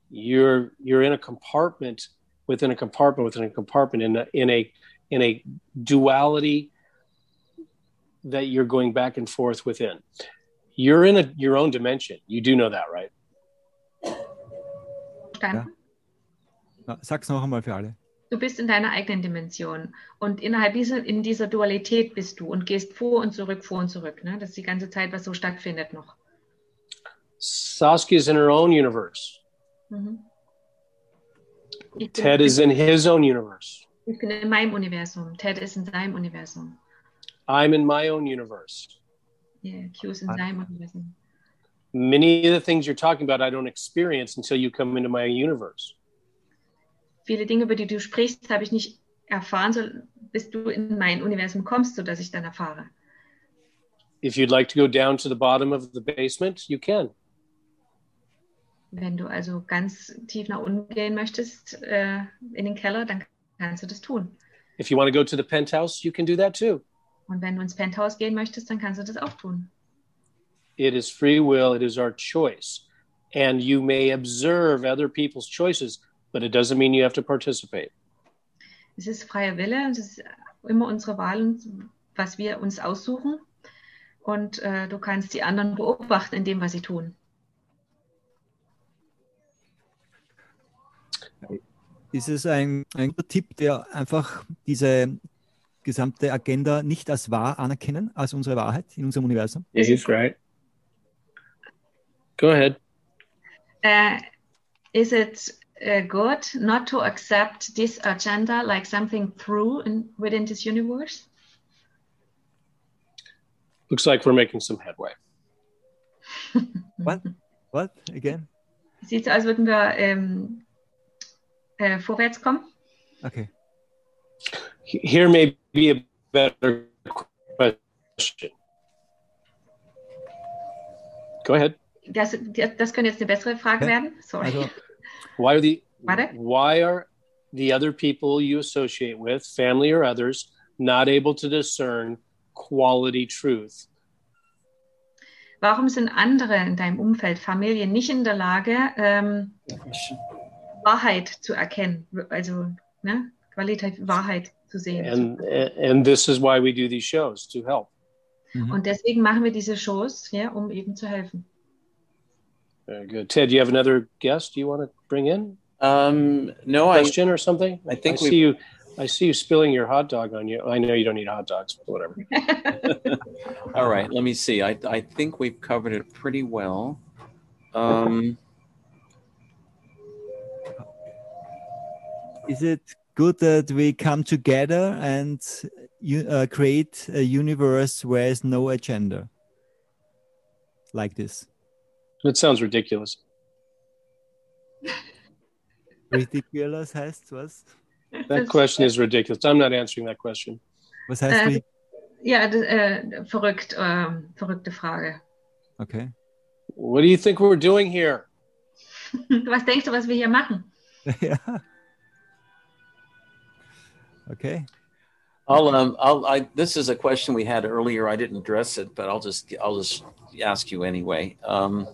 you're you're in a compartment within a compartment within a compartment in a in a in a duality that you're going back and forth within. You're in a your own dimension. You do know that, right? Verstanden? Na, Sag's noch einmal für alle. Du bist in deiner eigenen Dimension und innerhalb dieser, in dieser Dualität bist du und gehst vor und zurück, vor und zurück. Ne? Das ist die ganze Zeit, was so stattfindet noch. Saskia is in her own universe. Mhm. Ich, bin, Ted is in his own universe. ich bin in meinem Universum. Ted ist in seinem Universum. I'm in my own universe. Yeah, Q ist in seinem Universum. Many of the things you're talking about, I don't experience until you come into my universe. Viele Dinge, über die du sprichst, habe ich nicht erfahren, so, bis du in mein Universum kommst, sodass ich dann erfahre. If you'd like to go down to the bottom of the basement, you can. Wenn du also ganz tief nach unten gehen möchtest, äh, in den Keller, dann kannst du das tun. If you want to go to the penthouse, you can do that too. Und wenn du ins Penthouse gehen möchtest, dann kannst du das auch tun. It is free will, it is our choice. And you may observe other people's choices, but it doesn't mean you have to participate. Es ist freier Wille, es ist immer unsere Wahl, und was wir uns aussuchen. Und äh, du kannst die anderen beobachten in dem, was sie tun. Ist es ein, ein guter Tipp, der einfach diese gesamte Agenda nicht als wahr anerkennen, als unsere Wahrheit in unserem Universum? Yeah, he's right. Go ahead. Uh, is it uh, good not to accept this agenda like something true in, within this universe? Looks like we're making some headway. What? What? Again? Sieht so aus, als würden wir ähm, äh, vorwärts kommen. Okay. Here may be a better question. Go ahead. Das, das könnte jetzt eine bessere Frage Ja, werden. Sorry. Also, Why are the Warte. why are the other people you associate with, family or others, not able to discern quality truth? Warum sind andere in deinem Umfeld, Familie, nicht in der Lage, ähm, Wahrheit zu erkennen? Also ne, qualitativ Wahrheit zu sehen. And and this is why we do these shows to help. mhm. Und deswegen machen wir diese Shows, ja, um eben zu helfen. Very good. Ted, do you have another guest you want to bring in? Um, no, I, Question or something? I think I we- see you. I see you spilling your hot dog on you. I know you don't eat hot dogs, but whatever. all right, let me see. I, I think we've covered it pretty well. Um, is it good that we come together and you, uh, create a universe where there's no agenda like this? It sounds ridiculous. Ridiculous heißt was? That question is ridiculous. I'm not answering that question. Was heißt Äh, wie? Ja, das, äh, verrückt, ähm, verrückte Frage. Okay. What do you think we're doing here? Was denkst du, was wir hier machen? ja. Okay. I'll um I'll I this is a question we had earlier. I didn't address it, but I'll just I'll just ask you anyway. Um,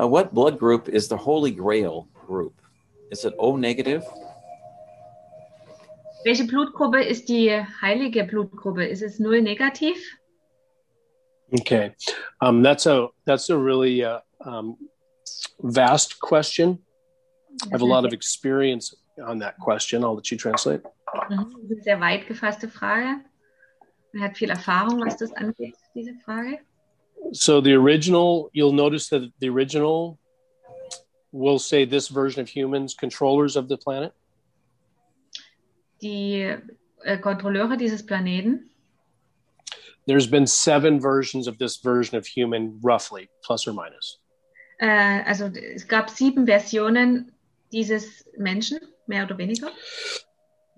uh, what blood group is the Holy Grail group? Is it O negative? Welche Blutgruppe ist die heilige Blutgruppe? Ist es null negativ? Okay, um, that's a that's a really uh, um, vast question. I have a lot of experience on that question. I'll let you translate. Mhm, Das ist eine sehr weit gefasste Frage. Er hat viel Erfahrung, was das angeht, diese Frage. So the original, you'll notice that the original will say this version of humans, controllers of the planet. Die äh, Kontrolleure dieses Planeten, There's been seven versions of this version of human, roughly, plus or minus. äh, also es gab sieben Versionen dieses Menschen, mehr oder weniger.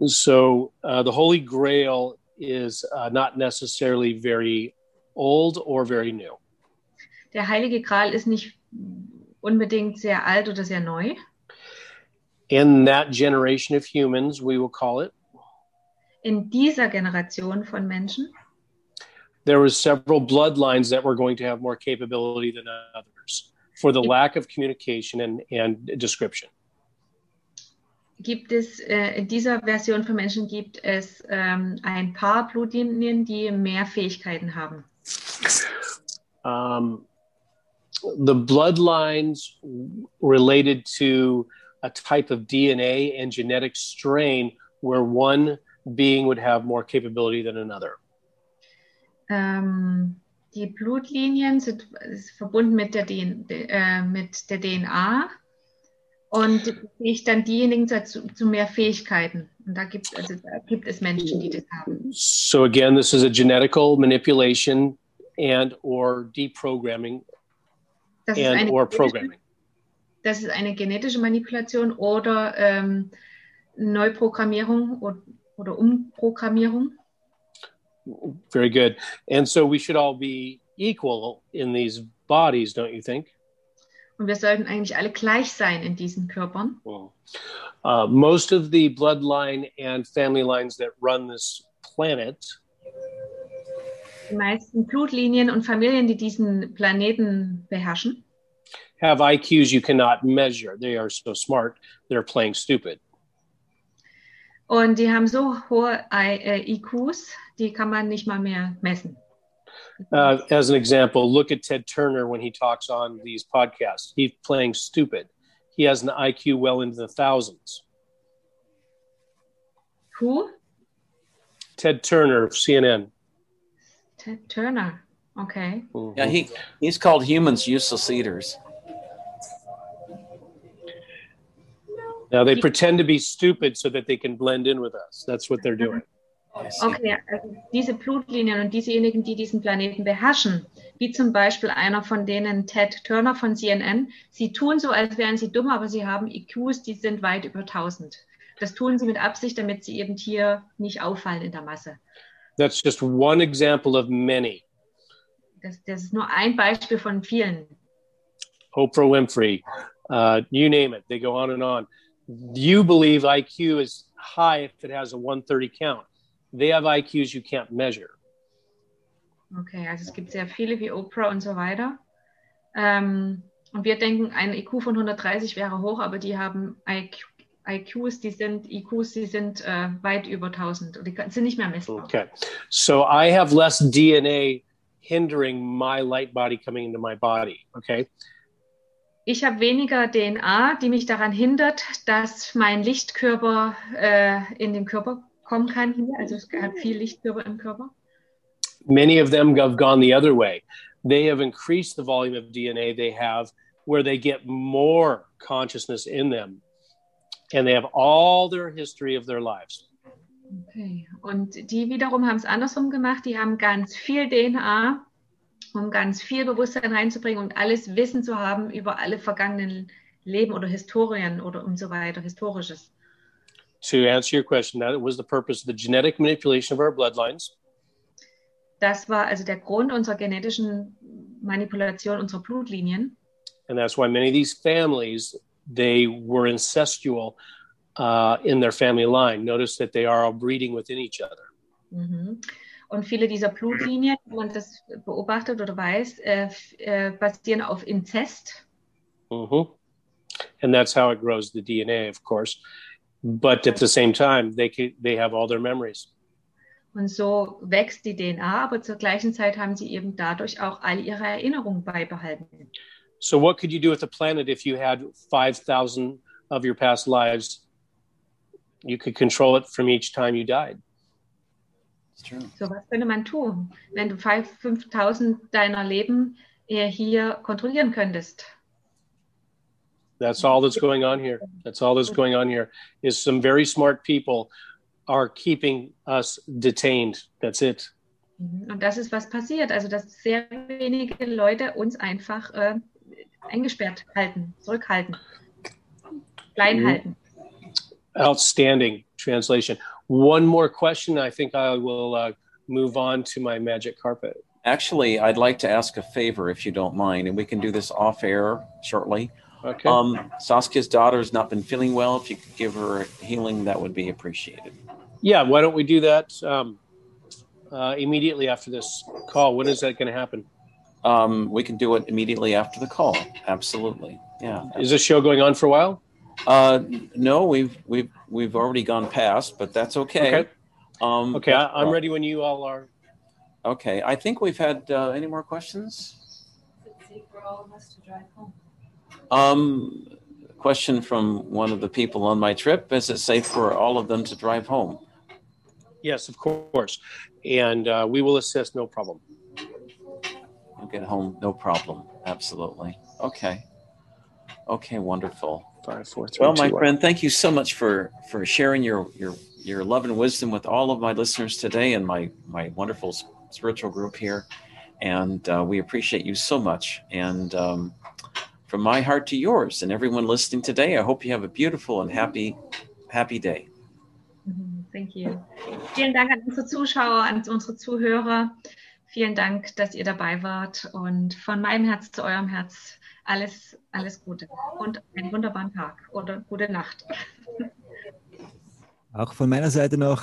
So uh, the Holy Grail is uh, not necessarily very old or very new. Der Heilige Gral ist nicht unbedingt sehr alt oder sehr neu. In that generation of humans, we will call it, In dieser Generation von Menschen there were several bloodlines that were going to have more capability than others for the lack of communication and, and description. gibt es, äh, in dieser Version von Menschen gibt es ähm, ein paar Blutlinien, die mehr Fähigkeiten haben. Um, the bloodlines related to a type of DNA and genetic strain where one being would have more capability than another. Ähm, die Blutlinien sind verbunden mit der, DN äh, mit der DNA und ich dann diejenigen zu, zu mehr Fähigkeiten. Und da gibt, also, da gibt es Menschen, die das haben. So again, this is a genetical manipulation and or deprogramming Das ist and eine, or genetische, programming. das ist eine genetische Manipulation oder ähm, Neuprogrammierung oder, oder Umprogrammierung. Very good. And so we should all be equal in these bodies, don't you think? Und wir sollten eigentlich alle gleich sein in diesen Körpern. Uh, most of the bloodline and family lines that run this planet Die meisten Blutlinien und Familien, die diesen Planeten beherrschen, have IQs you cannot measure. They are so smart, they're playing stupid. und die haben so hohe I, äh, IQs, die kann man nicht mal mehr messen. Uh, as an example, look at Ted Turner when he talks on these podcasts. He's playing stupid. He has an IQ well into the thousands. Who? Ted Turner of CNN. Ted Turner. Okay. Yeah, he he's called humans useless eaters. Now they pretend to be stupid so that they can blend in with us. That's what they're doing. Okay, also diese Blutlinien und diesejenigen, die diesen Planeten beherrschen, wie zum Beispiel einer von denen, Ted Turner von CNN, sie tun so, als wären sie dumm, aber sie haben IQs, die sind weit über 1000. Das tun sie mit Absicht, damit sie eben hier nicht auffallen in der Masse. That's just one example of many. Das, das ist nur ein Beispiel von vielen. Oprah Winfrey, uh, you name it. They go on and on. You believe IQ is high if it has a 130 count. They have IQs you can't measure. Okay, also es gibt sehr viele wie Oprah und so weiter. Ähm, und wir denken, ein IQ von 130 wäre hoch, aber die haben IQ, IQs, die sind IQs, die sind äh, weit über 1000 und die sind nicht mehr messbar. Okay. So I have less DNA hindering my light body coming into my body. Okay. Ich habe weniger DNA, die mich daran hindert, dass mein Lichtkörper äh, in den Körper kommen kann hier. Also es hat viel Lichtkörper im Körper. Many of them have gone the other way. They have increased the volume of DNA they have where they get more consciousness in them. And they have all their history of their lives. Okay. Und die wiederum haben es andersrum gemacht. Die haben ganz viel DNA, um ganz viel Bewusstsein reinzubringen und alles Wissen zu haben über alle vergangenen Leben oder Historien oder und so weiter, Historisches. to answer your question, that was the purpose of the genetic manipulation of our bloodlines. Das war also der Grund unserer genetischen Manipulation unserer Blutlinien. And that's why many of these families, they were incestual uh, in their family line. Notice that they are all breeding within each other. Mhm. Und viele dieser Blutlinien, wenn man das beobachtet oder weiß, äh, äh, basieren auf Inzest. hmm And that's how it grows the DNA, of course. But at the same time, they ca- they have all their memories. Und so wächst die DNA, aber zur gleichen Zeit haben sie eben dadurch auch all ihre Erinnerungen beibehalten. So, what could you do with the planet if you had 5,000 of your past lives? You could control it from each time you died. It's true. So was könnte man tun, wenn du 5 5000 deiner Leben äh, hier kontrollieren könntest? That's all that's going on here. That's all that's going on here is some very smart people are keeping us detained. That's it. Mhm. Und das ist was passiert. Also, dass sehr wenige Leute uns einfach äh, eingesperrt halten, zurückhalten, klein Mhm. halten. Outstanding translation. One more question. I think I will uh, move on to my magic carpet. Actually, I'd like to ask a favor if you don't mind, and we can do this off air shortly. Okay. Um, Saskia's has not been feeling well. If you could give her a healing, that would be appreciated. yeah. Why don't we do that um, uh, immediately after this call? When is that going to happen? Um, we can do it immediately after the call. Absolutely. Yeah. Is this show going on for a while? Uh, no, we've we've we've already gone past, but that's okay. Okay. Um, Okay. I, but- I'm ready when you all are. Okay. I think we've had uh, any more questions. Um, question from one of the people on my trip: Is it safe for all of them to drive home? Yes, of course. And uh, we will assist. No problem. You'll get home, no problem. Absolutely. Okay. Okay. Wonderful. Five, four, three, Well, my two, one. friend, thank you so much for for sharing your your your love and wisdom with all of my listeners today and my my wonderful spiritual group here, and uh, we appreciate you so much. And um, from my heart to yours, and everyone listening today, I hope you have a beautiful and happy happy day. Mhm, Thank you. Vielen Dank an unsere Zuschauer, an unsere Zuhörer. Vielen Dank, dass ihr dabei wart. Und von meinem Herz zu eurem Herz alles, alles Gute und einen wunderbaren Tag oder gute Nacht. Auch von meiner Seite noch,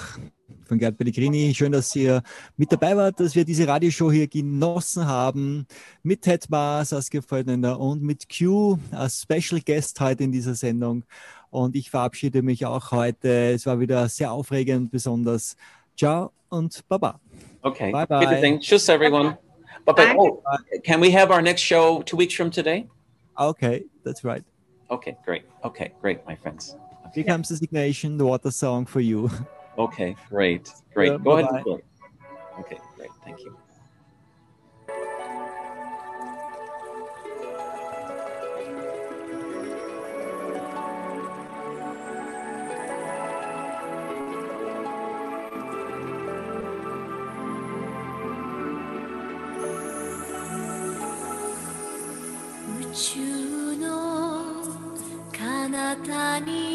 von Gerd Pellegrini, schön, dass ihr mit dabei wart, dass wir diese Radioshow hier genossen haben. Mit Ted Bar, Saskia Feudländer und mit Q als Special Guest heute in dieser Sendung. Und ich verabschiede mich auch heute. Es war wieder sehr aufregend, besonders. Ciao und Baba. Okay. Bye Good bye. thing. Tschüss, everyone. But, but oh, can we have our next show two weeks from today? Okay, that's right. Okay, great. Okay, great, my friends. Here comes the signation, the water song for you. Okay, great, great. Yeah, Go ahead bye-bye. and. Okay, great. Thank you. 主の彼方に